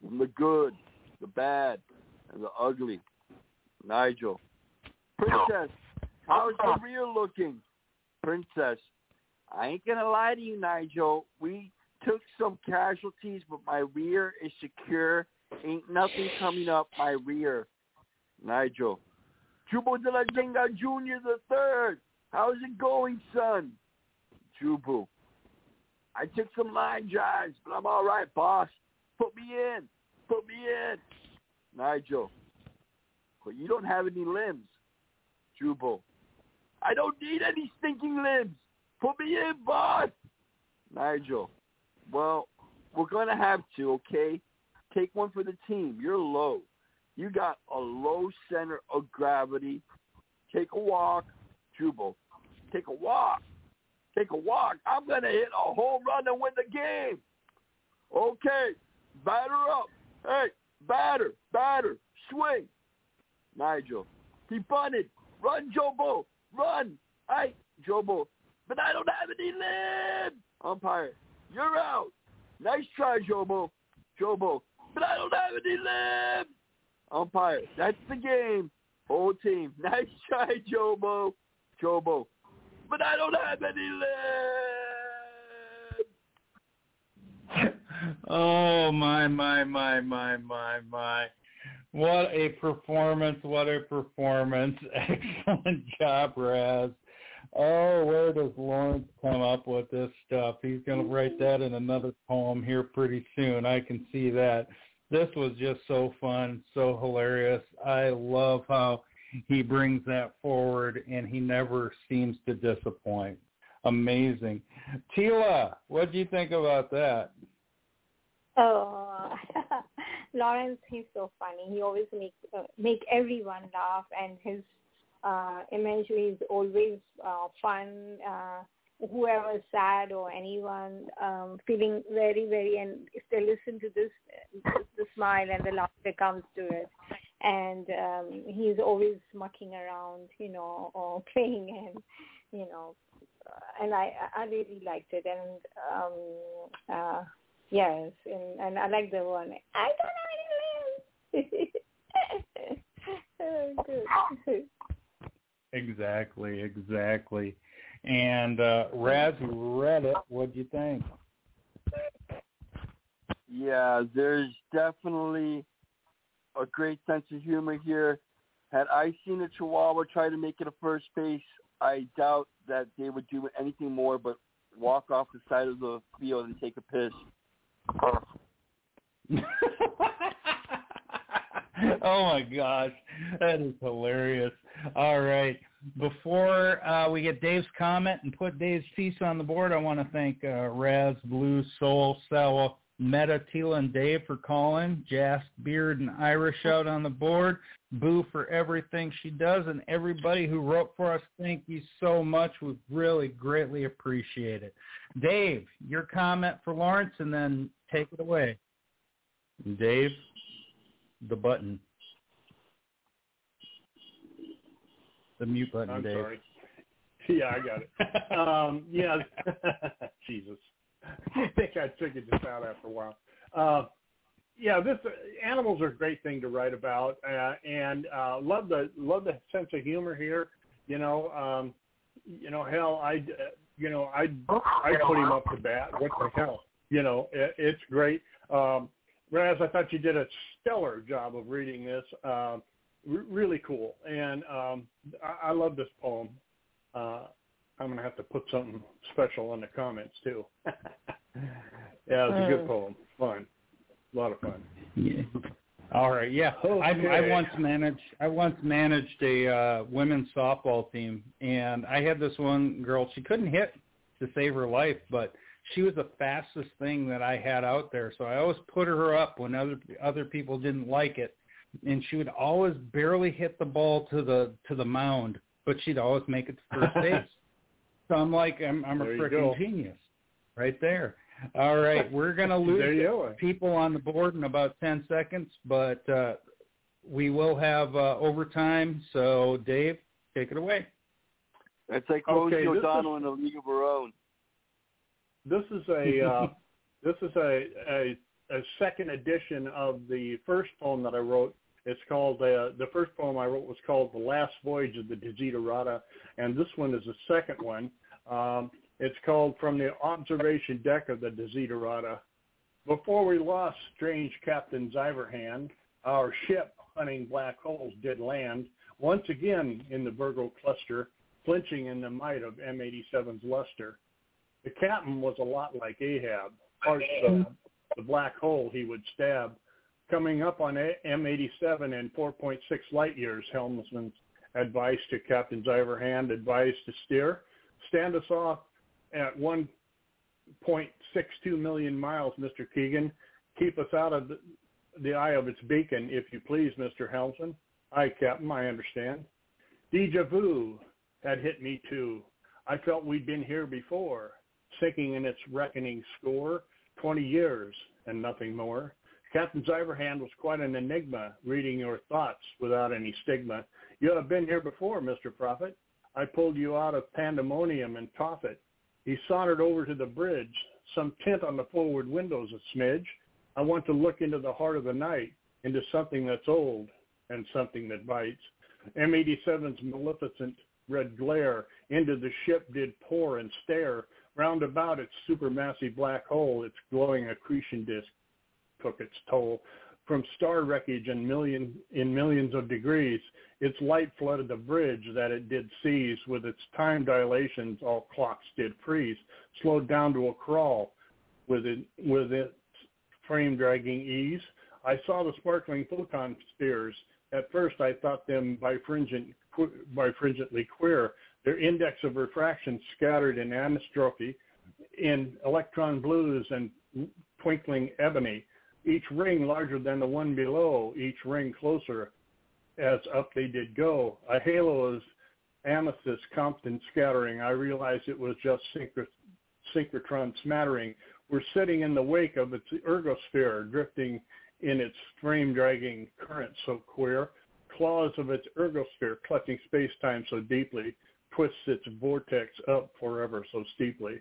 From the good, the bad, and the ugly. Nigel. Princess, how's the real looking? Princess, I ain't gonna lie to you, Nigel. We took some casualties, but my rear is secure. Ain't nothing coming up my rear. Nigel. Jubo de la Jenga Jr. the third. How's it going, son? Jubu. I took some line drives, but I'm all right, boss. Put me in. Put me in. Nigel. But you don't have any limbs. Jubal. I don't need any stinking limbs. Put me in, boss. Nigel. Well, we're going to have to, okay? Take one for the team. You're low. You got a low center of gravity. Take a walk. Jubal. Take a walk. Take a walk. I'm going to hit a home run and win the game. Okay. Batter up. Hey, batter, batter, swing. Nigel. He bunted. Run, Jobo. Run. Hey, Jobo. But I don't have any limbs. Umpire. You're out. Nice try, Jobo. Jobo. But I don't have any limbs. Umpire. That's the game. Whole team. Nice try, Jobo. Jobo. But I don't have any limbs. oh my my my my my my. What a performance, what a performance. Excellent job, Raz. Oh, where does Lawrence come up with this stuff? He's going to write that in another poem here pretty soon. I can see that. This was just so fun, so hilarious. I love how he brings that forward and he never seems to disappoint. Amazing. Tila, what do you think about that? Oh, Lawrence, he's so funny. He always makes uh, make everyone laugh, and his uh, imagery is always uh, fun. Uh, whoever is sad or anyone um, feeling very, very, and if they listen to this, the smile and the laughter comes to it. And um, he's always mucking around, you know, or playing, and you know, and I I really liked it. And um, uh, Yes, and and I like the one. I don't know any limbs. Good. Exactly, exactly. And uh Raz read it. What do you think? Yeah, there's definitely a great sense of humor here. Had I seen a Chihuahua try to make it a first base, I doubt that they would do anything more but walk off the side of the field and take a piss. oh my gosh, that is hilarious. All right. Before uh, we get Dave's comment and put Dave's piece on the board, I want to thank uh, Raz, Blue, Soul, Sawa, Meta, Tila, and Dave for calling. Jas, Beard, and Irish out on the board. Boo for everything she does, and everybody who wrote for us, thank you so much. We really greatly appreciate it. Dave, your comment for Lawrence, and then take it away. Dave, the button. The mute button, I'm Dave. sorry. Yeah, I got it. um, yeah, Jesus. I think I figured this out after a while. Uh, yeah, this uh, animals are a great thing to write about, uh, and uh, love the love the sense of humor here. You know, um, you know, hell, I, uh, you know, I I put him up to bat. What the hell? You know, it, it's great. Um, Raz, I thought you did a stellar job of reading this. Uh, r- really cool, and um, I, I love this poem. Uh, I'm gonna have to put something special in the comments too. yeah, it's a good Uh. poem. Fun, a lot of fun. Yeah. All right. Yeah. I, I once managed. I once managed a uh, women's softball team, and I had this one girl. She couldn't hit to save her life, but she was the fastest thing that I had out there. So I always put her up when other other people didn't like it, and she would always barely hit the ball to the to the mound, but she'd always make it to first base. So I'm like, I'm I'm a There you freaking genius, right there. All right, we're gonna lose There you go. people on the board in about ten seconds, but uh, we will have uh, overtime. So Dave, take it away. It's like Rosie Okay, this O'Donnell in a League of Her Own. This is a uh, this is a, a a second edition of the first poem that I wrote. It's called uh, the first poem I wrote was called "The Last Voyage of the Desiderata," and this one is the second one. Um, it's called "From the Observation Deck of the Desiderata." Before we lost strange Captain Zyverhand, our ship hunting black holes did land once again in the Virgo cluster, flinching in the might of M87's luster. The captain was a lot like Ahab, parts of the mm-hmm. black hole he would stab. Coming up on M87 and 4.6 light years, helmsman's advice to Captain Zyverhand advice to steer. Stand us off at 1.62 million miles, Mr. Keegan. Keep us out of the, the eye of its beacon, if you please, Mr. Helmsman. Aye, Captain, I understand. Deja vu had hit me too. I felt we'd been here before, sinking in its reckoning score, 20 years and nothing more. Captain Zyverhand was quite an enigma, reading your thoughts without any stigma. You have been here before, Mr. Prophet. I pulled you out of pandemonium and Tophet. He sauntered over to the bridge, some tint on the forward windows a smidge. I want to look into the heart of the night, into something that's old and something that bites. M87's maleficent red glare into the ship did pour and stare. Round about its supermassive black hole, its glowing accretion disk took its toll. From star wreckage in million in millions of degrees, its light flooded the bridge that it did seize. With its time dilations, all clocks did freeze, slowed down to a crawl. With it, with its frame dragging ease, I saw the sparkling photon spheres. At first, I thought them bifringent, bifringently queer. Their index of refraction scattered in anisotropy, in electron blues and twinkling ebony. Each ring larger than the one below, each ring closer as up they did go. A halo of amethyst Compton scattering. I realized it was just synchro- synchrotron smattering. We're sitting in the wake of its ergosphere, drifting in its frame-dragging current so queer. Claws of its ergosphere clutching space-time so deeply, twists its vortex up forever so steeply.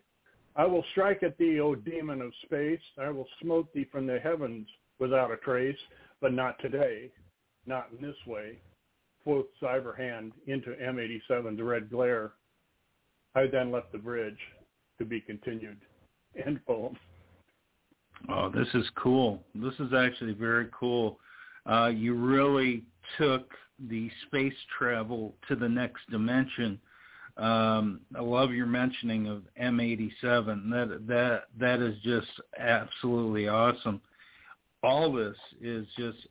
I will strike at thee, O demon of space. I will smote thee from the heavens without a trace, but not today, not in this way. Quoth Cyberhand into M87's red glare. I then left the bridge to be continued. End poem. Oh, this is cool. This is actually very cool. Uh, you really took the space travel to the next dimension. Um, I love your mentioning of M87. That that that is just absolutely awesome. All this is just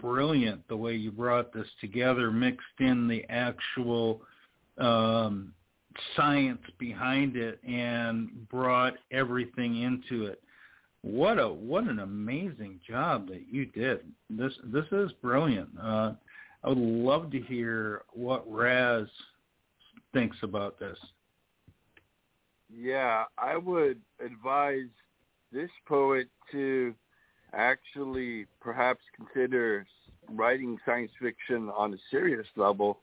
brilliant. The way you brought this together, mixed in the actual um, science behind it, and brought everything into it. What a what an amazing job that you did. This this is brilliant. Uh, I would love to hear what Raz thinks about this. Yeah, I would advise this poet to actually perhaps consider writing science fiction on a serious level.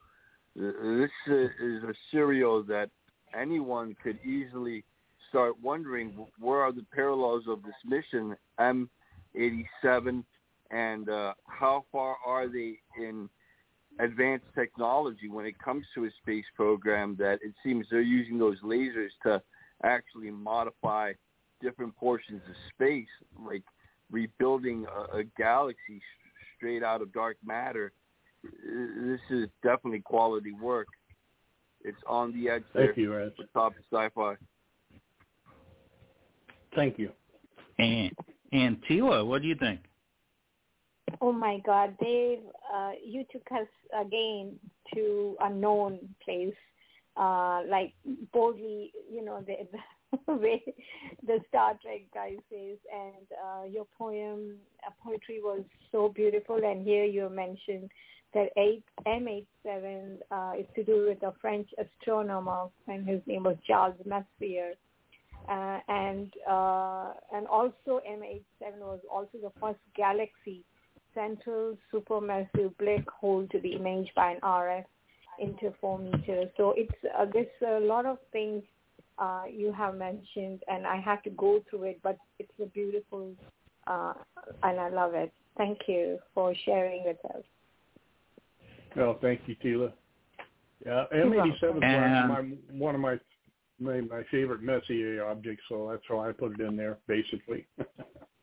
This is a serial that anyone could easily start wondering where are the parallels of this mission M87 and uh, how far are they in advanced technology when it comes to a space program that it seems they're using those lasers to actually modify different portions of space, like rebuilding a, a galaxy straight out of dark matter. This is definitely quality work. It's on the edge Thank there you, Raz. with top of sci-fi. Thank you. And and Tila, what do you think? Oh my God, Dave, uh, you took us again to a known place, uh, like boldly, you know, the, the way the Star Trek guy says. And uh, your poem, uh, poetry was so beautiful. And here you mentioned that eight, M87 uh, is to do with a French astronomer, and his name was Charles Messier. Uh, and uh, and also M87 was also the first galaxy central supermassive black hole to be imaged by an RF interferometer. So it's uh, there's a lot of things uh, you have mentioned, and I have to go through it, but it's a beautiful, uh, and I love it. Thank you for sharing with us. Well, thank you, Tila. Yeah, M87 is my, one of my, my my favorite Messier objects, so that's why I put it in there, basically.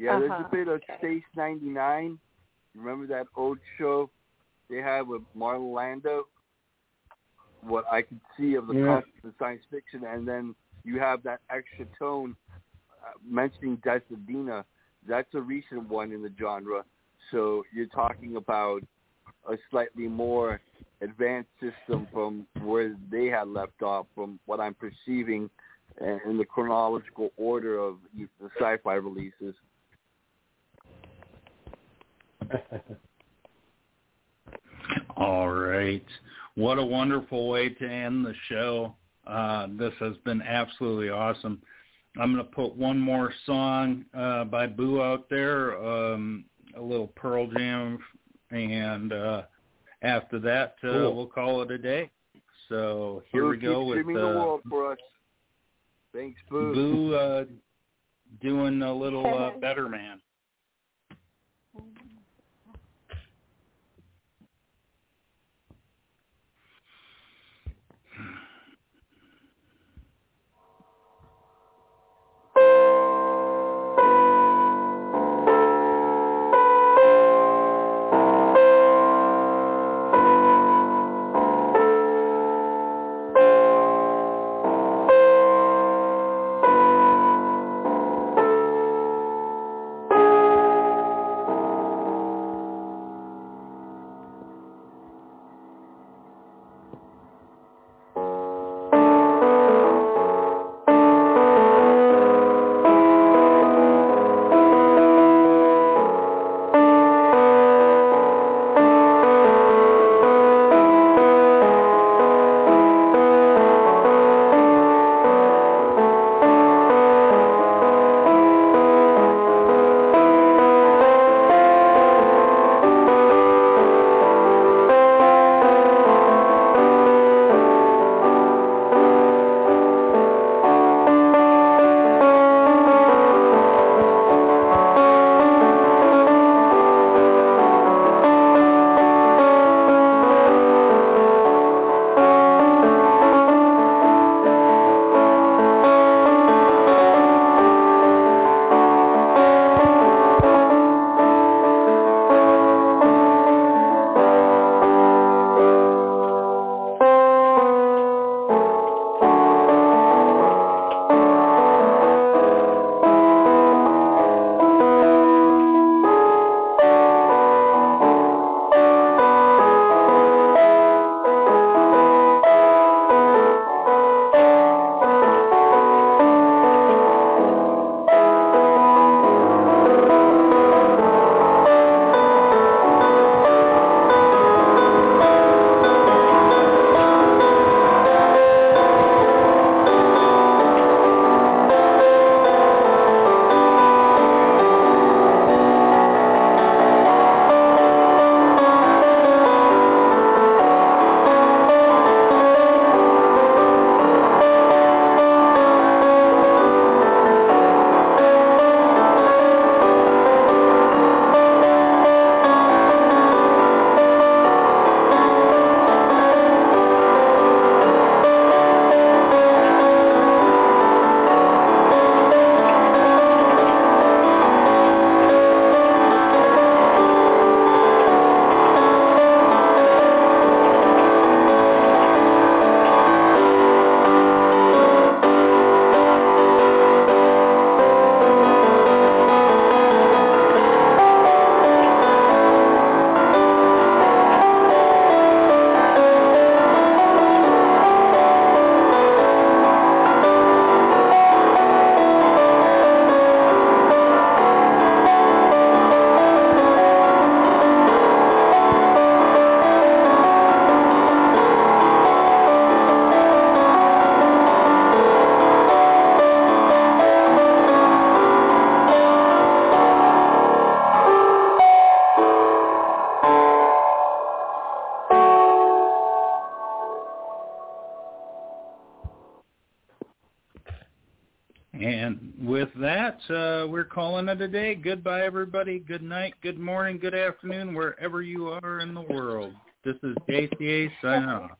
Yeah, there's Uh-huh, a bit of Space 99. Remember that old show they had with Marlon Lando? What I could see of the Yeah. concept of science fiction, and then you have that extra tone uh, mentioning Desadina. That's a recent one in the genre. So you're talking about a slightly more advanced system from where they had left off, from what I'm perceiving uh, in the chronological order of the sci-fi releases. All right. What a wonderful way to end the show. Uh, this has been absolutely awesome. I'm going to put one more song uh, by Boo out there, um, a little Pearl Jam, and uh, after that, uh, Cool. we'll call it a day. So here Boo we go keeps with streaming the uh, world for us. Thanks, Boo. Boo uh, doing a little uh, Better Man. We're calling it a day. Goodbye, everybody. Good night, good morning, good afternoon, wherever you are in the world. This is JCA signing off.